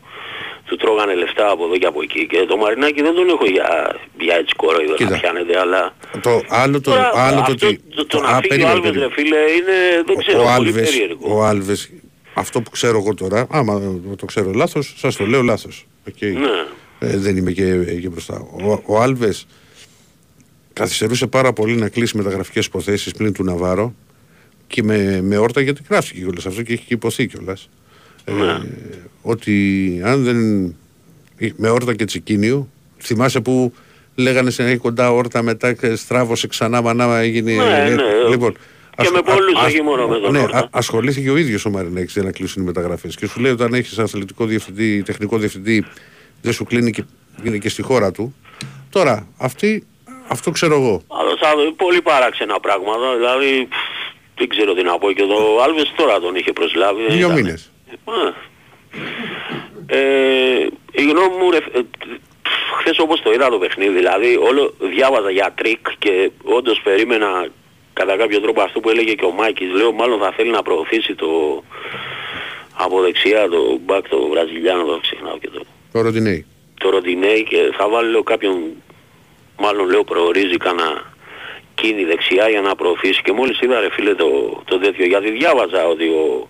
Του τρώγανε λεφτά από εδώ και από εκεί. Και το Μαρινάκη δεν τον έχω για, για έτσι κορόιδο Κοίτα. να πιάνεται. Αλλά Το άλλο το, τώρα άλλο το αυτό, ότι. το, το, α, να φύγει ο περίμενε, Άλβες ρε περίμενε. φίλε είναι δεν ξέρω ο, πολύ Άλβες, περίεργο. ο Άλβες, αυτό που ξέρω εγώ τώρα, άμα το ξέρω λάθος, σας το λέω λάθος. Οκ. Ναι. Ε, δεν είμαι και, και μπροστά. Ο, ο Άλβες καθυστερούσε πάρα πολύ να κλείσει μεταγραφικές υποθέσεις πλην του Ναβάρο και με, με όρτα γιατί γράφτηκε κιόλας αυτό και έχει και υποθεί κιόλας. Ε, ότι αν δεν. με όρτα και τσικίνιο, θυμάσαι που λέγανε σε έχει κοντά όρτα μετά και στράβωσε ξανά μανά έγινε. Ναι, ναι. Λοιπόν, Και ασχ- με πολλούς, α- όχι μόνο με τον ναι, Όρτα. α- ασχολήθηκε ο ίδιος ο Μαρινέκης για να κλείσουν οι μεταγραφές και σου λέει όταν έχεις αθλητικό διευθυντή, τεχνικό διευθυντή δεν σου κλείνει και είναι και στη χώρα του. Τώρα, αυτή, αυτό ξέρω εγώ. Αλλά θα δω πολύ παράξενα πράγματα, δηλαδή πφ, δεν ξέρω τι να πω και το Άλβες τώρα τον είχε προσλάβει. δεν Δύο ήταν. μήνες. Α. Ε, η γνώμη μου, ρε, ε, χθες όπως το είδα το παιχνίδι, δηλαδή όλο διάβαζα για τρικ και όντως περίμενα κατά κάποιο τρόπο αυτό που έλεγε και ο Μάκης, λέω μάλλον θα θέλει να προωθήσει το από δεξιά το μπακ το Βραζιλιάνο, το ξεχνάω και το Το Ροντινέι. το Ροντινέι και θα βάλει λέω, κάποιον, μάλλον λέω προορίζει κανένα κίνη δεξιά για να προωθήσει. Και μόλις είδα ρε φίλε το, το τέτοιο. Γιατί διάβαζα ότι ο,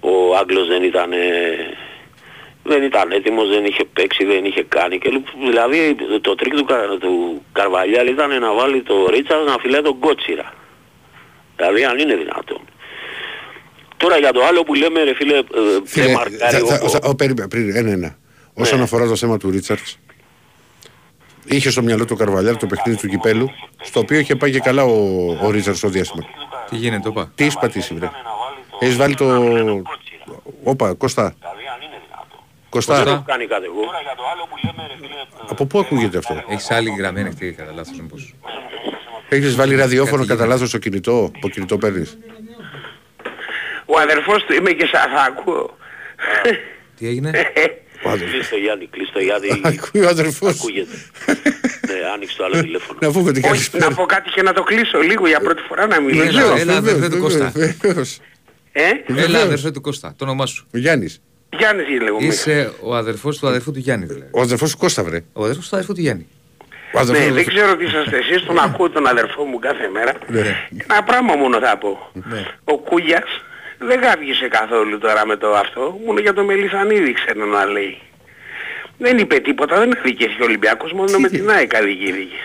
ο Άγγλος δεν ήταν ε, δεν ήταν έτοιμος, δεν είχε παίξει, δεν είχε κάνει και λέ- δηλαδή το τρικ του, Κα- του Καρβαλιάλ ήταν να βάλει το Ρίτσαρντ να φυλάει τον Κότσιρα. Δηλαδή αν είναι δυνατόν. Τώρα για το άλλο που λέμε ρε φίλε, ε, Φίλε, δεν μαρκάρει θα- ο- θα- θα- ο, περίμενε, πριν, ένα-ένα. Όσον Ναι. αφορά το θέμα του Ρίτσαρτς, είχε στο μυαλό του Καρβαλιάρ το παιχνίδι του κυπέλου, στο οποίο είχε πάει και καλά ο, ο Ρίτσαρτς στο διάστημα. Τι γίνεται, όπα. Τι έχει πατήσει, βρε. Έχεις βάλει το... Όπα, Κωστά. Κωστά, Δεν έχω κάνει κάτι εγώ. από πού ακούγεται αυτό; Έχεις άλλη γραμμή ανοιχτή, κατά λάθος μήπω. Έχεις βάλει ραδιόφωνο Κάτι κατά λάθος στο κινητό, από κινητό παίρνεις; Ο αδερφός του είμαι και σας ακούω. Τι έγινε; [LAUGHS] Ο άδερφος. Κλείς το Γιάννη, κλείς το Γιάννη. Ακούει ο αδερφός. Ακούγεται. ναι, άνοιξε το άλλο τηλέφωνο. Να πούμε την Όχι, καλησπέρα. να πω κάτι και να το κλείσω λίγο για πρώτη φορά να μιλήσω. Βεβαίως. έλα, βεβαίως, αδερφέ του Κώστα. βεβαίως. Ε, Έλα, αδερφέ του Κώστα, το όνομά σου. Ο Γιάννης. Γιάννης λέγομαι. Είσαι ο αδερφός του αδερφού του Γιάννη, δηλαδή. Ο αδερφός του Κώστα, βρε. Ο αδερφός του αδερφού του Γιάννη. Ο αδερφός Ναι, του- δεν ξέρω τι είσαστε εσείς, τον ακούω τον αδερφό μου κάθε μέρα. Ναι. Ένα πράγμα μόνο θα πω. Ναι. Ο Κούγιας δεν γάβγισε καθόλου τώρα με το αυτό, μόνο για το Μελισανίδη ξέρω να λέει. Δεν είπε τίποτα, δεν αδικήθηκε ο Ολυμπιακός, μόνο με την ΑΕΚ αδικήθηκε.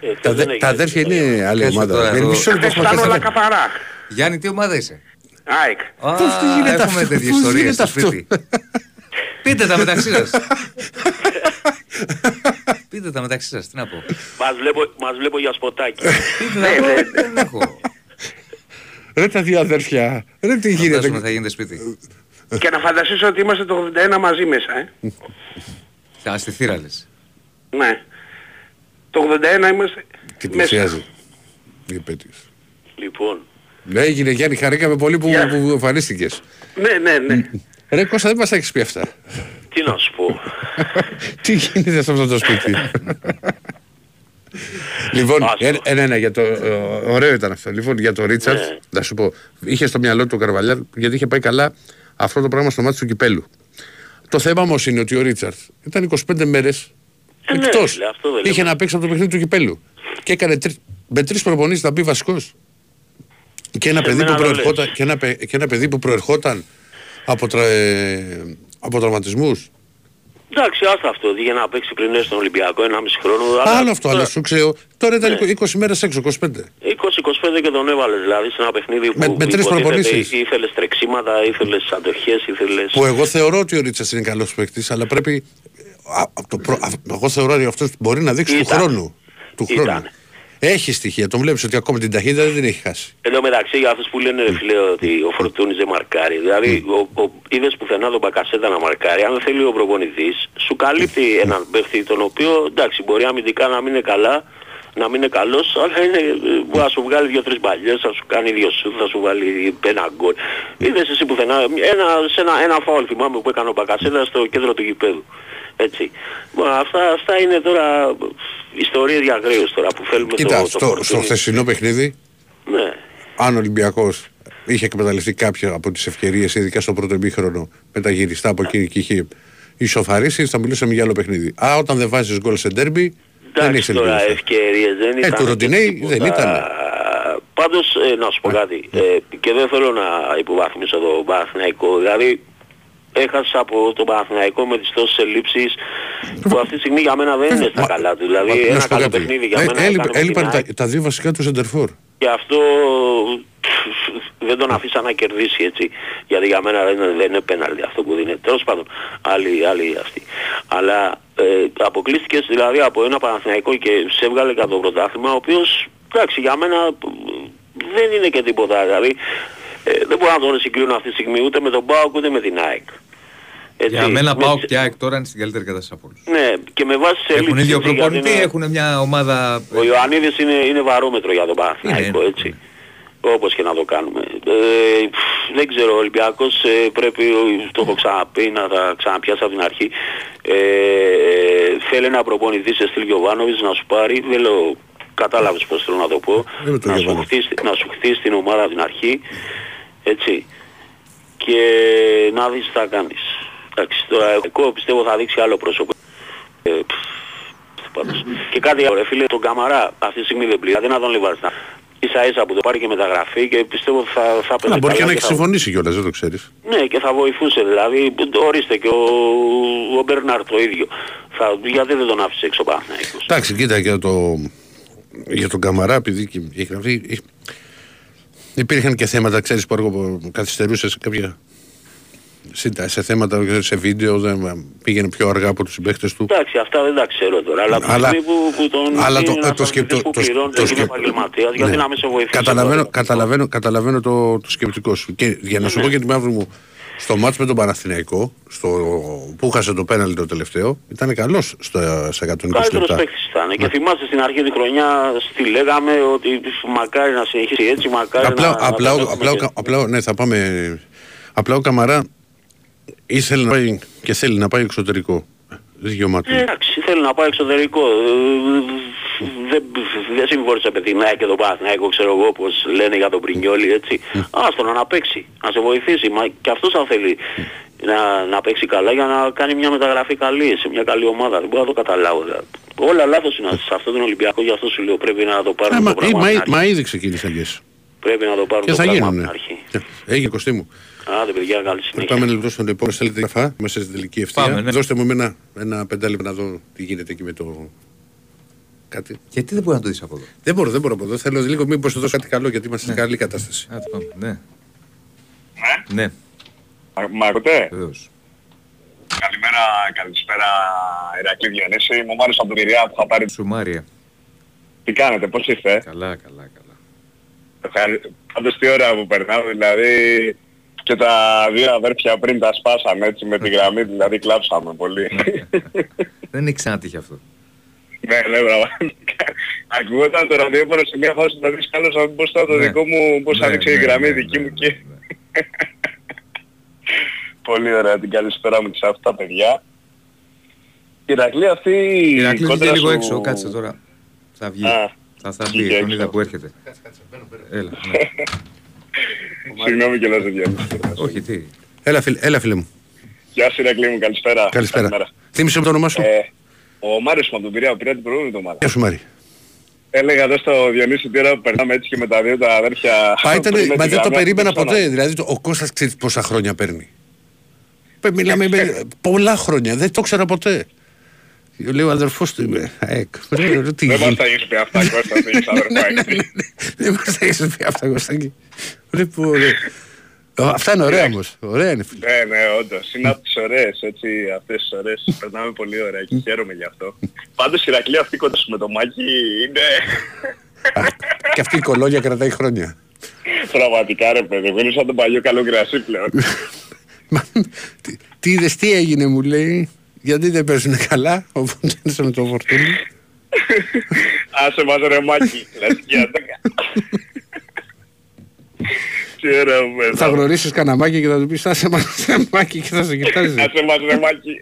Ε, Τα, χθες δε- δεν τα έγινε αδέρφια τίποτα. είναι άλλη Πες το ομάδα. τώρα Είναι εδώ. μισό λεπτό Χθες έχουμε ήταν όλα καθένα- καθαρά. Γιάννη, τι ομάδα είσαι; ΑΕΚ. Α, Πώς τι γίνεται έχουμε αυτό, τέτοιες πώς ιστορίες γίνεται στο αυτό; σπίτι. Πείτε τα μεταξύ σας. [LAUGHS] Πείτε τα μεταξύ σας, τι να πω. Μας βλέπω, μας βλέπω για σποτάκι. Πείτε τα, εγώ δεν έχω. Ρε τα δύο αδέρφια. Ρε τι Φαντάζομαι γίνεται; θα γίνεται σπίτι. Και να φανταστείς ότι είμαστε το 81 μαζί μέσα, ε. Α, στη θύρα λες. Ναι. Το 81 είμαστε Και μέσα. πλησιάζει. Η επέτειος. λοιπόν, Ναι, έγινε Γιάννη, χαρήκαμε πολύ που, Γεια. που εμφανίστηκες. Ναι, ναι, ναι. Ρε Κώστα δεν μας έχεις πει αυτά. Τι να σου πω. [LAUGHS] Τι γίνεται σε αυτό το σπίτι; [LAUGHS] λοιπόν, Άστο. ένα, ένα, ένα, για το, ε, ωραίο ήταν αυτό. Λοιπόν, για το Ρίτσαρτ, Ναι. να σου πω, είχε στο μυαλό του ο Καρβαλιάρ, γιατί είχε πάει καλά αυτό το πράγμα στο μάτι του κυπέλου. Το θέμα όμως είναι ότι ο Ρίτσαρτ ήταν 25 μέρες Ε, ναι, εκτός. φίλε, αυτό δεν είχε λέμε. να παίξει από το παιχνίδι του κυπέλου. Και έκανε τρι, με τρεις προπονήσεις να μπει βασικός. Και, ένα Σε παιδί που μένα το προερχόταν, λες. και, ένα, παι- και ένα παιδί που προερχόταν από, τρα, ε, από τραυματισμούς. Εντάξει, άστα αυτό. Για να παίξει πριν έρθει στον Ολυμπιακό 1,5 χρόνο. αλλά Άλλο αυτό, αλλά τώρα σου ξέρω. Τώρα ήταν Ναι. 20 μέρες έξω, 25. 20-25 και τον έβαλες δηλαδή σε ένα παιχνίδι Με- που με τρεις υποτίθεται προπονήσεις. Ήθελες τρεξίματα, ήθελες αντοχές, ήθελες... Που εγώ θεωρώ ότι ο Ρίτσας είναι καλός παίκτης, αλλά πρέπει. Α, α, το προ- α, εγώ θεωρώ ότι αυτός μπορεί να δείξει του Ήταν. χρόνου. Του Ήταν. χρόνου. Έχει στοιχεία, τον βλέπεις ότι ακόμα την ταχύτητα δεν την έχει χάσει. Εν τω μεταξύ για αυτούς που λένε ρε φίλε ότι ο Φορτούνης δεν μαρκάρει. Δηλαδή ο, ο, είδες πουθενά τον Μπακασέτα να μαρκάρει. Αν θέλει ο προπονητής σου καλύπτει έναν παίχτη τον οποίο εντάξει μπορεί αμυντικά να μην είναι καλά να μην είναι καλός, αλλά είναι, ε, μπορεί να σου βγάλει δύο-τρεις μπαλιές, θα σου κάνει δύο σου, θα σου βάλει ένα γκολ. Είδες εσύ πουθενά, ένα, σε ένα, ένα φάουλ θυμάμαι που έκανε ο Μπακασέτα στο κέντρο του γηπέδου. Έτσι. Μα αυτά, αυτά είναι τώρα ιστορίες για γρήγορες τώρα που θέλουμε Κοίτα, το, το στο, στο Φορτούνι. χθεσινό παιχνίδι, Ναι. αν ο Ολυμπιακός είχε εκμεταλλευτεί κάποια από τις ευκαιρίες, ειδικά στο πρώτο ημίχρονο, με τα γυριστά από εκεί και είχε ισοφαρίσει, θα μιλούσαμε για άλλο παιχνίδι. Α, όταν δεν βάζεις γκολ σε ντέρμπι, δεν Εντάξει έχεις τώρα ελπίδα. ευκαιρίες δεν Ε, ήταν. του Ροντινέη τίποτα. δεν ήτανε. Πάντως ε, να σου πω κάτι ε, και δεν θέλω να υποβαθμίσω το Παναθηναϊκό. Δηλαδή έχασα από το Παναθηναϊκό με τις τόσες ελλείψεις που αυτή τη στιγμή για μένα δεν είναι στα Μα- καλά του. Δηλαδή Μα, να ένα σου πω καλό κάτι. παιχνίδι για Ε, μένα έλειπε- έκανε με την Έλειπαν τα, ΑΕΚ τα δύο βασικά του Σεντερφόρ. και αυτό δεν τον αφήσα να κερδίσει έτσι. Γιατί για μένα δεν είναι, δεν είναι πέναλτι αυτό που δίνει. Τέλος πάντων, άλλοι, άλλοι αυτοί. Αλλά ε, αποκλείστηκες δηλαδή από ένα Παναθηναϊκό και σε έβγαλε κατά το πρωτάθλημα, ο οποίος, εντάξει, για μένα ε, δεν είναι και τίποτα. Δηλαδή, ε, δεν μπορώ να τον συγκρίνω αυτή τη στιγμή ούτε με τον ΠΑΟΚ ούτε με την ΑΕΚ. Έτσι, Για μένα με πάω τις- και ΑΕΚ τώρα είναι στην καλύτερη κατάσταση από όλους. Ναι, και με βάση σε Έχουν ίδιο γιατί προπονητή, είναι- έχουν μια ομάδα. ο Ιωαννίδης είναι, είναι βαρόμετρο για τον Παναθηναϊκό, Είναι, έτσι. Όπως και να το κάνουμε. Ε, πφ, δεν ξέρω, ο Ολυμπιακός ε, πρέπει, το έχω ξαναπεί, να τα ξαναπιάσω από την αρχή. Ε, θέλει ένα προπονητή σε στυλ Γιωβάνοβιτς να σου πάρει, δεν λέω, κατάλαβες πώς θέλω να το πω, Ε, με τον να σου, Γιωβάνοβιτς. χτίσει, να σου χτίσει την ομάδα από την αρχή, έτσι. Και να δεις τι θα κάνεις. Εντάξει, τώρα εγώ πιστεύω θα δείξει άλλο πρόσωπο. Ε, πφ, πάντως. Και κάτι άλλο, ρε φίλε, τον Καμαρά αυτή τη στιγμή δεν πλήρει. Δεν να τον λιβάρεις. Ίσα ίσα που το πάρει και μεταγραφή και πιστεύω θα, θα Να μπορεί και να καλά έχει θα- συμφωνήσει κιόλας, δεν το ξέρεις. Ναι, και θα βοηθούσε δηλαδή. Ορίστε και ο, ο Μπερνάρ το ίδιο. Θα, γιατί δεν τον άφησε έξω ο Παναθηναϊκός; Εντάξει, κοίτα για, το, για τον Καμαρά, επειδή και έχει γραφτεί. ε, Υπήρχαν και θέματα, ξέρεις που αργό καθυστερούσες σε κάποια. σε- Σε θέματα, σε βίντεο, δεν, πήγαινε πιο αργά από τους συμπαίχτε του. Εντάξει, αυτά δεν τα ξέρω τώρα. Αλλά, Αλλά- αλλά που, που τον αλλά το- είναι ε, ένας το σκεπτο- αθλητής που το- πληρώνεται το και είναι σκεπτο- επαγγελματίας, γιατί Ναι. να μην σε βοηθήσει. Καταλαβαίνω, τώρα. καταλαβαίνω, καταλαβαίνω το, το σκεπτικό σου. Και για να σου Ναι. πω και τη μαύρη μου, στο μάτς με τον Παναθηναϊκό, στο, που χάσε το πέναλτι το τελευταίο, ήταν καλός στο, σε 120 Καλύτερος λεπτά. παίκτης ήταν. Ναι. Και θυμάστε στην αρχή της χρονιάς στη λέγαμε ότι μακάρι να συνεχίσει έτσι, μακάρι Απλά, να... απλά, να ο- τα απλά, ο- έχουμε απλά, ναι, θα πάμε. Απλά ο Καμαρά ήθελε να πάει και θέλει να πάει εξωτερικό. Δεν γεωμάτων. Ε, Εντάξει, θέλει να πάει εξωτερικό. Ε, Δεν, δεν συμφόρησε με την ΑΕΚ και τον Παναθηναϊκό, ξέρω εγώ, όπως λένε για τον Πρινιόλη, έτσι. Άστο να παίξει, να σε βοηθήσει. Μα και αυτός θα θέλει να, να παίξει καλά για να κάνει μια μεταγραφή καλή σε μια καλή ομάδα. Δεν μπορώ να το καταλάβω. δηλαδή. Όλα λάθος είναι σε αυτόν τον Ολυμπιακό, γι' αυτό σου λέω πρέπει να το πάρουμε Ε, το μα, πράγμα μα, από την μα, αρχή. ήδη ξεκίνησαν και εσύ. Πρέπει να το πάρουμε Και το θα πράγμα από γίνουν. την αρχή. Έγινε κοστί μου. Άντε παιδιά, καλή συνέχεια. Πάμε λοιπόν στον επόμενο. Θέλετε καφά, είμαστε στην τελική ευθεία. Πάμε, ναι. Δώστε μου ένα, ένα πεντάλεπτο να δω τι γίνεται εκεί με το. Κάτι. Γιατί δεν μπορεί να το δεις από εδώ; Δεν μπορώ, δεν μπορώ από εδώ. Θέλω λίγο μήπως σου δώσω κάτι καλό γιατί είμαστε σε καλή κατάσταση. Α, το πάμε. Ναι. Ναι. Ναι, Μ' μ' ακούτε; βεβαίως. Καλημέρα, καλησπέρα Ηρακλή Διονύση. Μου άρεσε από την Πειραιά που θα πάρει... Σουμάρια. Τι κάνετε, πώς είστε; Καλά, καλά, καλά. Ευχαρι... Πάντως τι ώρα που περνάμε, δηλαδή και τα δύο αδέρφια πριν τα σπάσαμε έτσι με τη [LAUGHS] γραμμή, δηλαδή κλάψαμε πολύ. Δεν έχει ξανατύχει αυτό. Ναι, ναι, πραγματικά. Ακουγόταν το ραδιόφωνο σε μια φάση να δεις καλώς να μην πω το Ναι. δικό μου, πώς Ναι, άνοιξε η ναι, γραμμή ναι, δική ναι, μου και... Πολύ ωραία την καλησπέρα μου και σε αυτά τα παιδιά. Ηρακλή αυτή Η Ηρακλής βγήκε κόντρα λίγο σου- έξω, κάτσε τώρα. Θα βγει. Α, Θα, θα βγήκε βγει, τον έξω. είδα που έρχεται. Έλα, ναι. [LAUGHS] Συγγνώμη και να σε διαβήσω. Όχι, τι. Έλα, φίλε, έλα φίλε μου. Γεια σου Ηρακλή μου, καλησπέρα. Καλησπέρα. Καλημέρα. Θύμισε μου το όνομά σου. Ε, ο Μάριος μου από τον Πειραιά, πήρε την προηγούμενη εβδομάδα. Γεια σου Μάρη. Έλεγα εδώ στο Διονύση Τύρα που περνάμε έτσι και με τα δύο τα αδέρφια. Μα, [LAUGHS] ήταν, πριν με μα τη δεν το γραμμή, περίμενα ξανά. ποτέ. Δηλαδή το, ο Κώστας ξέρει πόσα χρόνια παίρνει. Παι- Μιλάμε με πολλά χρόνια. Δεν το ήξερα ποτέ. Λέει ο αδερφός του είμαι. ΑΕΚ. Ρε, ρε, Τι Δεν μας γίνεται. τα έχεις πει αυτά Κώστα, δεν έχεις αδερφά έτσι. Δεν μας τα έχεις πει αυτά Κωστάκη. Ρε, που ωραία. Ω, Αυτά είναι ωραία όμως. Ωραία είναι φίλε. Ναι, ναι, όντως. Είναι από τις ωραίες, έτσι, αυτές τις ωραίες. [LAUGHS] Περνάμε πολύ ωραία και χαίρομαι γι' αυτό. Πάντως η Ηρακλή αυτή κοντά σου με το Μάκη είναι... Α, Και αυτή η κολόγια κρατάει χρόνια. Πραγματικά ρε παιδί, μου, είναι σαν τον παλιό καλό κρασί πλέον. [LAUGHS] Μα, τι- Τι είδες, τι έγινε μου λέει. Γιατί δεν παίζουν καλά, οπότε είναι με το φορτούνι. Άσε μας ρε Μάκη, κλασική [LAUGHS] ατάκα. Τι ωραία μου Θα γνωρίσεις καναμάκι και θα του πεις άσε μας ρε μάκι και θα σε κοιτάζει. [LAUGHS] Άσε μας ρε Μάκη.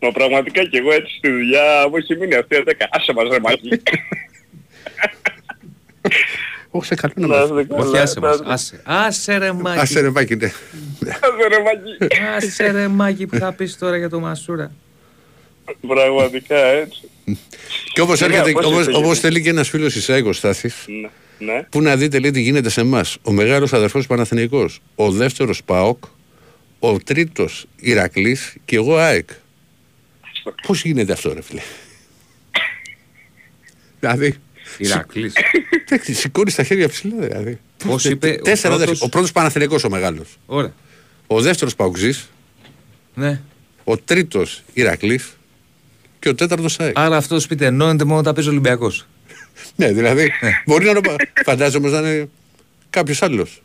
Μα πραγματικά και εγώ έτσι στη δουλειά μου έχει μείνει αυτή η ατάκα. Άσε μας ρε Μάκη. Όχι σε καλό να Να μάθω. είστε καλά, Όχι, άσε να μας. είστε- Άσε. Άσε ρε Μάκη. Άσε ρε μάκι, ναι. Άσε ρε Μάκη. Άσε ρε Μάκη που θα πεις τώρα για το Μασούρα. Πραγματικά έτσι. Και όπως, Ναι, έρχεται, πώς όπως, είστε, όπως κύριε; θέλει και ένας φίλος της ΑΕΚ ο Στάθης, Ναι, Ναι. που να δείτε λέει τι γίνεται σε εμάς. Ο μεγάλος αδερφός Παναθηναϊκός, ο δεύτερος ΠΑΟΚ, ο τρίτος Ηρακλής και εγώ ΑΕΚ. Πώς γίνεται αυτό ρε φίλε; δηλαδή, [LAUGHS] Ηρακλής. εντάξει, σηκώνεις τα χέρια ψηλά δηλαδή. Πώς είπε ο Τέσσερα πρώτος- αδερφοί. Ο πρώτος Παναθηναϊκός ο μεγάλος. Ωραία. Ο δεύτερος Παοξής, Ναι. ο τρίτος Ηρακλής και ο τέταρτος ΑΕΚ. Άρα αυτός το σπίτι ενώνεται μόνο όταν παίζει ο Ολυμπιακός. Ναι, δηλαδή μπορεί να είναι. Φαντάζομαι να είναι κάποιος άλλος.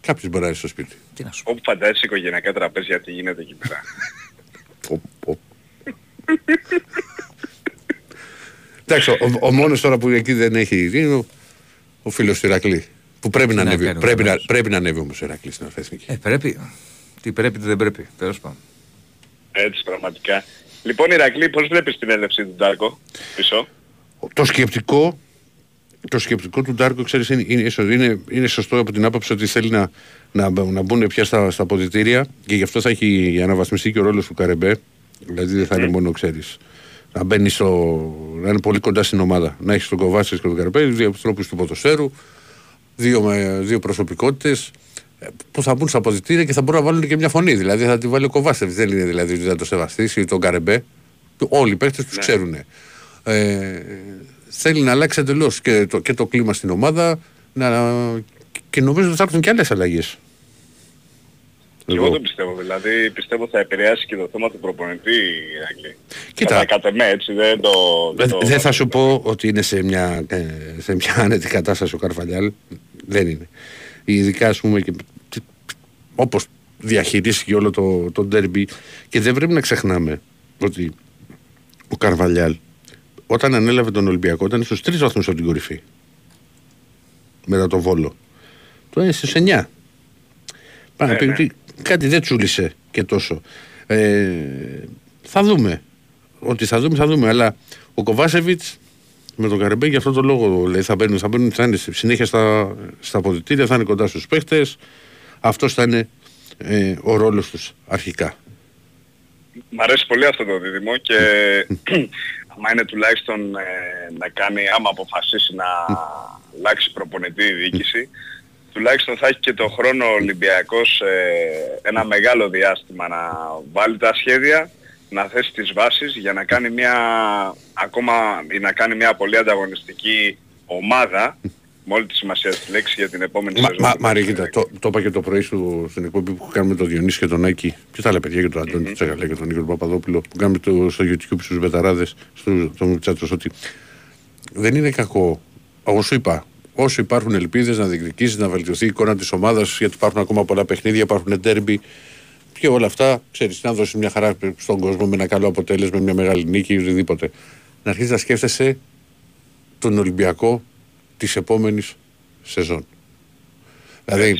Κάποιος μπορεί να είναι στο σπίτι. Τι να σου πω. Όπου φαντάζεσαι οικογενειακά τραπέζια τι γίνεται εκεί πέρα. Πω, πω. Εντάξει, ο, ο μόνος τώρα που εκεί δεν έχει είναι ο, ο φίλος του Ηρακλή. Που πρέπει να να ανέβει. κάνει ο Πρέπει να, Θανάσης. πρέπει να ανέβει όμως ο Ηρακλής στην Αθηνική. Ε, πρέπει. Τι πρέπει, τι δεν πρέπει. Τέλος πάντων. Έτσι πραγματικά. Λοιπόν Ηρακλή, πώς βλέπεις την έλευση του Ντάρκο πίσω; Το σκεπτικό, το σκεπτικό του Ντάρκο, ξέρεις, είναι, είναι, σω- είναι, είναι σωστό από την άποψη ότι θέλει να, να, να μπουν πια στα, στα αποδητήρια και γι' αυτό θα έχει αναβαθμιστεί και ο ρόλος του Καρεμπέ. Δηλαδή δεν θα είναι μόνο, ξέρεις, να μπαίνει στο, να είναι πολύ κοντά στην ομάδα. Να έχει τον Κοβάτσης και τον Καρεμπέ, δύο ανθρώπους του ποδοσφαίρου, δύο, με- δύο προσωπικότητες ε, που θα μπουν στα αποδητήρια και θα μπορούν να βάλουν και μια φωνή. Δηλαδή θα τη βάλει ο Κοβάτσεβ. Δεν είναι δηλαδή ότι δεν το σεβαστήσει ή τον Καρεμπέ. Όλοι οι παίχτε τους ξέρουν. Ε, θέλει να αλλάξει εντελώς και το, και το κλίμα στην ομάδα να, και νομίζω ότι θα έρθουν και άλλες αλλαγές. Και εγώ το πιστεύω. Δηλαδή πιστεύω θα επηρεάσει και το θέμα του προπονητή Ηρακλή. Κοίτα. Κατά, κατ' εμέ, έτσι δεν το... Δεν το- δεν θα σου πω ότι είναι σε μια, ε, σε μια [LAUGHS] άνετη κατάσταση ο Καρφαλιάλ. Δεν είναι. Ειδικά ας πούμε και όπως διαχειρίστηκε όλο το, το ντέρμπι και δεν πρέπει να ξεχνάμε ότι ο Καρβαλιάλ όταν ανέλαβε τον Ολυμπιακό ήταν στους τρεις βαθμούς από την κορυφή. Μετά το Βόλο. Τώρα είναι στους 9 Πάμε να πει ότι κάτι δεν τσούλησε και τόσο. Ε, θα δούμε. Ότι θα δούμε θα δούμε. Αλλά ο Κοβάσεβιτς με τον Καρεμπέ για αυτό το λόγο λέει, θα μπαίνουν, θα μπαίνουν θα είναι συνέχεια στα, στα αποδητήρια, θα είναι κοντά στους παίχτες. Αυτός θα είναι ε, ο ρόλος τους αρχικά. Μ' αρέσει πολύ αυτό το δίδυμο και [CLEARS THROAT] [CLEARS THROAT] άμα είναι τουλάχιστον ε, να κάνει, άμα αποφασίσει να [LAUGHS] αλλάξει προπονητή η διοίκηση, τουλάχιστον θα έχει και το χρόνο ο Ολυμπιακός ε, ένα μεγάλο διάστημα να βάλει τα σχέδια, να θέσει τις βάσεις για να κάνει μια ακόμα ή να κάνει μια πολύ ανταγωνιστική ομάδα [LAUGHS] με όλη τη σημασία της λέξης για την επόμενη Μα, σεζόν. μα, Μαρία, κοίτα, το, το είπα και το πρωί σου, στην εκπομπή που κάνουμε τον Διονύση και τον Άκη. Ποιο τα άλλα παιδιά και τον Αντώνη του Τσέγαλα και τον Νίκο του Παπαδόπουλο που κάνουμε το, στο YouTube στους βεταράδες, στο, στο τσάτος, ότι δεν είναι κακό. Εγώ σου είπα, όσο υπάρχουν ελπίδες να διεκδικήσεις, να βελτιωθεί η εικόνα της ομάδας, γιατί υπάρχουν ακόμα πολλά παιχνίδια, υπάρχουν τέρμπι και όλα αυτά, ξέρεις, να δώσεις μια χαρά στον κόσμο με ένα καλό αποτέλεσμα, μια μεγάλη νίκη ή οτιδήποτε. Να αρχίσεις να σκέφτεσαι τον Ολυμπιακό της επόμενης σεζόν. Δηλαδή,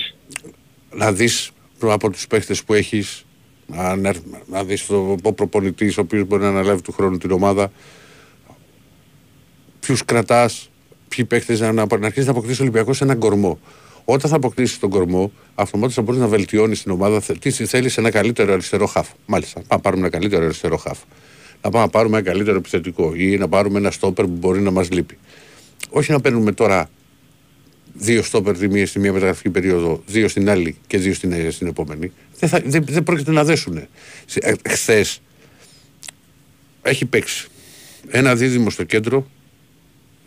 να δεις από τους παίχτες που έχεις, να, να, να δεις το, ο προπονητής ο οποίος μπορεί να αναλάβει του χρόνου την ομάδα, ποιους κρατάς, ποιοι παίχτες να, να, να αρχίσεις να αποκτήσεις ο Ολυμπιακός έναν κορμό. Όταν θα αποκτήσεις τον κορμό, αυτομάτως θα μπορείς να βελτιώνεις την ομάδα. Θε- Τι θέλεις ένα καλύτερο αριστερό χαφ. Μάλιστα, πάμε να πάρουμε ένα καλύτερο αριστερό χαφ. Να πάμε να πάρουμε ένα καλύτερο επιθετικό ή να πάρουμε ένα στόπερ που μπορεί να μας λείπει. Όχι να παίρνουμε τώρα δύο στόπερ τη μία στη μία μεταγραφική περίοδο, δύο στην άλλη και δύο στην, ε, στην επόμενη. Δεν, θα, δεν, δεν πρόκειται να δέσουν. Χθες έχει παίξει ένα δίδυμο στο κέντρο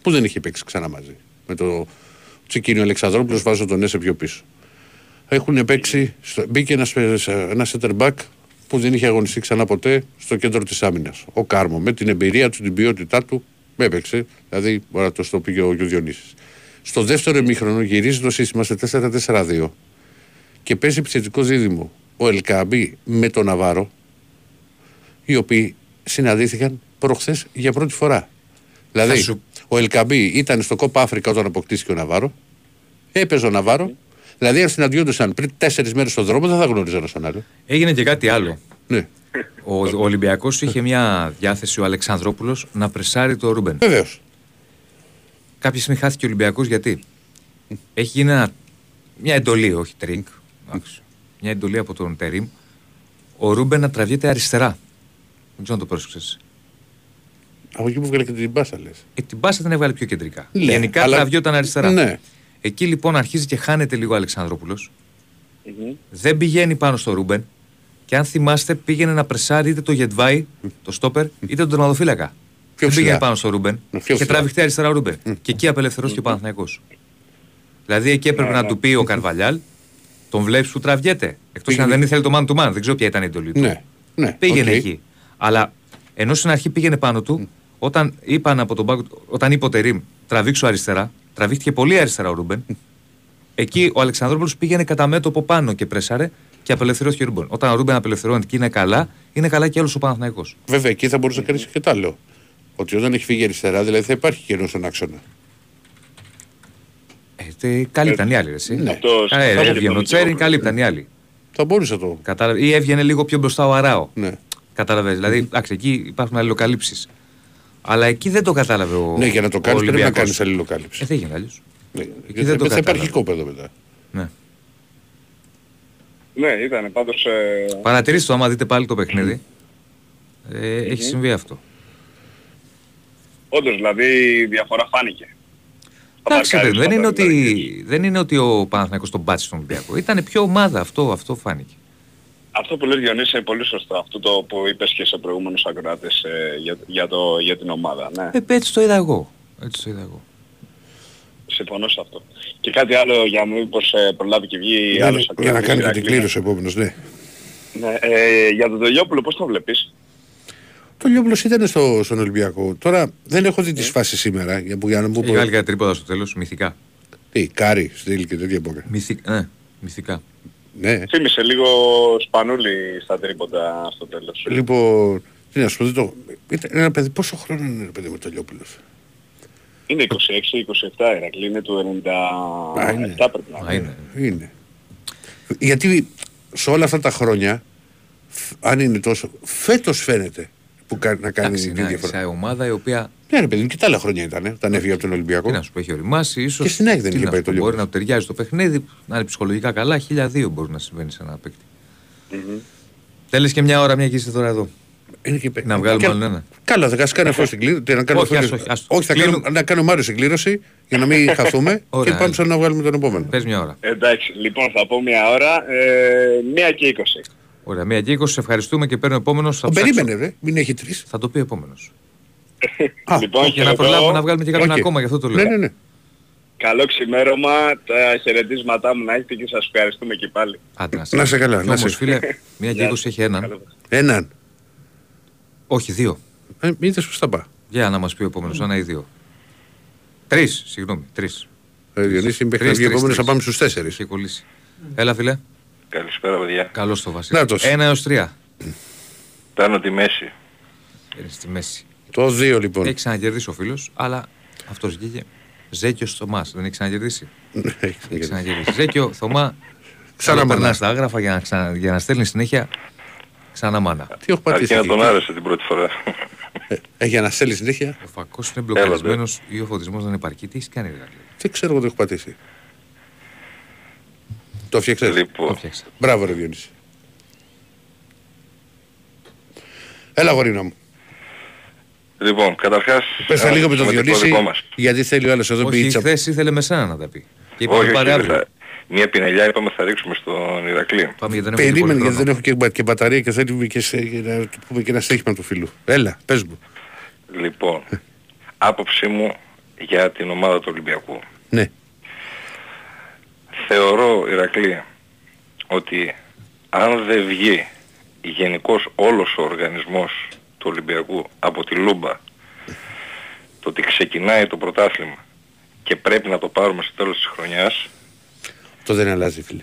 που δεν είχε παίξει ξανά μαζί. Με το Τσικίνιο Αλεξανδρόπουλος, βάζω τον Έσε πιο πίσω. Έχουν παίξει, στο, μπήκε ένας, ένας center back που δεν είχε αγωνιστεί ξανά ποτέ στο κέντρο της άμυνας. Ο Κάρμο με την εμπειρία του, την ποιότητά του, έπαιξε. Δηλαδή, μπορεί να το στο πει και ο Διονύσης. Στο δεύτερο ημίχρονο γυρίζει το σύστημα σε 4-4-2 και παίζει επιθετικό δίδυμο ο Ελκαμπή με τον Ναβάρο, οι οποίοι συναντήθηκαν προχθές για πρώτη φορά. Δηλαδή, Θα σου- ο Ελκαμπή ήταν στο Κόπα Αφρικα όταν αποκτήθηκε ο Ναβάρο, έπαιζε ο Ναβάρο, δηλαδή αν συναντιόντουσαν πριν τέσσερις μέρες στον δρόμο δεν θα γνώριζαν ένα τον άλλο. Έγινε και κάτι άλλο. Ναι. Ο, ο Ολυμπιακός είχε μια διάθεση ο Αλεξανδρόπουλος να πρεσάρει το Ρούμπεν. Βεβαίως. Κάποια στιγμή χάθηκε ο Ολυμπιακός γιατί; Έχει γίνει ένα- μια εντολή, όχι τρικ. εντάξει, Μια εντολή από τον Τερήμ. Ο Ρούμπεν να τραβιέται αριστερά. Δεν ξέρω αν το πρόσεξες. Από εκεί που έβγαλε και την μπάσα λες. Ε, την μπάσα την έβγαλε πιο κεντρικά. Ναι, Γενικά αλλά- τραβιόταν αριστερά. Ναι. Εκεί λοιπόν αρχίζει και χάνεται λίγο ο Αλεξανδρόπουλος Δεν πηγαίνει πάνω στο Ρούμπεν. Και αν θυμάστε, πήγαινε να πρεσάρει είτε το Γετβάη, το στόπερ, είτε τον τερματοφύλακα. Πιο δεν πήγαινε ψηλά. πάνω στο Ρούμπεν. Ναι, πιο Και ψηλά. τραβηχτεί αριστερά ο Ρούμπεν. Και εκεί απελευθερώθηκε ο Παναθηναϊκός. Δηλαδή εκεί έπρεπε να του πει ο Καρβαλιάλ, τον βλέπεις που τραβιέται. Εκτός αν δεν ήθελε το man to man, δεν ξέρω ποια ήταν η εντολή του. Ναι. ναι. Πήγαινε οκ. εκεί. Αλλά ενώ στην αρχή πήγαινε πάνω του, όταν, είπαν από τον πάγκο, όταν είπε ο Τερήμ τραβήξω αριστερά, τραβήχτηκε πολύ αριστερά ο Ρούμπεν. Εκεί ο Αλεξανδρόπουλος πήγαινε κατά μέτωπο πάνω και πρέσαρε και απελευθερώθηκε ο Ρούμπεν. Όταν ο Ρούμπεν απελευθερώνεται και είναι καλά, είναι καλά και όλος ο Παναθηναϊκός. Βέβαια εκεί θα μπορούσε να κάνει και τ' άλλο. Ότι όταν έχει φύγει αριστερά, δηλαδή θα υπάρχει κενός στον άξονα. Ε, τε, καλή ήταν οι άλλοι, ρε, εσύ. Ναι. Αυτός- Ε, αυτός έβγαινε και ο το Τσέριν, δικαιώμα. καλή ήταν οι άλλοι. Θα μπορούσε το. Κατάλαβε. Ή έβγαινε λίγο πιο μπροστά ο Αράο. Ναι. Κατάλαβες. Δηλαδή, εντάξει, εκεί υπάρχουν αλληλοκαλύψεις. Αλλά εκεί δεν το κατάλαβε ο. Ναι, για να το ο κάνεις πρέπει να Ολυμπιακός. κάνεις αλληλοκάλυψη. Ε, δεν έγινε αλλιώς. Ναι. εκεί Γιατί δεν το θα κατάλαβα. υπάρχει κόπεδο μετά. Ναι. Ναι, ήταν πάντως... Ε, Παρατηρήστε το, άμα δείτε πάλι το παιχνίδι. Ε, έχει συμβεί αυτό. όντως, δηλαδή η διαφορά φάνηκε. Στα Εντάξει, παιδί, δεν, είναι μαρκάρισματα, ότι, δηλαδή. δεν είναι ότι ο Παναθηναϊκός τον πάτησε στον Ολυμπιακό. Ήταν πιο ομάδα αυτό, αυτό φάνηκε. Αυτό που λέει Διονύση είναι πολύ σωστό. Αυτό το που είπες και σε προηγούμενους ακροάτες ε, για, για, το, για την ομάδα. Ναι, Ε, έτσι το είδα εγώ. Έτσι το είδα εγώ. Συμφωνώ σε αυτό. Και κάτι άλλο για μήπως ε, προλάβει και βγει Ναι, άλλος ναι, για να ακροατής, κάνει και την Ηρακλή. κλήρωση επόμενος, ναι. Ναι, ε, για τον Τελειόπουλο πώς το βλέπεις; Το Λιόπουλο ήταν στο, στον Ολυμπιακό. Τώρα δεν έχω δει τις φάσεις σήμερα. Για, που, για να μου Έχει πω. βγάλει κάτι τρίποτα στο τέλος, μυθικά. Τι, κάρι, στυλ και τέτοια πόκα. Μυθικά. Ναι, μυθικά. Ναι. Θύμισε λίγο σπανούλι στα τρίποτα στο τέλος. Λοιπόν, τι να σου πω, δεν το. Ήταν ένα παιδί, πόσο χρόνο είναι ένα παιδί με το Λιόπουλο. Είναι 26-27 Ηρακλή, είναι του 97 Α, είναι. πρέπει να Α, είναι. Είναι. Γιατί σε όλα αυτά τα χρόνια, φ- αν είναι τόσο. Φέτος φαίνεται που κα- να κάνει Εντάξει, τη είναι διαφορά. σε ομάδα η οποία. Ναι, ρε παιδί μου, και τα άλλα χρόνια ήταν. Όταν έφυγε από τον Ολυμπιακό. Τι να σου πω, έχει οριμάσει. Ίσως, Και στην ΑΕΚ δεν τι είχε να πάει σου το πω, Μπορεί Λιόπουλο. να του ταιριάζει το παιχνίδι, να είναι ψυχολογικά καλά. Χίλια δύο μπορεί να συμβαίνει σε ένα παίκτη. Θέλεις και μια ώρα, μια και είσαι τώρα εδώ. Είναι και... Να βγάλουμε και- άλλον ένα. Καλά, θα κάνει αυτό στην κλήρωση. Να κάνω Όχι, αυτό- άστο, όχι, άστο. όχι, θα Κλείνουμε. κάνω, να κάνω Μάριο στην κλήρωση για να μην [LAUGHS] χαθούμε και Ωραία, πάμε έλα. σαν να βγάλουμε τον επόμενο. Πες μια ώρα. Εντάξει, λοιπόν θα πω μια ώρα, ε, μία και 20. Ωραία, μία και 20. Σε ευχαριστούμε και παίρνω επόμενος. Ο περίμενε, ρε, μην έχει τρεις. Θα το πει επόμενος. Α, [LAUGHS] λοιπόν, Για να χαιρετώ. προλάβουμε να βγάλουμε και κάποιον Οκ. ακόμα, γι' αυτό το λέω. Ναι, ναι, ναι. Καλό ξημέρωμα, τα χαιρετίσματά μου να έχετε και σας ευχαριστούμε και πάλι. Άντε, Να 'σαι καλά, Και να όμως, σε- φίλε, [LAUGHS] μία και Γεια 20 έχει έναν. Καλό. Έναν. Όχι, δύο. Ε, είδες πώς τα πάει. Για να μας πει ο επόμενος, ένα ή δύο. Τρεις, συγγνώμη, τρεις. Ε, Διονύση, μέχρι να Τρεις, βγει ο τρεις, επόμενος θα τρεις. πάμε στους τέσσερις. Έχει κολλήσει. Έλα, φίλε. Καλησπέρα παιδιά. Καλώς το Βασίλη. Νάτος. Ένα έως τρία. Παίρνω τη μέση. Είναι στη μέση. Το δύο λοιπόν. Έχει ξανακερδίσει ο φίλος, αλλά Αυτός βγήκε. Ζέκιο Θωμά. Δεν έχει ξανακερδίσει. Ναι, Έχει ξανακερδίσει. Ζέκιο Θωμά. Ξανά Ξανά μάνα. στα άγραφα για να, ξανα, για να στέλνεις συνέχεια ξανά μάνα. Τι έχω Αρκεί πατήσει. να εκεί, τον τι- άρεσε την πρώτη φορά. Ε, για να στέλνει συνέχεια. Ο φακός είναι μπλοκαρισμένος ή ο φωτισμός δεν επαρκεί. Τι έχεις κάνει, ρε Ηρακλή; Τι ξέρω εγώ τι έχω πατήσει. Το φτιάξες. Το λοιπόν, φτιάξα. Μπράβο ρε Διονύση. Έλα γορίνα μου. λοιπόν, καταρχάς... Πες τα ένα λίγο με τον σημαντικό Διονύση δικό μας. γιατί θέλει ο άλλος εδώ Όχι, πίτσα. χθες ήθελε με σένα να τα πει. Και είπαμε Όχι, πάρε όχι, αύριο. θα- Μία πινελιά είπαμε θα ρίξουμε στον Ηρακλή. Πάμε γιατί δεν έχουμε και Περίμενε πολύ γιατί δεν χρόνο. έχω και, μπα- και μπαταρία και θέλει και, σε, και να του πούμε και ένα στοίχημα του φίλου. Έλα, πες μου. Λοιπόν, άποψή μου για την ομάδα του Ολυμπιακού. Ναι. Θεωρώ, Ηρακλή, ότι αν δεν βγει γενικώς όλος ο οργανισμός του Ολυμπιακού από τη Λούμπα το ότι ξεκινάει το πρωτάθλημα και πρέπει να το πάρουμε στο τέλος της χρονιάς Το δεν αλλάζει φίλε.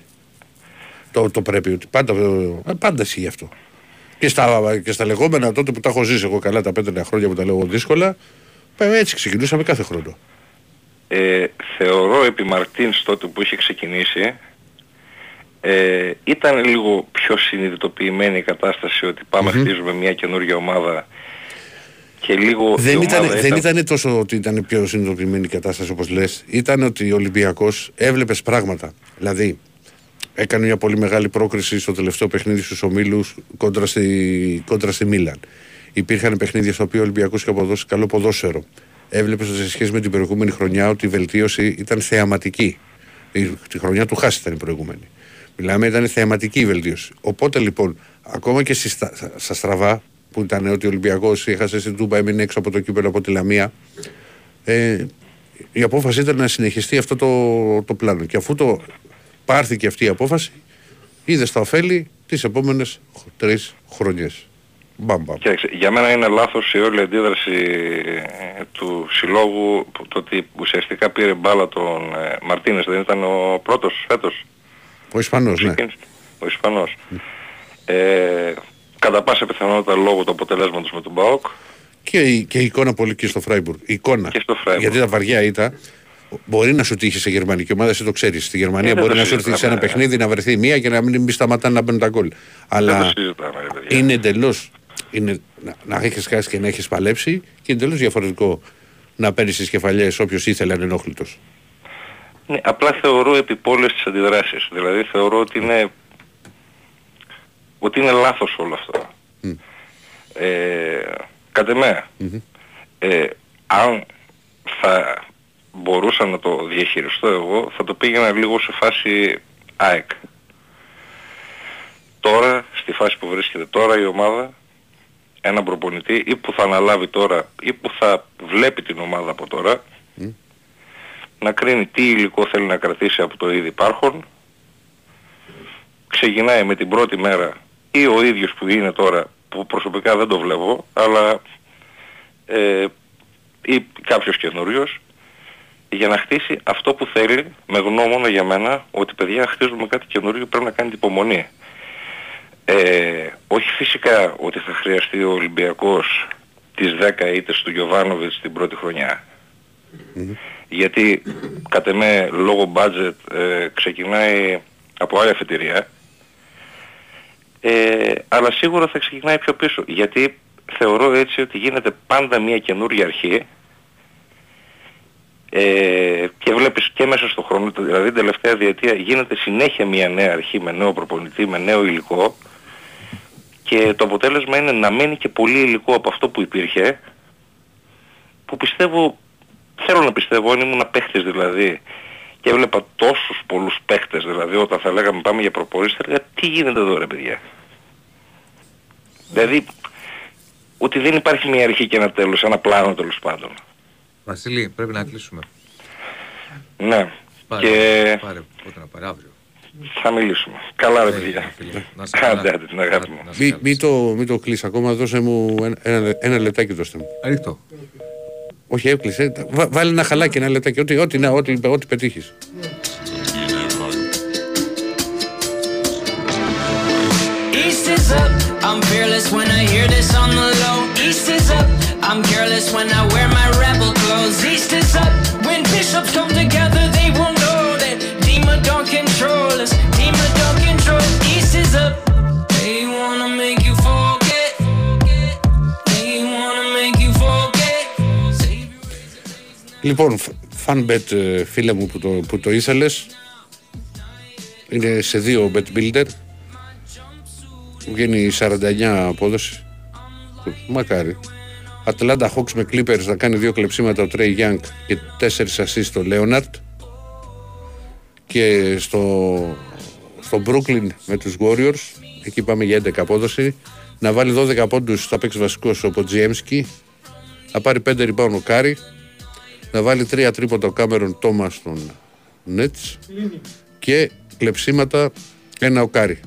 Το, το πρέπει ότι πάντα, ε, πάντα ισχύει αυτό. Και στα, και στα λεγόμενα τότε που τα έχω ζήσει εγώ καλά τα πέντε χρόνια που τα λέω δύσκολα ε, έτσι ξεκινούσαμε κάθε χρόνο. ε, θεωρώ επί Μαρτίνς τότε που είχε ξεκινήσει ε, ήταν λίγο πιο συνειδητοποιημένη η κατάσταση ότι πάμε χτίζουμε μια καινούργια ομάδα και λίγο η Δεν ήταν, ομάδα δεν ήταν τόσο ότι ήταν πιο συνειδητοποιημένη η κατάσταση όπως λες. Ήταν ότι ο Ολυμπιακός έβλεπες πράγματα. Δηλαδή έκανε μια πολύ μεγάλη πρόκριση στο τελευταίο παιχνίδι στους ομίλους κόντρα στη, κόντρα στη Μίλαν. Υπήρχαν παιχνίδια στα οποία ο Ολυμπιακός είχε αποδώσει καλό ποδόσφαιρο. Έβλεπες ότι σε σχέση με την προηγούμενη χρονιά ότι η βελτίωση ήταν θεαματική. Η, τη χρονιά του Χάση ήταν η προηγούμενη. Μιλάμε, ήταν θεαματική η βελτίωση. Οπότε λοιπόν, ακόμα και στη, στα, στα στραβά, που ήταν ότι ο Ολυμπιακός έχασε στην Τούμπα, έμεινε έξω από το κύπελο από τη Λαμία, ε, η απόφαση ήταν να συνεχιστεί αυτό το, το πλάνο. Και αφού το πάρθηκε αυτή η απόφαση, είδε στα ωφέλη τις επόμενες τρεις χρονιές. Μπαμ, μπαμ. Κοίταξε, για μένα είναι λάθος η όλη αντίδραση ε, του συλλόγου που- το ότι ουσιαστικά πήρε μπάλα τον ε, Μαρτίνες δεν ήταν ο πρώτος φέτος Ο Ισπανός, ναι. ξεκίνησε, ο Ισπανός ε, κατά πάσα πιθανότητα λόγω του αποτελέσματος με τον ΠΑΟΚ Και, η- και η εικόνα πολύ και στο Φράιμπουργκ. Η εικόνα. Και στο Φράιμπουργκ. Γιατί τα βαριά ήταν. Μπορεί να σου τύχει σε γερμανική ομάδα, εσύ το ξέρεις. Στη Γερμανία Ε, δεν μπορεί το να σου έρθει σε ένα συζητάμε. παιχνίδι να βρεθεί μία και να μην, μην σταματάνε να μπαίνουν τα γκολ. δεν το Αλλά συζητάμε ρε παιδιά είναι εντελώς. Είναι να, να έχεις χάσει και να έχεις παλέψει και είναι εντελώς διαφορετικό να παίρνεις τι κεφαλιές όποιος ήθελε ανενόχλητο. Ναι, απλά θεωρώ επιπόλες τις αντιδράσεις. Δηλαδή θεωρώ ότι είναι, ότι είναι λάθος όλο αυτό. Ε, κατ' εμέ, ε, αν θα μπορούσα να το διαχειριστώ εγώ, θα το πήγαινα λίγο σε φάση ΑΕΚ. Τώρα, στη φάση που βρίσκεται τώρα η ομάδα, ένα προπονητή ή που θα αναλάβει τώρα ή που θα βλέπει την ομάδα από τώρα, να κρίνει τι υλικό θέλει να κρατήσει από το ήδη υπάρχον. Ξεκινάει με την πρώτη μέρα ή ο ίδιος που είναι τώρα, που προσωπικά δεν το βλέπω, αλλά ε, ή κάποιος καινούριος, για να χτίσει αυτό που θέλει, με γνώμονα για μένα, ότι παιδιά χτίζουμε κάτι καινούριο πρέπει να κάνετε υπομονή. Ε, όχι φυσικά ότι θα χρειαστεί ο Ολυμπιακός τις 10 ήττες του Γιωβάνοβιτς την πρώτη χρονιά. Γιατί κατ' εμέ λόγω budget ε, ξεκινάει από άλλη αφετηρία ε, αλλά σίγουρα θα ξεκινάει πιο πίσω γιατί θεωρώ έτσι ότι γίνεται πάντα μια καινούργια αρχή ε, και βλέπεις και μέσα στον χρόνο, δηλαδή την τελευταία διετία γίνεται συνέχεια μια νέα αρχή με νέο προπονητή, με νέο υλικό και το αποτέλεσμα είναι να μένει και πολύ υλικό από αυτό που υπήρχε που πιστεύω, θέλω να πιστεύω, αν ήμουν παίχτης δηλαδή και έβλεπα τόσους πολλούς παίχτες δηλαδή όταν θα λέγαμε πάμε για προπονήσεις θα έλεγα τι γίνεται εδώ ρε παιδιά; Δηλαδή ότι δεν υπάρχει μια αρχή και ένα τέλος, ένα πλάνο τέλος πάντων. Βασίλη, πρέπει να κλείσουμε. Ναι. Πάρε, Και πάρε, πότε να πάρε, αύριο. θα μιλήσουμε. Καλά ρε Ε, παιδιά. φίλε, να σε καλά. Άντε, άντε την αγάπη μου. Να σε Μην καλά. μη το, μη το κλείσει ακόμα, δώσε μου ένα, ένα, ένα λεπτάκι δώστε μου. Ρίχτω. Όχι, έκλεισε. Βά- Βάλε ένα χαλάκι, ένα λεπτάκι. Ό,τι, ό,τι, να, ό,τι, ό,τι πετύχεις. East is up, I'm fearless when I hear this on the low. East is up, I'm careless when I wear my rebel clothes. East is up. When bishops come together, they will know that demon don't control us. Demon don't control. East is up. They wanna make you forget. They wanna make you forget. Λοιπόν, fanbet ε, φίλε μου που το, που το ήθελες είναι σε δύο bet builder βγαίνει 49 απόδοσης. Μακάρι. Atlanta Hawks με Clippers να κάνει δύο κλεψίματα ο Trey Young και τέσσερις assists στο Leonard. Και στο, στο Brooklyn με τους Warriors. Εκεί πάμε για 11 απόδοση. Να βάλει 12 πόντους θα παίξει βασικός ο Podziemski να πάρει 5 rebound ο Κάρι να βάλει 3 τρίποντα ο Κάμερον Τόμας των Nets. Και κλεψίματα ένα ο Κάρι